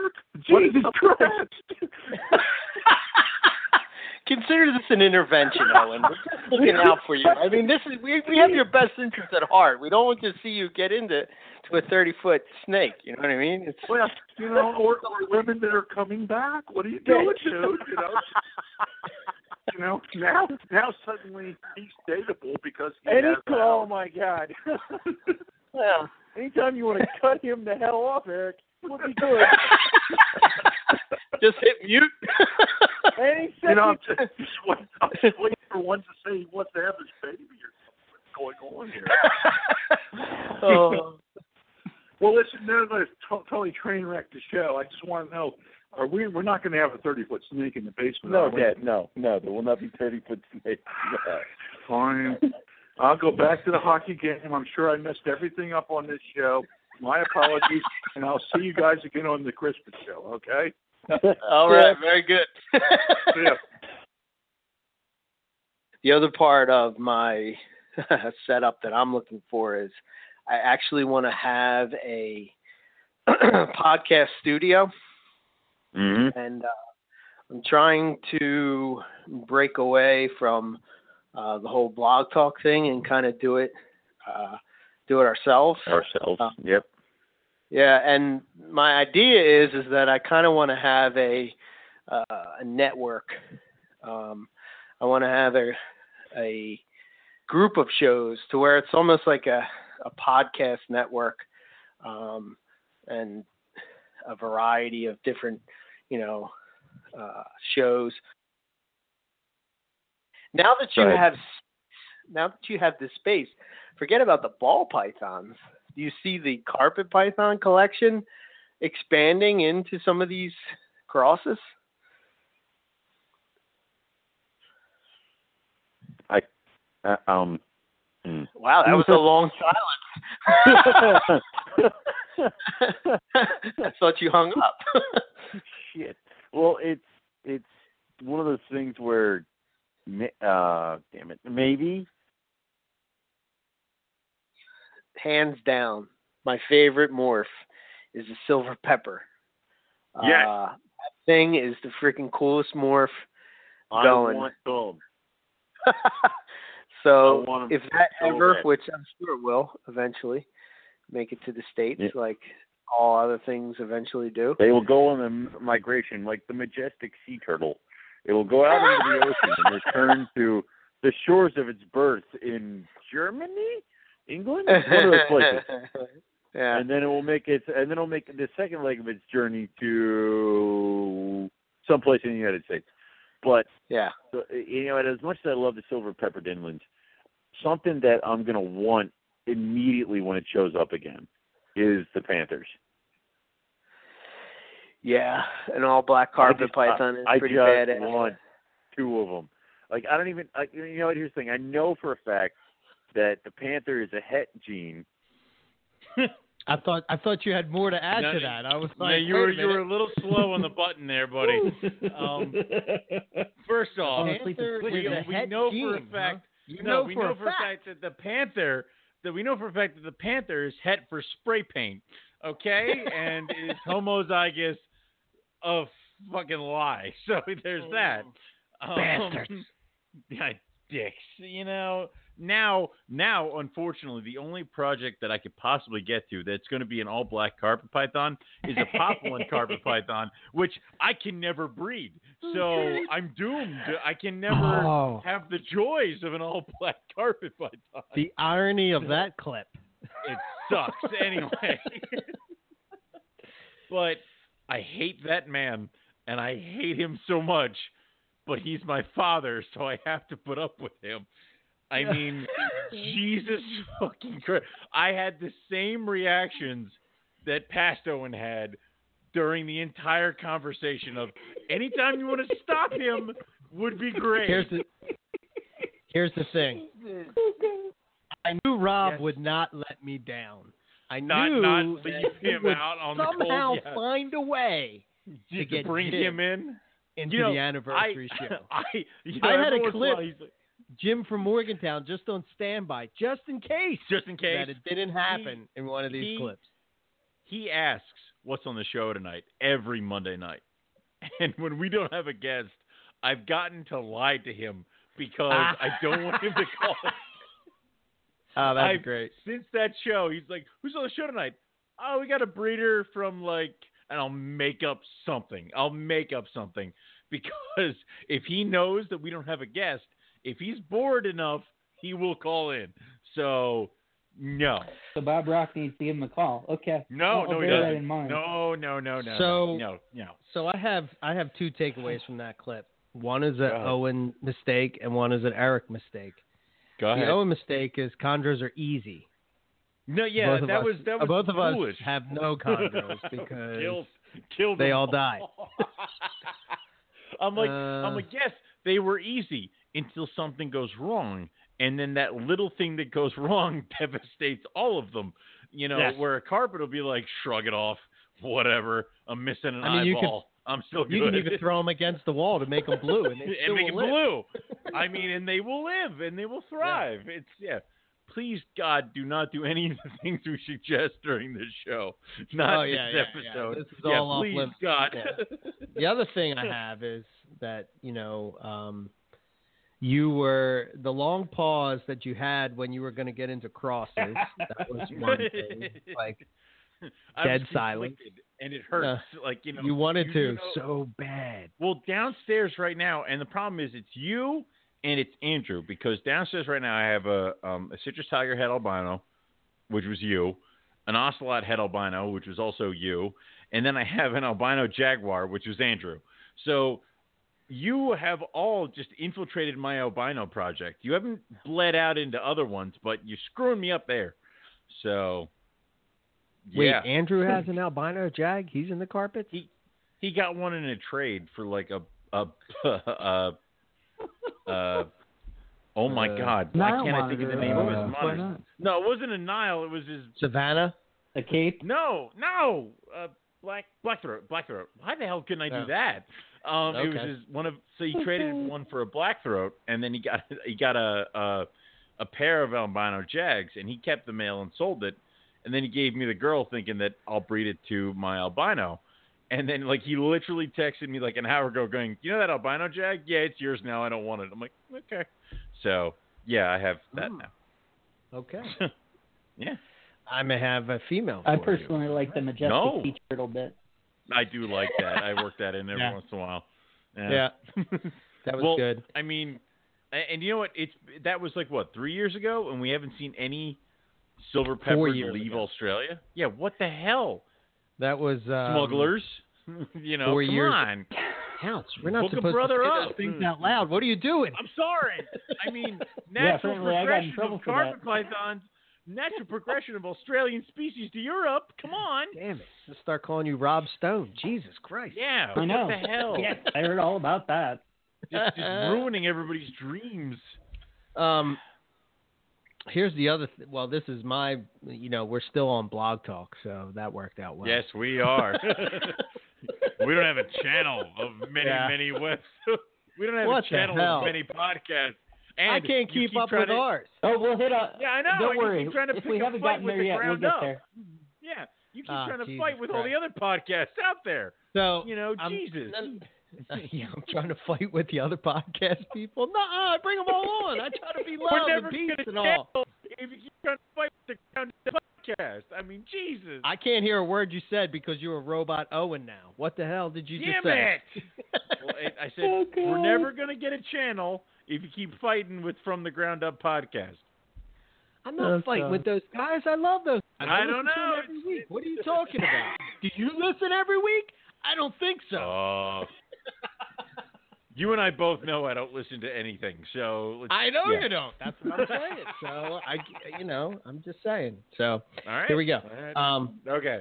Jesus Jesus Christ! Consider this an intervention, Owen. We're just looking out for you. I mean, this is we we have your best interest at heart. We don't want to see you get into to a thirty foot snake. You know what I mean? It's Well, you know, or, or women that are coming back. What are you doing, dude? You know, you know. Now, now suddenly he's dateable because he Any has oh my god. well, Anytime you want to cut him the hell off, Eric, would be good. just hit mute. Any You know, I'm second. just, just waiting, I'm just waiting for one to say he wants to have his baby or something. What's going on here? oh. Well, listen, no, no, it's to- totally train wreck the show. I just want to know: Are we? We're not going to have a thirty foot snake in the basement. No, are? Dad, no, no, there will not be thirty foot snakes. Fine. I'll go back to the hockey game. I'm sure I messed everything up on this show. My apologies, and I'll see you guys again on the Christmas show. Okay? All right, very good. The other part of my setup that I'm looking for is I actually want to have a podcast studio, Mm-hmm. and uh, I'm trying to break away from uh, the whole blog talk thing and kind of do it uh, do it ourselves. Ourselves. Uh, yep. Yeah, and my idea is is that I kind of want to have a uh, a network. Um, I want to have a a group of shows to where it's almost like a a podcast network, um, and a variety of different, you know, uh, shows. Now that you Right. have now that you have this space, forget about the ball pythons. Do you see the carpet python collection expanding into some of these crosses? I uh, um. hmm. Wow, that was a long silence. I thought you hung up. Shit. Well, it's it's one of those things where, uh, damn it, maybe Hands down, my favorite morph is the silver pepper. Yes. Uh, that thing is the freaking coolest morph I going. want some. So if that ever, which I'm sure it will eventually, make it to the states, like all other things eventually do. They will go on the migration like the majestic sea turtle. It will go out into the ocean and return to the shores of its birth in Germany, England, one of those places. yeah. And then it will make its, and then it'll make the second leg of its journey to someplace in the United States. But yeah, you know, as much as I love the silver pepper dinlins, something that I'm gonna want immediately when it shows up again is the Panthers. Yeah, an all black carpet just, python is I, pretty I bad. just want two of them. Like I don't even. I, you know what? Here's the thing. I know for a fact that the panther is a het gene. I thought I thought you had more to add No, to that. I was no, like, you were a you were a little slow on the button there, buddy. um, first off, Panther we, we het know for a fact. huh? You no, know we for know a for a fact that the panther that we know for a fact that the panther is het for spray paint. Okay, and is homozygous of fucking lie. So there's that. Um, Bastards. Yeah, dicks. You know, now, now, unfortunately, the only project that I could possibly get to that's going to be an all-black carpet python is a poplin carpet python, which I can never breed. Oh, so I'm doomed. I can never Oh. have the joys of an all-black carpet python. The irony of that clip. It sucks anyway. but I hate that man, and I hate him so much. But he's my father, so I have to put up with him. I mean, Jesus fucking Christ! I had the same reactions that Past Owen had during the entire conversation. Of anytime you want to stop him, would be great. Here's the Here's the thing. I knew Rob would not let me down. I Not- knew not that leave he him would out on cold, somehow yeah. find a way to Just get bring him in into You know, the anniversary I, show. I, you know, I had a clip. like- Jim from Morgantown just on standby, just in case. Just in case. that it didn't happen in one of these he- clips. he asks what's on the show tonight every Monday night. And when we don't have a guest, I've gotten to lie to him because I don't want him to call. Oh, that's I've- great. Since that show, he's like, "Who's on the show tonight?" Oh, we got a breeder from like, and I'll make up something. I'll make up something because if he knows that we don't have a guest, if he's bored enough, he will call in. So, no. So Bob Rock needs to give him a call. Okay. No, I'll, I'll no, he that doesn't. in mind. No, no, no, no, So- no, no, no. So I have I have two takeaways from that clip. One is an Owen mistake, and one is an Eric mistake. Go ahead. the. Owen mistake is chondros are easy. No, yeah, both of that us, was that was both of us have no chondros because killed, killed they them all died. I'm like, Uh, I'm like, yes, they were easy until something goes wrong, and then that little thing that goes wrong devastates all of them. You know, Yes. where a carpet will be like, shrug it off, whatever. I'm missing an I mean, eyeball. I'm still good. You can even throw them against the wall to make them blue, and and make it blue. I mean, and they will live and they will thrive. It's yeah. Please God, do not do any of the things we suggest during this show. Not Oh, yeah, this yeah, yeah. episode. This is yeah, all off please limits. God. Yeah. the other thing I have is that you know, um, you were the long pause that you had when you were going to get into crosses. that was one thing. Like dead silence. and it hurts. like you know, you wanted you to know- so bad. Well, downstairs right now, and the problem is it's you and it's Andrew because downstairs right now I have a um, a citrus tiger head albino, which was you, an ocelot head albino, which was also you, and then I have an albino jaguar, which was Andrew. So you have all just infiltrated my albino project. You haven't bled out into other ones, but you're screwing me up there. So Wait, yeah. Andrew has an albino jag. He's in the carpet. He he got one in a trade for like a a a, a oh my Uh, god why Nile can't I think of the monitor, name of uh, his why mother? No, it wasn't a Nile. It was his Savannah. A cape. no no uh, black black throat black throat. Why the hell couldn't I do that? Um, it was Okay. his one of so he traded one for a black throat and then he got he got a a, a pair of albino jags and he kept the male and sold it and then he gave me the girl thinking that I'll breed it to my albino. And then like he literally texted me like an hour ago going, You know that albino jag? Yeah, it's yours now, I don't want it. I'm like, Okay. So yeah, I have that now. Okay. Yeah. I may have a female. I for you. personally like the majestic No. sea turtle bit. I do like that. I work that in every Yeah. once in a while. Yeah. That was well, good. I mean, and you know what? It's that was like what three years ago, and we haven't seen any silver peppers leave ago. Australia. Yeah, what the hell, That was um, smugglers? you know, four come years- on. Counts. We're not Hook a supposed brother to say up. things out loud. What are you doing? I'm sorry. I mean, Yeah, natural apparently I got in progression trouble of carpet pythons, natural progression of Australian species to Europe. Come on. Damn it! Let's start calling you Rob Stone. Jesus Christ. Yeah. I know. What the hell? Yes, I heard all about that. Just, just ruining everybody's dreams. Um, here's the other. Th- well, this is my. You know, we're still on Blog Talk, so that worked out well. Yes, we are. we don't have a channel of many, Yeah. many webs. we don't have What a channel of many podcasts. And I can't you keep, up with to, ours. Oh, we'll hit a. Yeah, I know. Don't and you worry. keep trying to if pick we a haven't fight gotten with there the yet, we'll ground get up. there. Yeah, you keep Ah, trying to Jesus fight with all the other podcasts out there. So You know, I'm- Jesus. yeah, I'm trying to fight with the other podcast people. No, I bring them all on. I try to be We're love never and peace gonna and all. tell if you keep trying to fight with the ground podcast. I mean, Jesus. I can't hear a word you said because you're a robot Owen now. What the hell did you Damn just say? Damn it! well, I I said Oh, we're never gonna get a channel if you keep fighting with From the Ground Up podcast. I'm not That's, fighting uh, with those guys. I love those. Guys. I listen don't know. Every week. What are you talking about? Do you listen every week? I don't think so. Oh. you and I both know I don't listen to anything, so let's, I know yeah. you don't. That's what I'm saying. So I, you know, I'm just saying. So All right. here we go. All right. Um, okay.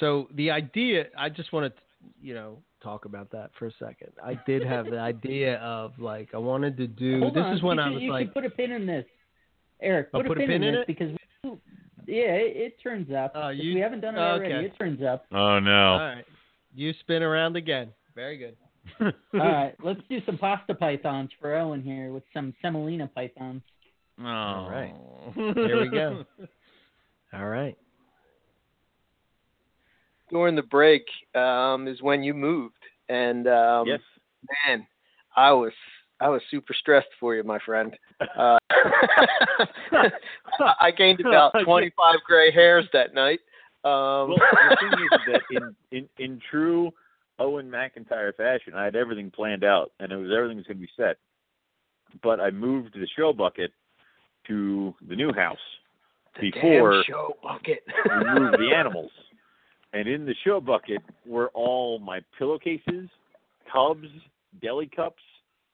so the idea, I just want to, you know, talk about that for a second. I did have the idea of like I wanted to do. Hold this on. is when you I should, was you like, should put a pin in this, Eric. I'll Put, put a, pin in, it? this because we, yeah, it, it turns up. Uh, you- we haven't done it already. okay. It turns up. oh no. all right, you spin around again. Very good. All right, let's do some pasta pythons for Owen here with some semolina pythons. Oh. All right. Here we go. All right. During the break um, is when you moved, and um, Yes. man, I was I was super stressed for you, my friend. Uh, I gained about 25 gray hairs that night. Um, Well, the thing is that in, in in true Owen McIntyre fashion, I had everything planned out, and it was everything was going to be set. But I moved the show bucket to the new house the before show bucket. we moved the animals. And in the show bucket were all my pillowcases, tubs, deli cups,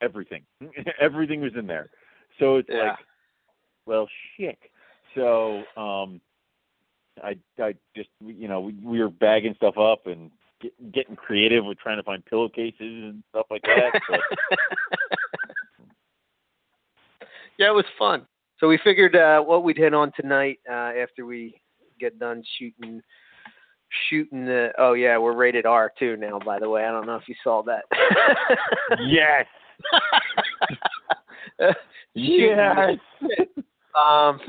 everything. everything was in there. So it's Yeah. like, well, shit. So um, I I just you know we, we were bagging stuff up and get, getting creative with trying to find pillowcases and stuff like that. Yeah, it was fun. So we figured uh, what we'd hit on tonight uh, after we get done shooting. Shooting the oh yeah we're rated R too now by the way I don't know if you saw that yes Shooting the- yes. um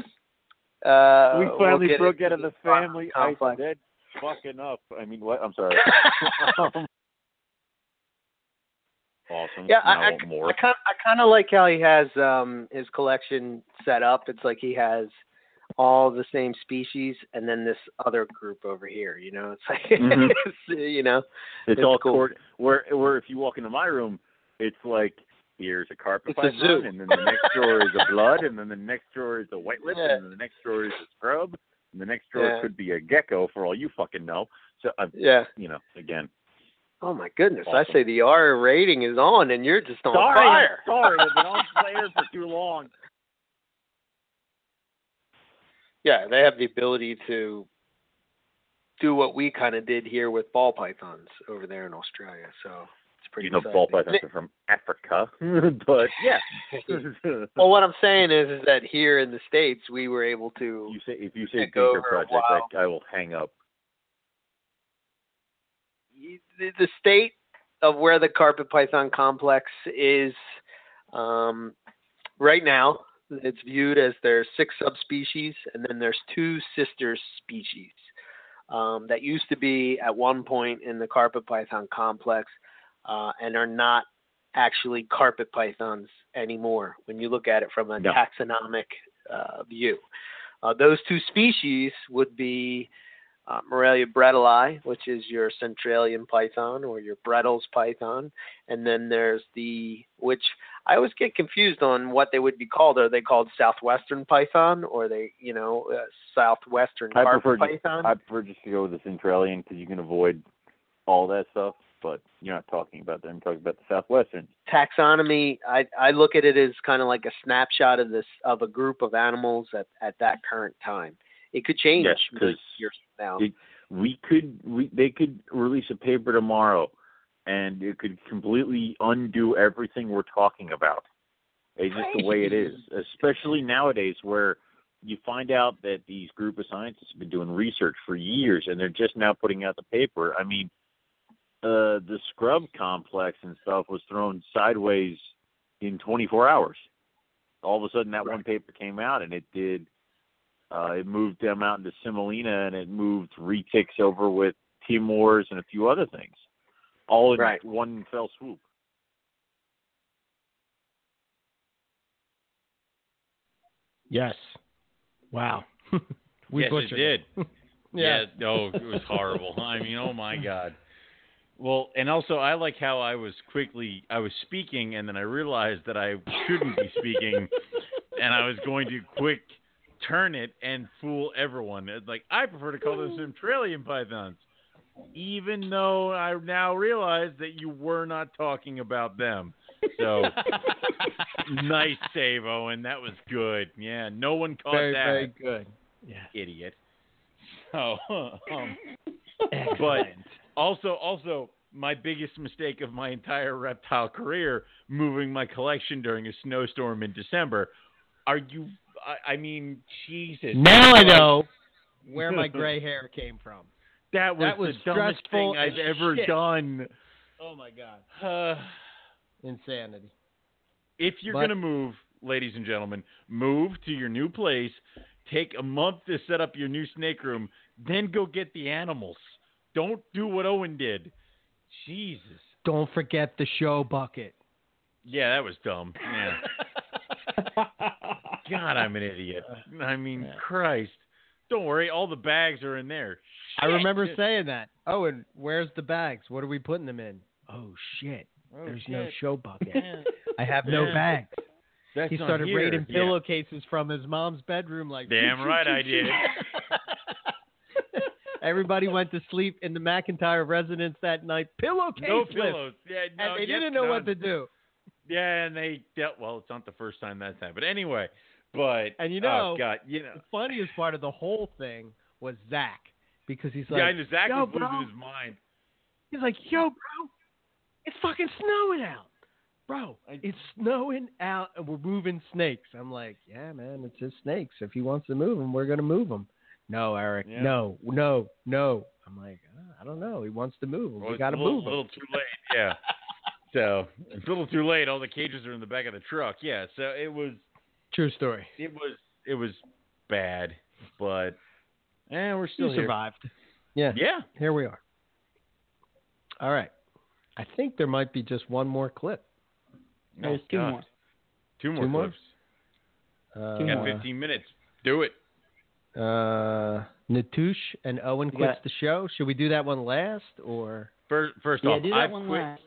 uh we we'll finally broke out of the family complex. ice. That fucking up. I mean, what? I'm sorry. um, awesome. Yeah, now I, I. I kind I kind of like how he has um his collection set up. It's like he has all the same species and then this other group over here. You know, it's like Mhm. it's, you know, It's, It's all cool. court where where if you walk into my room, it's like here's a carpet It's a python, zoo. and then the next drawer is a blood, and then the next drawer is a white lip, Yeah. and then the next drawer is a scrub, and the next drawer Yeah. could be a gecko for all you fucking know. So i yeah. you know, again, Oh my goodness! Awesome. I say the R rating is on, and you're just on sorry, fire. sorry, I've been on fire for too long. Yeah, they have the ability to do what we kind of did here with ball pythons over there in Australia. So it's pretty. You know, exciting. ball pythons are from Africa, but yeah. well, what I'm saying is, is that here in the states, we were able to. You say if you say over Project. I, I will hang up. the, the state of where the carpet python complex is um, right now it's viewed as there's six subspecies and then there's two sister species um, that used to be at one point in the carpet python complex uh, and are not actually carpet pythons anymore when you look at it from a No. taxonomic uh, view. Uh, those two species would be uh, Morelia bredli, which is your Centralian python or your Bredl's python, and then there's the which I always get confused on what they would be called. Are they called Southwestern python or are they, you know, uh, Southwestern I carpet prefer just. I prefer just to go with the Centralian because you can avoid all that stuff. But you're not talking about them. I'm talking about the Southwestern. taxonomy I, I look at it as kind of like a snapshot of this of a group of animals at, at that current time it could change Yes, millions 'cause of years from now It, we could we they could release a paper tomorrow, and it could completely undo everything we're talking about. It's just the way it is, especially nowadays where you find out that these group of scientists have been doing research for years and they're just now putting out the paper. I mean, uh, the scrub complex and stuff was thrown sideways in 24 hours. All of a sudden, that one paper came out and it did. Uh, it moved them out into Simalia and it moved retics over with Timors and a few other things, all in Right. one fell swoop. Yes. Wow. we yes, butchered it did. Yeah. Oh, it was horrible. I mean, oh my god. Well, and also I like how I was quickly I was speaking and then I realized that I shouldn't be speaking and I was going to quick turn it and fool everyone. It's like I prefer to call them Centralian pythons. Even though I now realize that you were not talking about them. So nice save, Owen. That was good. Yeah, no one caught very, that very good. Yeah. idiot. So, um, but also, also, my biggest mistake of my entire reptile career, moving my collection during a snowstorm in December. Are you? I, I mean, Jesus. Now I know where my gray hair came from. That was, That was the dumbest stressful thing I've ever shit. done. Oh my god. Uh, Insanity. if you're But- gonna move, ladies and gentlemen, move to your new place. Take a month to set up your new snake room, then go get the animals. Don't do what Owen did. Jesus. Don't forget the show bucket. Yeah, that was dumb. Yeah. God, I'm an idiot. I mean, Christ. Don't worry, all the bags are in there. I remember saying that. Oh, and where's the bags? What are we putting them in? Oh shit. Oh, There's no show bucket. Yeah. I have no Yeah. bags. That's he started here. raiding Yeah. pillowcases from his mom's bedroom like Damn right I did. Everybody went to sleep in the McIntyre residence that night. Pillowcase No list. pillows. Yeah, no, and they yes, didn't know what to do. Yeah, and they dealt. Well, it's not the first time that's happened. But anyway, but And you know, oh God, you know, the funniest part of the whole thing was Zach because he's yeah, like, I know Zach was bro. losing his mind. he's like, yo, bro, it's fucking snowing out, bro. It's snowing out, and we're moving snakes. I'm like, yeah, man, it's his snakes. If he wants to move them, we're gonna move them. No, Eric, Yeah. no, no, no. I'm like, "Ah, I don't know. He wants to move. Well, we got to move. a little, move 'em. little too late. Yeah. so it's a little too late. All the cages are in the back of the truck. Yeah. So it was. True story. It was. It was bad, but eh, we're still You here. survived. Yeah. Yeah. Here we are. All right. I think there might be just one more clip. There's two God. more. Two more Two more? clips. Uh, You got 15 minutes. Do it. Uh, Natush and Owen We quits got- the show. Should we do that one last or? First, first Yeah, off, do that I've one quit. last.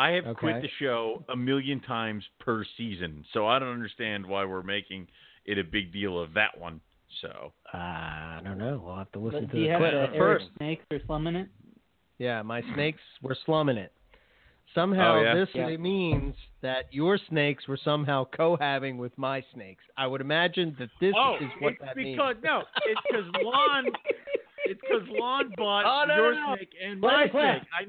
I have quit the show a million times per season, so I don't understand why we're making it a big deal of that one. So Uh, I don't know. We'll have to listen But to do you the have clip the Eric first. Snakes or slumming it? Yeah, my snakes were slumming it. Somehow Oh, yeah? this Yeah. means that your snakes were somehow cohabbing with my snakes. I would imagine that this oh, is what it's that because means. no, it's because Lon, it's because Lon bought Oh, no, your no, no. snake and my snake. I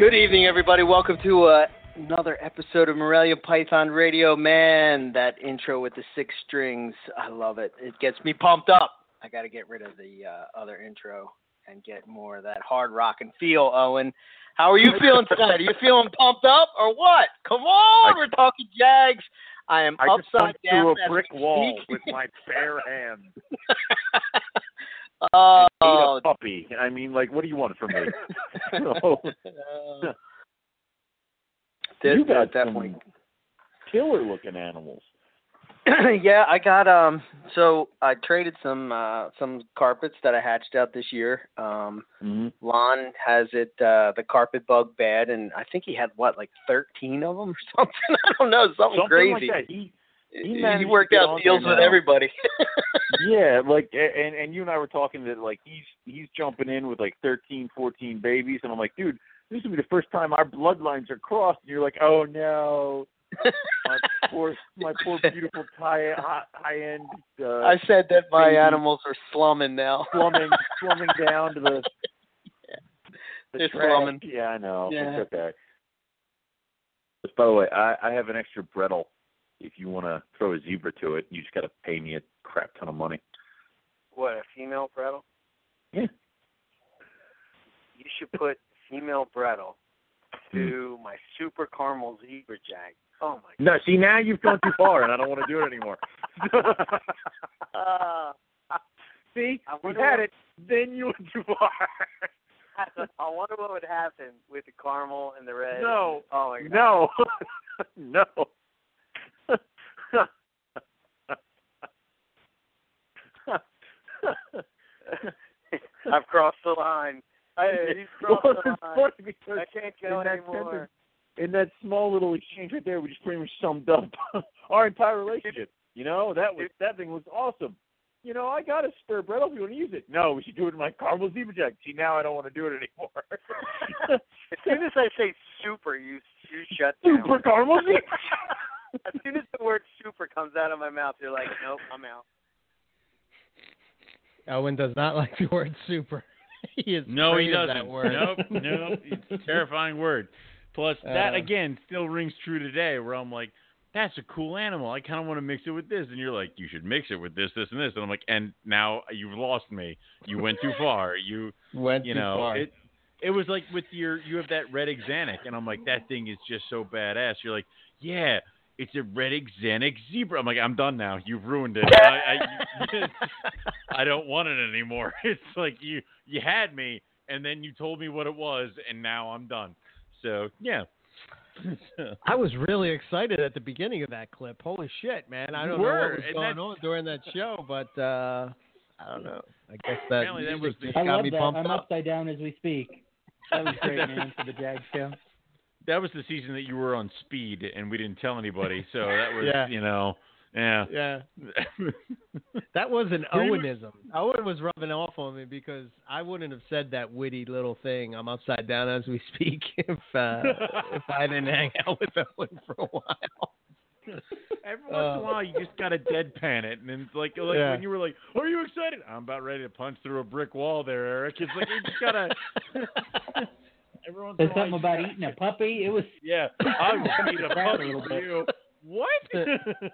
Good evening, everybody. Welcome to uh, another episode of Morelia Python Radio. Man, that intro with the six strings, I love it. It gets me pumped up. I got to get rid of the uh, other intro and get more of that hard rock and feel, Owen. How are you feeling tonight? Are you feeling pumped up or what? Come on, we're talking Jags. I am I just upside went down through a brick wall with my bare hands. oh, Ate a puppy. I mean, like, what do you want from me? So, you got definitely killer looking animals. yeah, I got um so I traded some uh some carpets that I hatched out this year. Um Mm-hmm. Lon has it uh the carpet bug bad and I think he had what like 13 of them or something. I don't know, something, Something crazy. like that. He he, He worked out deals with now. everybody. yeah, like and and you and I were talking that like he's he's jumping in with like thirteen, fourteen babies, and I'm like, dude, this will be the first time our bloodlines are crossed. And you're like, oh no, my poor my poor beautiful high high end. Uh, I said that my baby animals are slumming now. slumming slumming down to the. the They're trash. slumming. Yeah, I know. Yeah. It's okay. Just by the way, I, I have an extra Bredl. If you want to throw a zebra to it, you just got to pay me a crap ton of money. What a female Bredl? Yeah. You should put female Bredl to my super caramel zebra jack. Oh my God. No, see now you've gone too far, and I don't want to do it anymore. Uh, see, I we had what- it. Then you went too far. I wonder what would happen with the caramel and the red. No. Oh my god. No, no. I've crossed the line. I, he's crossed well, the line. because I can't go anymore. in that small little exchange right there, we just pretty much summed up our entire relationship. You know, that was that thing was awesome. You know, I got a spare bread if you want to use it. No, we should do it in my caramel zebra jack. See, now I don't want to do it anymore. As soon as I say super, you you shut down. Super caramel zebra. as soon as the word super comes out of my mouth, you're like, nope, I'm out. Owen does not like the word super. he is No, he doesn't. That word. Nope, nope. It's a terrifying word. Plus, that Uh. again still rings true today, where I'm like, "That's a cool animal. I kind of want to mix it with this," and you're like, "You should mix it with this, this, and this," and I'm like, "And now you've lost me. You went too far. You Went you too know far. it." It was like with your you have that red Xanac, and I'm like, that thing is just so badass. You're like, yeah, it's a red Xanac zebra. I'm like, I'm done now. You've ruined it. I, I, I don't want it anymore. It's like you you had me, and then you told me what it was, and now I'm done. So yeah. I was really excited at the beginning of that clip. Holy shit, man! I don't know were, what was and going on during that show, but uh I don't know. I guess that that music was the- just I got love me that. pumped I'm up. upside down as we speak. That was great, man, for the Jag show. That was the season that you were on speed, and we didn't tell anybody. So that was Yeah. you know yeah Yeah. That was an Owenism. Owen was rubbing off on me because I wouldn't have said that witty little thing. I'm upside down as we speak if uh, if I didn't hang out with Owen for a while. Every once in a Uh, while, you just gotta deadpan it, and then it's like like Yeah. when you were like, "Are you excited?" I'm about ready to punch through a brick wall there, Eric. It's like you just gotta. Every once in There's a while, something you about just- eating a puppy. It was Yeah, I will eat a Crap a puppy little for you. What?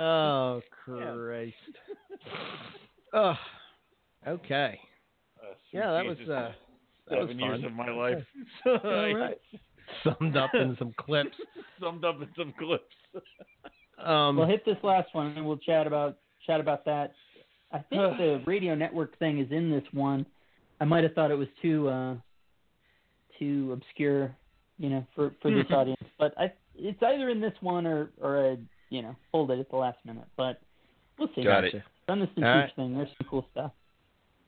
Oh Christ. oh, okay. yeah, that was Jesus. uh, that was Seven years of my life. All right. Summed up in some clips. Summed up in some clips. Um, we'll hit this last one and we'll chat about chat about that. I think the radio network thing is in this one. I might have thought it was too uh too obscure, you know, for for this audience. But I it's either in this one or or a you know, hold it at the last minute. But we'll see. Got it. Done this in All huge right. thing. There's some cool stuff.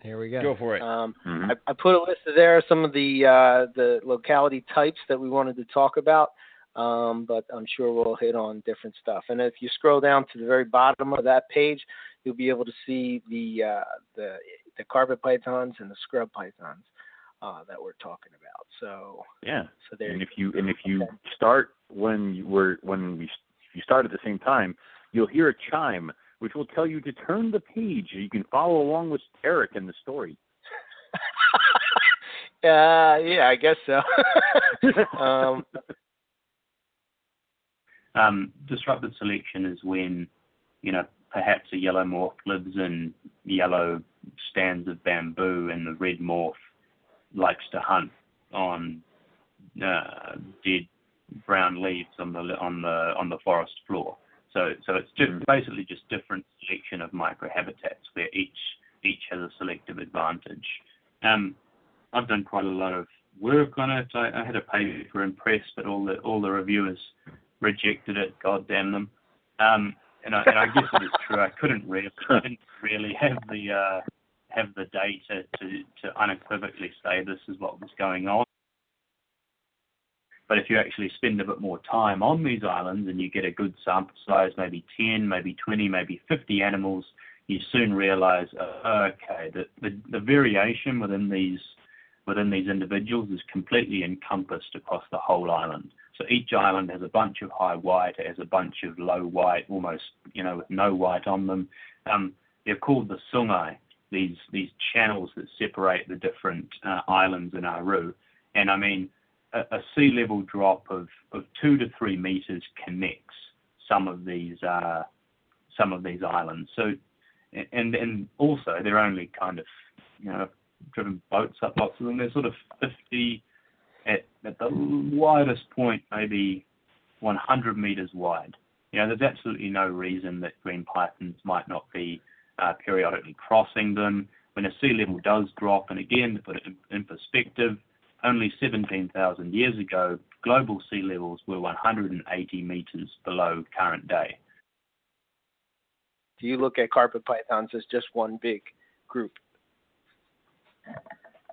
Here we go. Go for it. Um, Mm-hmm. I, I put a list of there of some of the uh, the locality types that we wanted to talk about, um, but I'm sure we'll hit on different stuff. And if you scroll down to the very bottom of that page, you'll be able to see the uh, the the carpet pythons and the scrub pythons uh, that we're talking about. So Yeah. So there and if you and if you start when you were when we if you start at the same time, you'll hear a chime which will tell you to turn the page. You can follow along with Eric in the story. uh, yeah, I guess so. um, Um, disrupted selection is when, you know, perhaps a yellow morph lives in yellow stands of bamboo, and the red morph likes to hunt on uh, dead brown leaves on the on the on the forest floor. So so it's just basically just different selection of microhabitats where each each has a selective advantage. Um, I've done quite a lot of work on it. I, I had a paper in press, but all the all the reviewers rejected it. God damn them. Um, and I, and I guess it is true. I couldn't really, didn't really have the uh, have the data to to unequivocally say this is what was going on. But if you actually spend a bit more time on these islands and you get a good sample size, maybe 10, maybe 20, maybe 50 animals, you soon realize, uh, okay, the, the, the variation within these within these individuals is completely encompassed across the whole island. So each island has a bunch of high white, it has a bunch of low white, almost you know with no white on them. Um, they're called the sungai. These these channels that separate the different uh, islands in Aru, and I mean a, a sea level drop of, of two to three meters connects some of these uh, some of these islands. So and and also they're only kind of you know driven boats up lots of them. They're sort of 50 at at the widest point, maybe 100 meters wide. You know, there's absolutely no reason that green pythons might not be uh, periodically crossing them. When a sea level does drop, and again, to put it in, in perspective, only 17,000 years ago, global sea levels were 180 meters below current day. do you look at carpet pythons as just one big group?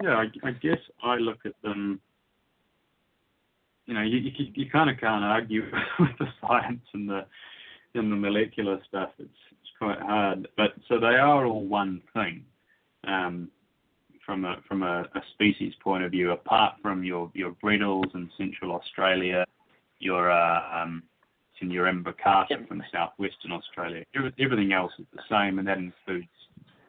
Yeah, I, I guess I look at them. You know, you you, you kind of can't argue with the science and the and the molecular stuff. It's it's quite hard, but so they are all one thing. Um, from a from a, a species point of view, apart from your your bredels in Central Australia, your uh, um, and your imbricata from southwestern Australia, everything else is the same, and that includes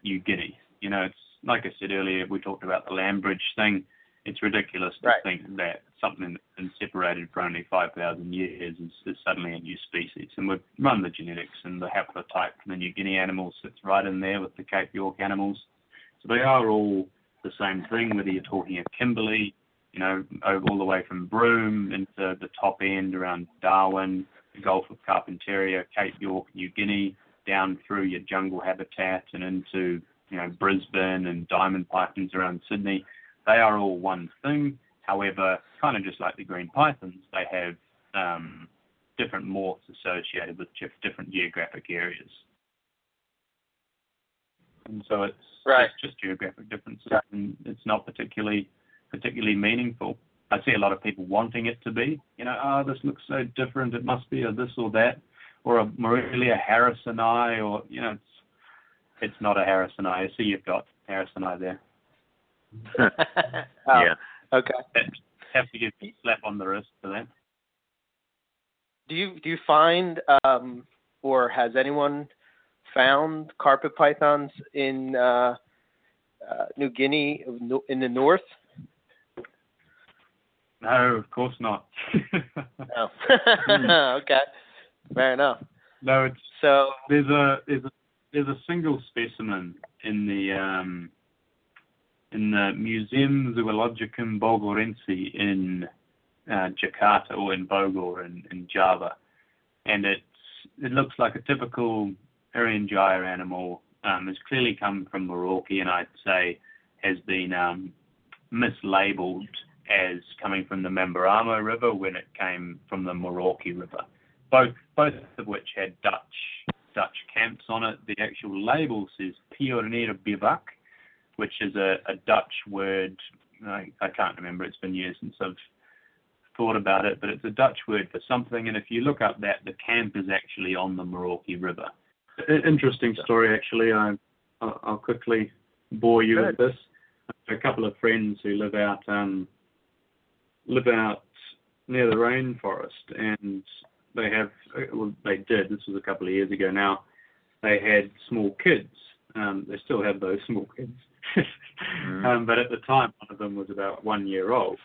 New Guinea. You know, it's like I said earlier, we talked about the land bridge thing. It's ridiculous to think that something that's been separated for only 5,000 years is, is suddenly a new species. And we've run the genetics and the haplotype from the New Guinea animals sits right in there with the Cape York animals. So they are all the same thing, whether you're talking of Kimberley, you know, all the way from Broome into the top end around Darwin, the Gulf of Carpentaria, Cape York, New Guinea, down through your jungle habitat and into, you know, Brisbane and diamond pythons around Sydney. They are all one thing. However, kind of just like the green pythons, they have um, different morphs associated with different geographic areas. And so it's Right. it's just geographic differences, and it's not particularly particularly meaningful. I see a lot of people wanting it to be. You know, oh, this looks so different. It must be a this or that, or a Morelia harrisoni, or you know, it's it's not a harrisoni. I see you've got harrisoni there. yeah. Okay. Have to give a slap on the wrist for that. Do you do you find um, or has anyone found carpet pythons in uh, uh, New Guinea in the north? No, of course not. No. okay. Fair enough. No, it's So there's a there's a there's a single specimen in the um, in the Museum Zoologicum Bogoriense in uh, Jakarta or in Bogor in, in Java, and it's it looks like a typical Irian Jaya animal. Um, it's clearly come from Merauke, and I'd say has been um, mislabeled as coming from the Mamberamo River when it came from the Merauke River. Both both of which had Dutch Dutch camps on it. The actual label says Pioneer Bivak, which is a, a Dutch word. I, I can't remember. It's been years since I've thought about it, but it's a Dutch word for something. And if you look up that, the camp is actually on the Merauke River. Interesting story, actually. I, I'll I'll quickly bore you with this. A couple of friends who live out um, live out near the rainforest, and they have well, they did. This was a couple of years ago now. They had small kids. Um, they still have those small kids, um, but at the time, one of them was about one year old,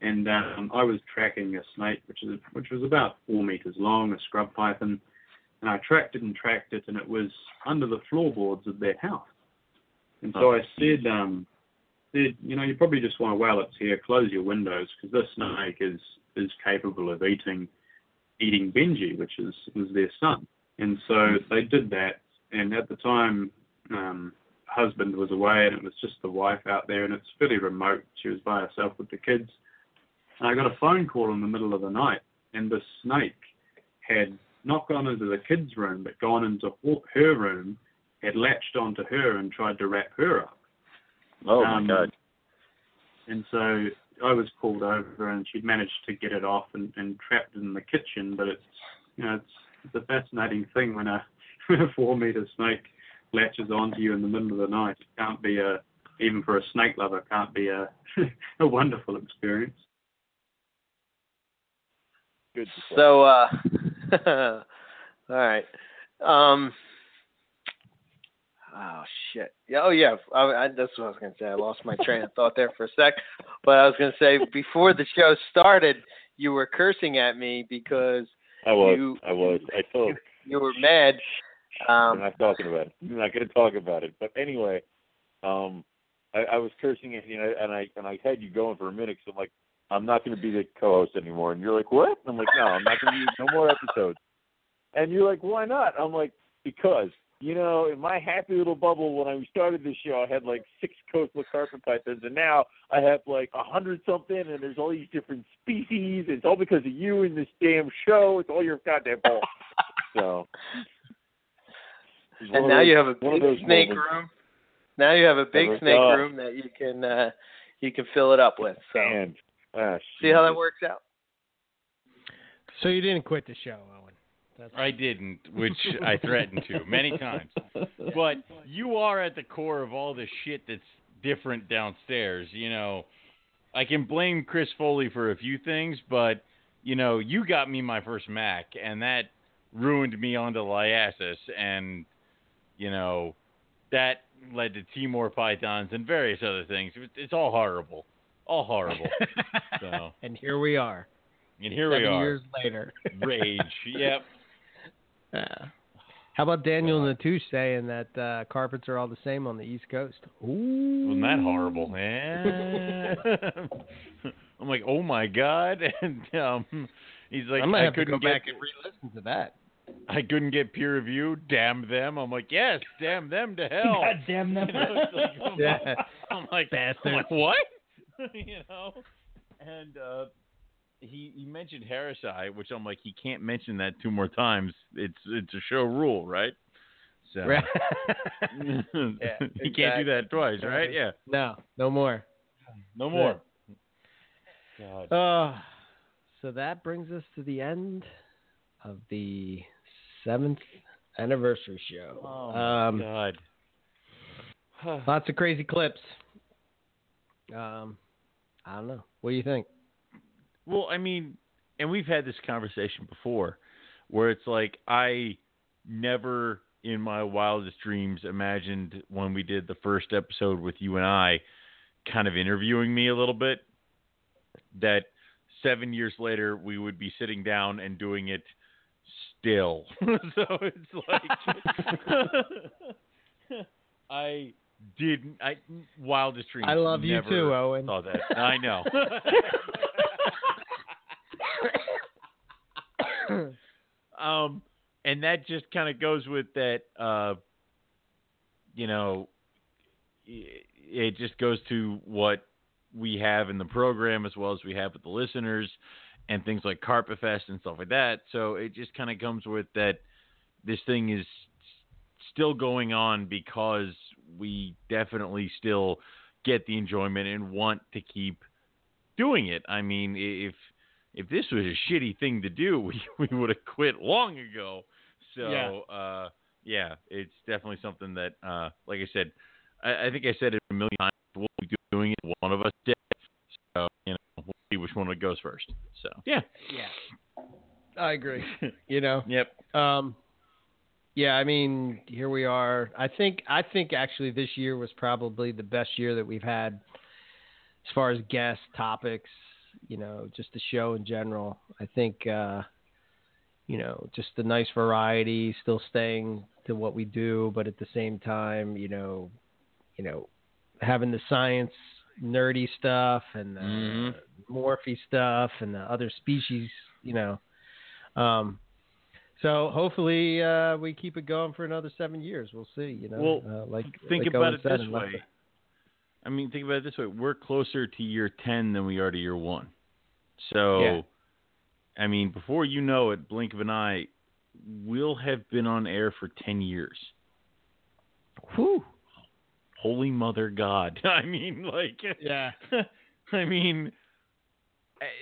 and um, I was tracking a snake, which is which was about four meters long, a scrub python, and I tracked it and tracked it, and it was under the floorboards of their house. And so I said, um, said, you know, you probably just want to while it's here, close your windows because this snake is is capable of eating eating Benji, which is was their son. And so they did that. And at the time, um, husband was away, and it was just the wife out there, and it's fairly remote. She was by herself with the kids. And I got a phone call in the middle of the night, and the snake had not gone into the kids' room, but gone into her room, had latched onto her and tried to wrap her up. Oh Um, my god. And so I was called over, and she'd managed to get it off and, and trapped it in the kitchen. But it's you know it's it's a fascinating thing when a, when a four meter snake latches onto you in the middle of the night. It can't be a even for a snake lover, can't be a a wonderful experience. Good. So, uh, all right. Um, oh shit. Yeah. Oh yeah. I, I, that's what I was gonna say. I lost my train of thought there for a sec. But I was gonna say before the show started, you were cursing at me because I was. you I was. I told. you were mad. I'm Um, not talking about it. I'm not going to talk about it. But anyway, um, I, I was cursing at you know, and I and I had you going for a minute. So I'm like, I'm not going to be the co-host anymore. And you're like, what? I'm like, no, I'm not going to do no more episodes. And you're like, why not? I'm like, because you know, in my happy little bubble when I started this show, I had like six coastal carpet pythons, and now I have like a hundred something, and there's all these different species. It's all because of you and this damn show. It's all your goddamn fault. so. It's one and now those- you have a big snake moments. room. Now you have a big snake thought. room that you can uh, you can fill it up with. So And ah, see how that works out. So you didn't quit the show, Owen. That's I didn't, which I threatened to many times. But you are at the core of all the shit that's different downstairs. You know, I can blame Chris Foley for a few things, but you know, you got me my first Mac, and that ruined me onto Liasis, and you know, that led to Timor pythons and various other things. It's all horrible, all horrible. so, and here we are. and here seven we are, years later. rage. Yep. Yeah. How about Daniel Natusch saying that uh, carpets are all the same on the East Coast? Ooh. Wasn't that horrible, man? I'm like, oh my god, and um, he's like, I might have to couldn't go get, back and re-listen to that. I couldn't get peer review. Damn them. I'm like, yes, damn them to hell. God damn them. You know, like, I'm, Yeah. I'm like, I'm like, what? you know, and uh, he he mentioned Harrisai, which I'm like, he can't mention that two more times. It's it's a show rule, right? So Right. he can't do that twice, right? Yeah, No, no more. no more. God. Uh, so that brings us to the end of the seventh anniversary show. Oh my um, God. Lots of crazy clips. Um, I don't know. What do you think? Well, I mean, and we've had this conversation before where it's like I never in my wildest dreams imagined when we did the first episode with you and I kind of interviewing me a little bit that 7 years later we would be sitting down and doing it still. so it's like I didn't. I wildest dreams. I love you too, Owen. Saw that. I know. um, and that just kind of goes with that. Uh, you know, it, it just goes to what we have in the program as well as we have with the listeners and things like Carpet Fest and stuff like that. So it just kind of comes with that this thing is still going on because we definitely still get the enjoyment and want to keep doing it. I mean, if if this was a shitty thing to do, we we would have quit long ago. So Yeah. uh yeah, it's definitely something that uh like I said, I, I think I said it a million times, we'll be doing it one of us did. So, you know, we'll see which one goes first. So yeah. Yeah. I agree. You know. Yep. Um yeah, I mean, here we are. I think I think actually this year was probably the best year that we've had as far as guest topics, you know, just the show in general. I think uh you know, just the nice variety, still staying to what we do, but at the same time, you know, you know, having the science nerdy stuff and the Mhm. morphe stuff and the other species, you know. Um, so hopefully uh, we keep it going for another seven years. We'll see. You know, Well, uh, like think like about it this way. I mean, think about it this way: we're closer to year ten than we are to year one. So, Yeah. I mean, before you know it, blink of an eye, we'll have been on air for ten years. Whew. Holy Mother God! I mean, like, yeah. I mean,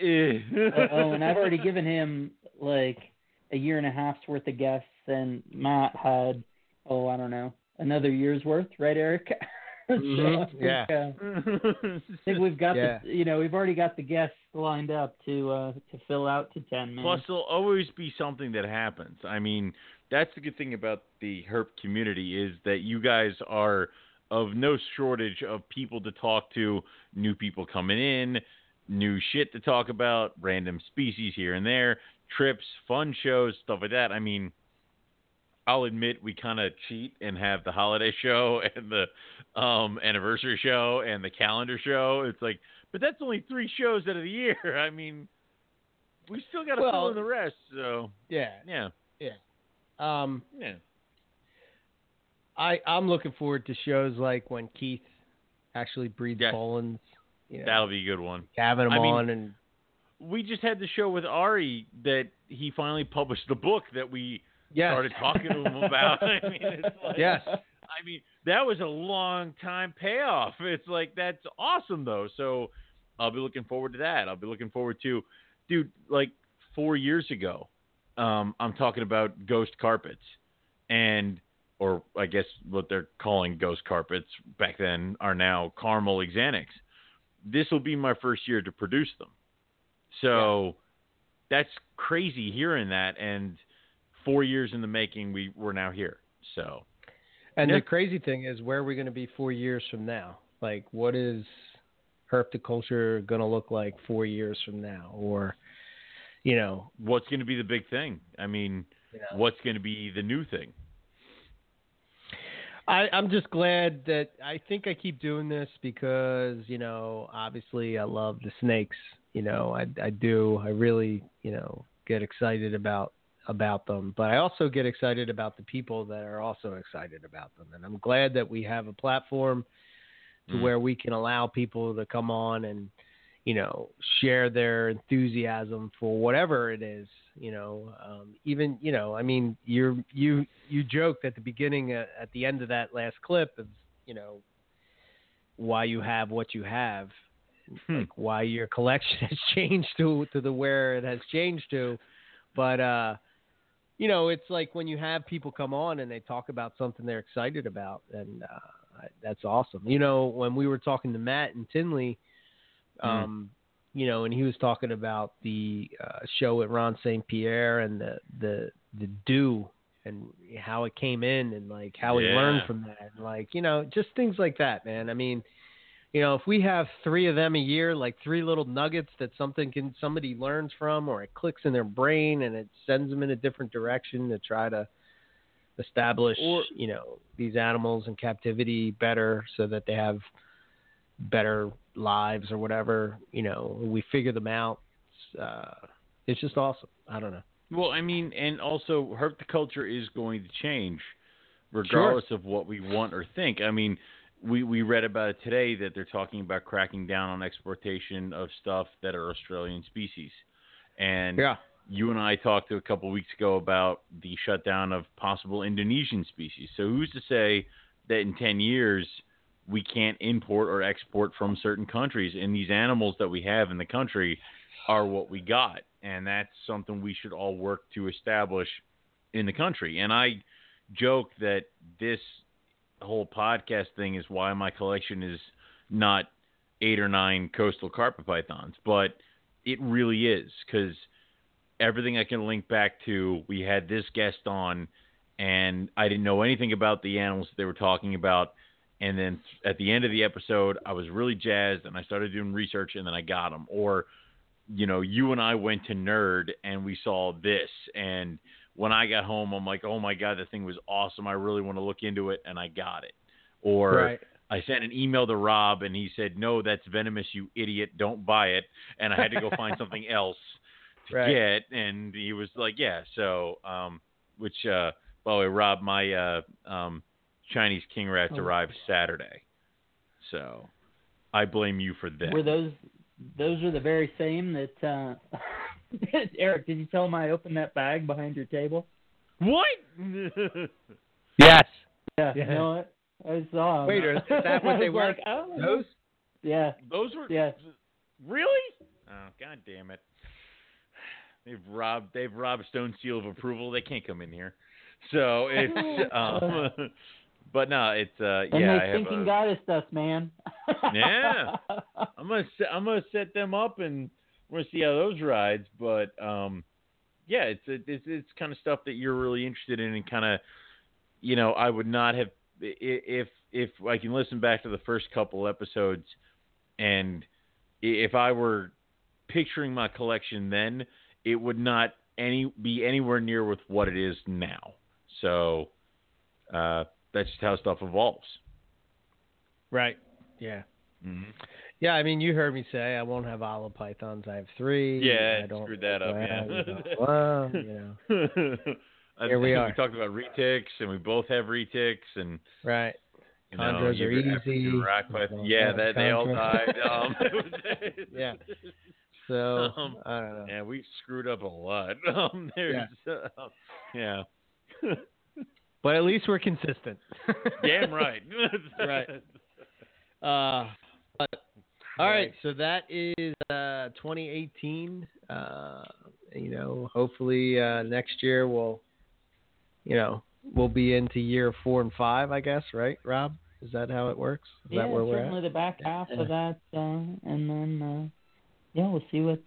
eh. oh, oh, and I've already given him like a year and a half's worth of guests, and Matt had oh I don't know another year's worth, right, Eric? So Mhm, I think, yeah. uh, I think we've got Yeah. the you know we've already got the guests lined up to uh to fill out to ten man. Plus, there'll always be something that happens. I mean, that's the good thing about the herp community is that you guys are of no shortage of people to talk to, new people coming in, new shit to talk about, random species here and there, trips, fun shows, stuff like that. I mean, I'll admit we kind of cheat and have the holiday show and the um, anniversary show and the calendar show. It's like, but that's only three shows out of the year. I mean, we still got to fill in the rest. So Yeah. yeah, Yeah. Um, yeah. I I'm looking forward to shows like when Keith actually breeds Yes. You know, That'll be a good one. having him I mean, on and We just had the show with Ari that he finally published the book that we Yes. started talking to him about. I mean, it's like, Yes. I mean, that was a long time payoff. It's like that's awesome though. So I'll be looking forward to that. I'll be looking forward to, dude. Like four years ago, um, I'm talking about ghost carpets, and or I guess what they're calling ghost carpets back then are now caramel Xanax. This will be my first year to produce them. So that's crazy hearing that. And four years in the making, we we're now here. So And Yeah. the crazy thing is, where are we going to be four years from now? Like, what is herpetoculture going to look like four years from now? Or, you know, what's going to be the big thing? I mean, what's going to be the new thing? I, I'm just glad that I think I keep doing this because, you know, obviously I love the snakes. You know, I, I do. I really, you know, get excited about about them, but I also get excited about the people that are also excited about them. And I'm glad that we have a platform to Mm. where we can allow people to come on and, you know, share their enthusiasm for whatever it is, you know, um, even, you know, I mean, you you, you joked at the beginning, uh, at the end of that last clip of, you know, why you have what you have, like why your collection has changed to, to the where it has changed to. But, uh, you know, it's like when you have people come on and they talk about something they're excited about, and uh, that's awesome. You know, when we were talking to Matt and Tinley, um, you know, and he was talking about the uh, show at Ron St. Pierre and the the the do and how it came in and like how he learned from that, and like you know, just things like that, man. I mean, you know, if we have three of them a year, like three little nuggets that something can somebody learns from, or it clicks in their brain and it sends them in a different direction to try to establish, Or- you know, these animals in captivity better, so that they have better lives or whatever. You know, we figure them out. Uh, it's just awesome. I don't know. Well, I mean, and also herpetoculture is going to change, regardless of what we want or think. I mean, we we read about it today that they're talking about cracking down on exportation of stuff that are Australian species, and Yeah. you and I talked a couple weeks ago about the shutdown of possible Indonesian species. So who's to say that in ten years we can't import or export from certain countries, and these animals that we have in the country are what we got, and that's something we should all work to establish in the country. And I joke that this whole podcast thing is why my collection is not eight or nine coastal carpet pythons, but it really is because everything I can link back to, we had this guest on, and I didn't know anything about the animals they were talking about. And then at the end of the episode, I was really jazzed, and I started doing research, and then I got them. Or, you know, you and I went to Nerd, and we saw this, and when I got home, I'm like, oh my god, that thing was awesome. I really want to look into it, and I got it. Or Right. I sent an email to Rob, and he said, no, that's venomous, you idiot. Don't buy it. And I had to go find something else to Right. get, and he was like, yeah. So, um, which, uh, by the way, Rob, my uh, um, Chinese king rats Oh. arrived Saturday, so I blame you for that. Were those those are the very same that uh Eric, did you tell him I opened that bag behind your table? What? Yes. Yeah, Yeah. you know what? I saw 'em. Wait, is that what they were? Like, oh. Those? Yeah. Those were Yeah. really? Oh, god damn it! They've robbed. They've robbed Stone Seal of approval. They can't come in here. So it's. um, but no, it's. uh And Yeah, have. thinking a- goddess us, man. Yeah. I'm gonna set, I'm gonna set them up and we're gonna see how those rides. But um, yeah, it's it's it's kind of stuff that you're really interested in and kind of, you know, I would not have if if I can listen back to the first couple episodes, and if I were picturing my collection then, it would not any be anywhere near with what it is now. So uh, that's just how stuff evolves. Right. Yeah. Mm-hmm. Yeah, I mean, you heard me say I won't have olive pythons. I have three. Yeah, I don't screwed that up. well, Yeah. you know, well, you know. Here we are. We talked about retics, and we both have retics, and Right. you know, are easy. rock python- Yeah, yeah, that they all died. Um, Yeah. So Um, I don't know. yeah, we screwed up a lot. Um, there's, uh, yeah. But at least we're consistent. Damn right. right. Uh, but, all right, so that is uh, 2018. Uh, you know, hopefully uh, next year we'll, you know, we'll be into year four and five, I guess, right, Rob? Is that how it works? Is yeah, that where we're certainly at? the back half Yeah. of that, uh, and then uh, yeah, we'll see what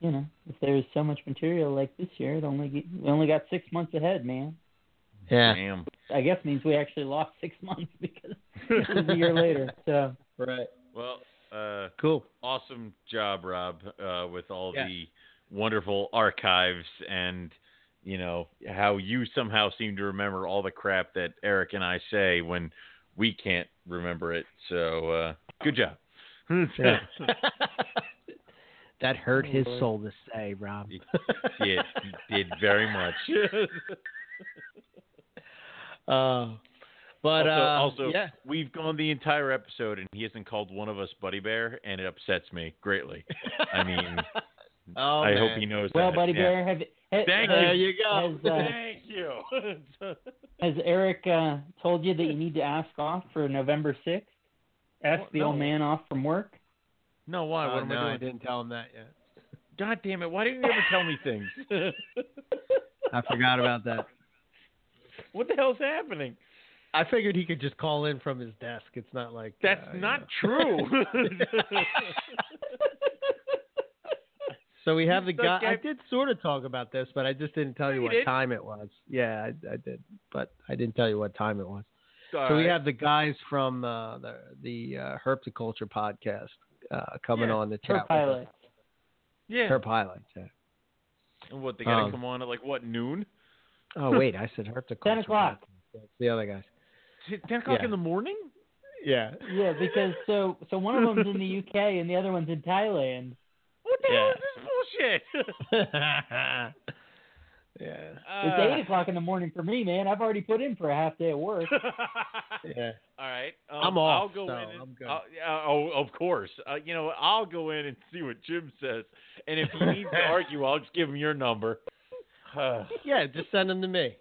you know. If there's so much material like this year, it only get, we only got six months ahead, man. Yeah. Damn. I guess means we actually lost six months because it was a year later. So right. Well, uh, cool. Awesome job, Rob, uh, with all Yeah. the wonderful archives and you know how you somehow seem to remember all the crap that Eric and I say when we can't remember it. So uh, good job. Yeah. that hurt his soul to say, Rob. did he did very much. Uh, but also, uh, also yeah. we've gone the entire episode and he hasn't called one of us Buddy Bear, and it upsets me greatly. I mean, Oh, I hope he knows well, that. Buddy yeah. Bear, have ha- Thank uh, you. There you go. Has, uh, Thank you. has Eric uh, told you that you need to ask off for November sixth? Ask the old man off from work. no, why? Uh, what am no, I doing? I didn't tell him that yet. God damn it! Why didn't you ever tell me things? I forgot about that. what the hell's happening? I figured he could just call in from his desk. It's not like That's uh, you not know. true. So we have the Look, guy. I I- did sort of talk about this, but I just didn't tell you you what did. time it was. Yeah, I, I did, but I didn't tell you what time it was. So we have the guys from uh, the the uh, Herpticulture podcast uh, coming Yeah. on the Her chat. pilot. Yeah. Her pilot. Yeah. And what they gotta Um, come on at like what noon? Oh wait, I said Herpticulture. Ten o'clock. podcast. That's the other guys. Ten o'clock Yeah. in the morning? Yeah. Yeah, because so so one of them's in the UK and the other one's in Thailand. What the hell is this bullshit? yeah. It's eight o'clock in the morning for me, man. I've already put in for a half day of work. Yeah. All right. Um, I'm off, I'll go so in. And, I'm good. I'll- oh, of course. Uh, you know, I'll go in and see what Jim says, and if he needs to argue, I'll just give him your number. Yeah, just send them to me.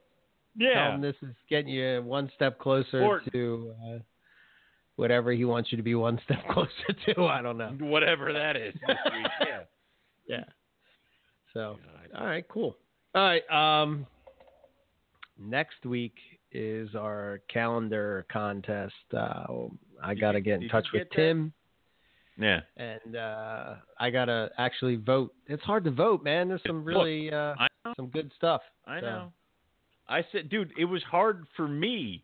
Tell yeah. him this is getting you one step closer Or- to uh, whatever he wants you to be one step closer to. I don't know. Whatever that is. Yeah. Yeah. So, all right, cool. All right. Um, next week is our calendar contest. Uh, I got to get in touch with? Tim, Yeah. and uh, I got to actually vote. It's hard to vote, man. There's some really uh, some good stuff. I So, know. I said, dude, it was hard for me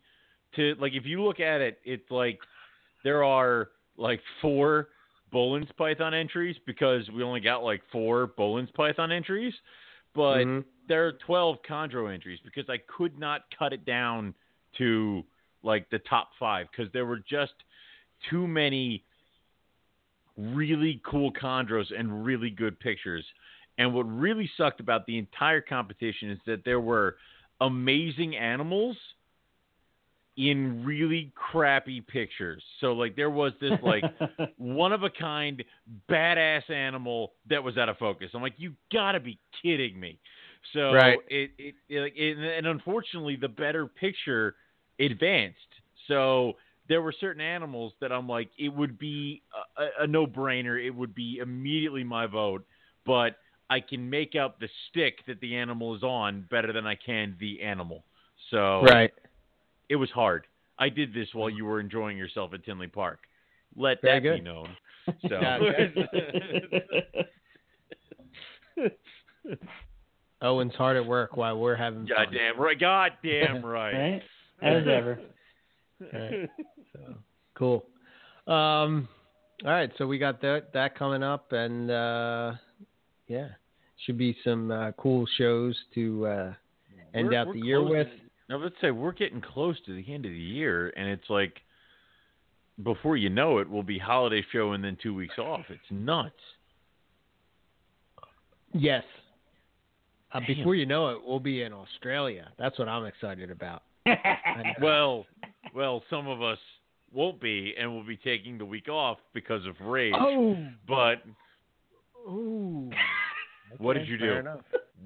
to like. If you look at it, it's like there are like four Boelen's Python entries because we only got like four Boelen's Python entries, but Mhm. there are twelve Chondro entries because I could not cut it down to like the top five because there were just too many really cool chondros and really good pictures. And what really sucked about the entire competition is that there were amazing animals in really crappy pictures. So like there was this like one of a kind badass animal that was out of focus. I'm like, you gotta be kidding me. So Right. it, it, it, it and unfortunately the better picture advanced. So there were certain animals that I'm like, it would be a, a, a no brainer. It would be immediately my vote, but I can make out the stick that the animal is on better than I can the animal. So Right. it was hard. I did this while mm-hmm. you were enjoying yourself at Tinley Park. Let Very that be known. So Owen's hard at work while we're having fun. goddamn right, goddamn right. right? As ever. Right. So cool. Um, all right, so we got that that coming up, and uh, yeah, should be some uh, cool shows to uh, end We're- out we're the year with. Now let's say we're getting close to the end of the year, and it's like before you know it, we'll be holiday show and then two weeks off. It's nuts. Yes. Uh, before you know it, we'll be in Australia. That's what I'm excited about. Well, well, some of us won't be, and we'll be taking the week off because of rage. Oh. But Ooh. what did you do? enough.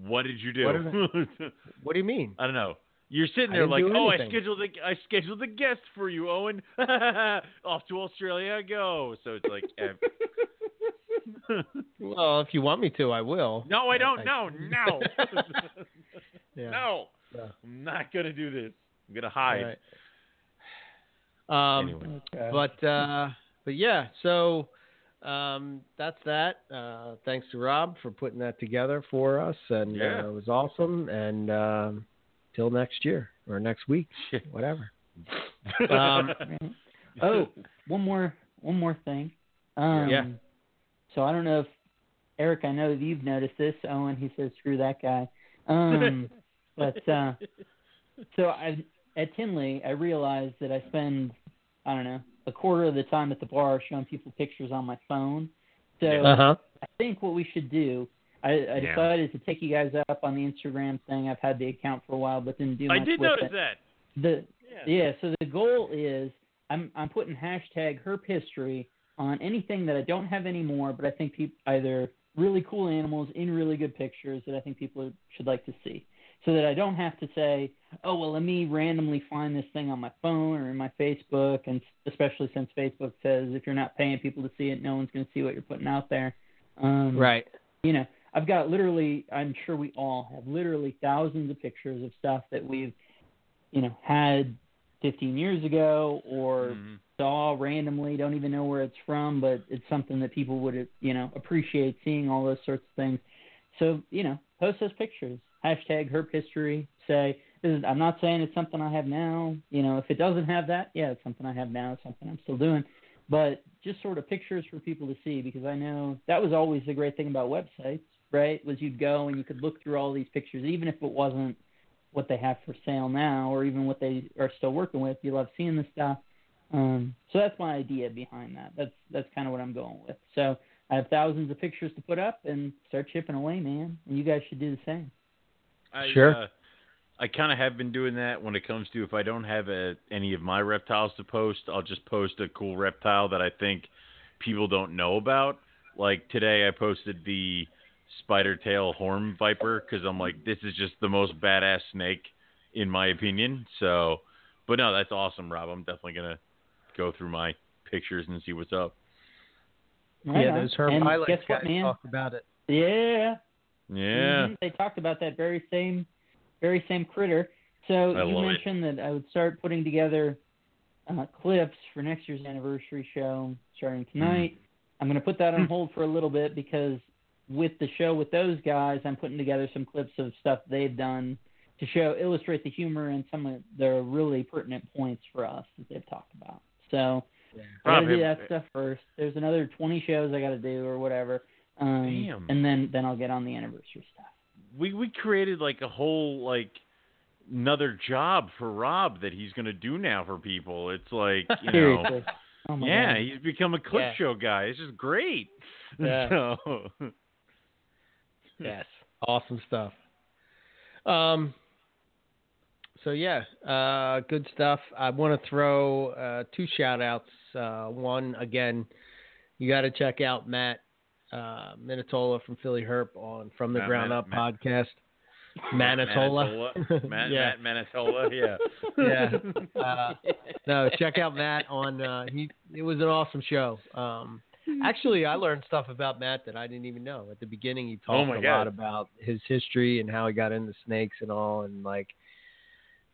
What did you do? What What do you mean? I don't know. You're sitting there like, oh, I anything." scheduled a, I scheduled a guest for you, Owen. Off to Australia I go. So it's like, eh. Well, if you want me to, I will. no, I don't. I- No, no, Yeah. no. Yeah. I'm not gonna do this. I'm gonna hide. All right. Um, Anyway. But uh, but yeah, so um, that's that. Uh, thanks to Rob for putting that together for us, and Yeah. uh, it was awesome. And um, till next year or next week, whatever. Um, oh, one more one more thing. Um, Yeah. So I don't know if Eric, I know that you've noticed this. Owen, he says, "Screw that guy." Um, but uh, so I at Tinley, I realized that I spend I don't know a quarter of the time at the bar showing people pictures on my phone. So Uh-huh. I think what we should do. I, I Yeah. decided to take you guys up on the Instagram thing. I've had the account for a while, but didn't do I much I did with notice it. that. The Yeah. yeah. So the goal is I'm I'm putting hashtag herp history on anything that I don't have anymore, but I think people either really cool animals in really good pictures that I think people should like to see. So that I don't have to say, oh well, let me randomly find this thing on my phone or in my Facebook, and especially since Facebook says if you're not paying people to see it, no one's going to see what you're putting out there. Um, right. you know, I've got literally, I'm sure we all have literally thousands of pictures of stuff that we've, you know, had 15 years ago or Mhm. saw randomly, don't even know where it's from, but it's something that people would, you know, appreciate seeing all those sorts of things. So, you know, post those pictures. Hashtag herp history. Say, is, I'm not saying it's something I have now. You know, if it doesn't have that, yeah, it's something I have now. It's something I'm still doing. But just sort of pictures for people to see because I know that was always the great thing about websites, right? Was you'd go and you could look through all these pictures, even if it wasn't what they have for sale now or even what they are still working with. You love seeing the stuff. Um, so that's my idea behind that. That's that's kind of what I'm going with. So I have thousands of pictures to put up and start chipping away, man. And you guys should do the same. I, Sure. Uh, I kind of have been doing that when it comes to if I don't have a, any of my reptiles to post, I'll just post a cool reptile that I think people don't know about. Like today, I posted the spider tail horn viper because I'm like, this is just the most badass snake in my opinion. So, but no, that's awesome, Rob. I'm definitely gonna go through my pictures and see what's up. Right yeah, those herb and highlights guess what, guys man? talked about it. Yeah. Yeah. Mhm. They talked about that very same, very same critter. So I you love it. mentioned that I would start putting together uh, clips for next year's anniversary show starting Mm-hmm. tonight. I'm going to put that on hold for a little bit because with the show with those guys, I'm putting together some clips of stuff they've done to show illustrate the humor and some of the really pertinent points for us that they've talked about. So I Rob, gotta do that stuff first. There's another 20 shows I got to do or whatever. Um, Damn. And then then I'll get on the anniversary stuff. we we created like a whole like another job for Rob that he's gonna do now for people. It's like you know, Oh my yeah, God. he's become a clip Yeah. show guy. It's just great. Yeah. So, Yes, awesome stuff. Um. So yeah, uh, good stuff. I want to throw uh, two shout outs. Uh, one again, you got to check out Matt uh, Minatola from Philly Herp on From the Matt- Ground Matt- Up Matt- podcast. Manitola. Manitola. Matt, yeah. Matt Manitola. Yeah. yeah. Uh, no, check out Matt on. Uh, he. It was an awesome show. Um, actually, I learned stuff about Matt that I didn't even know. At the beginning, he Oh talked my a God. lot about his history and how he got into snakes and all, and like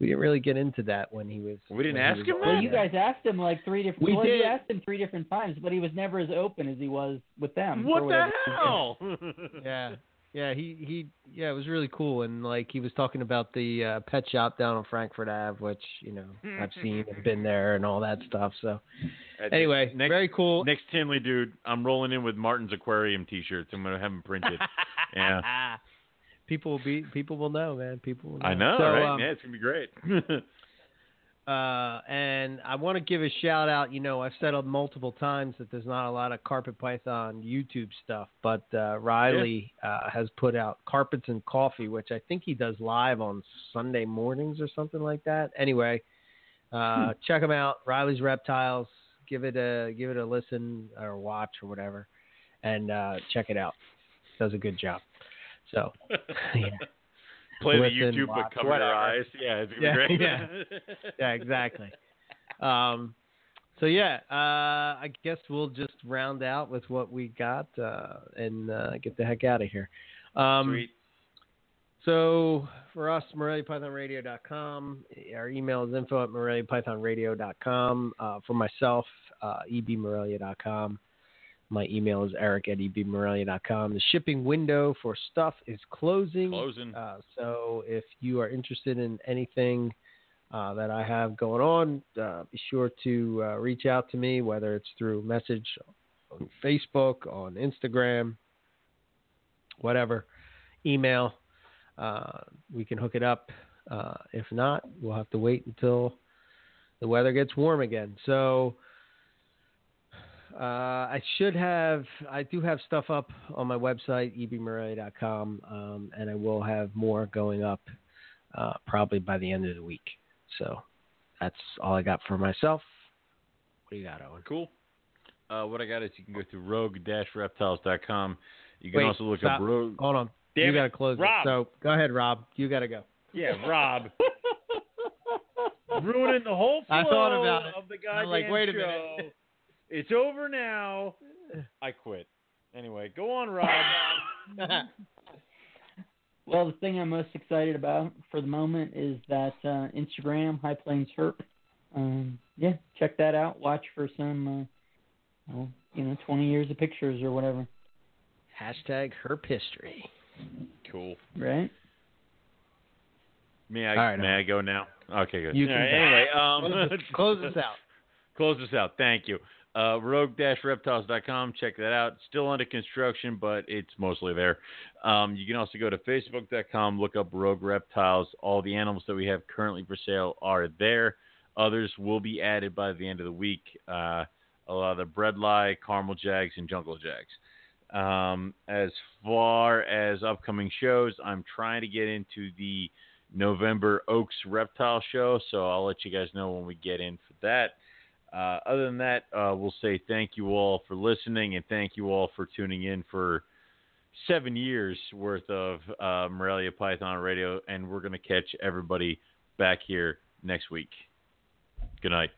we didn't really get into that when he was. We didn't ask was him Well, that? you guys asked him like three different. We well, you did. asked him three different times, but he was never as open as he was with them. What the hell? Yeah. Yeah, he he yeah, it was really cool and like he was talking about the uh, pet shop down on Frankford Ave, which you know I've seen and been there and all that stuff. So Uh, anyway, next, very cool. Next Tinley dude, I'm rolling in with Martin's Aquarium T-shirts. I'm gonna have them printed. yeah, people will be people will know, man. People will know. I know, So, right? um, yeah, it's gonna be great. Uh, and I want to give a shout out. You know, I've said it multiple times that there's not a lot of Carpet Python YouTube stuff, but uh, Riley uh, has put out Carpets and Coffee, which I think he does live on Sunday mornings or something like that. Anyway, uh, check him out. Riley's Reptiles. Give it a give it a listen or watch or whatever, and uh, check it out. Does a good job. So, yeah. Play the YouTube, watch, but cover whatever. your eyes. Yeah, it's Yeah, be great. yeah. yeah, exactly. Um, so yeah, uh, I guess we'll just round out with what we got uh, and uh, get the heck out of here. Um, Sweet. So for us, MoreliaPythonRadio.com. Our email is info at MoreliaPythonRadio.com. Uh, for myself, uh, ebmorelia.com. My email is eric at ebmorelia.com. The shipping window for stuff is closing. Closing. Uh, so if you are interested in anything uh, that I have going on, uh, be sure to uh, reach out to me, whether it's through message on Facebook, on Instagram, whatever, email. Uh, we can hook it up. Uh, if not, we'll have to wait until the weather gets warm again. So uh, I should have, I do have stuff up on my website, ebmorelia.com, um, and I will have more going up uh, probably by the end of the week. So that's all I got for myself. What do you got, Owen? Cool. Uh, what I got is you can go to rogue-reptiles.com. You can Wait, also look stop. up Rogue. Hold on. Damn you got to close Rob. it. So go ahead, Rob. You got to go. Yeah, Rob. Ruining the whole flow I thought about it. of the I'm like, wait a show. minute. It's over now. I quit. Anyway, go on, Rob. Well, the thing I'm most excited about for the moment is that uh, Instagram High Plains Herp. Um, yeah, check that out. Watch for some, uh, well, you know, 20 years of pictures or whatever. Hashtag herp history. Cool. Right? May I All right, may I go now? Okay, good. You All can right, anyway, Close um, us- close us out. Close this out. Thank you. Uh, rogue-reptiles.com. Check that out. Still under construction, but it's mostly there. Um, you can also go to facebook.com, look up Rogue Reptiles. All the animals that we have currently for sale are there. Others will be added by the end of the week. Uh, a lot of the Bredli, Caramel Jags, and Jungle Jags. Um, as far as upcoming shows, I'm trying to get into the November Oaks Reptile Show, so I'll let you guys know when we get in for that. Uh, other than that, uh, we'll say thank you all for listening and thank you all for tuning in for seven years worth of uh, Morelia Python Radio, and we're going to catch everybody back here next week. Good night.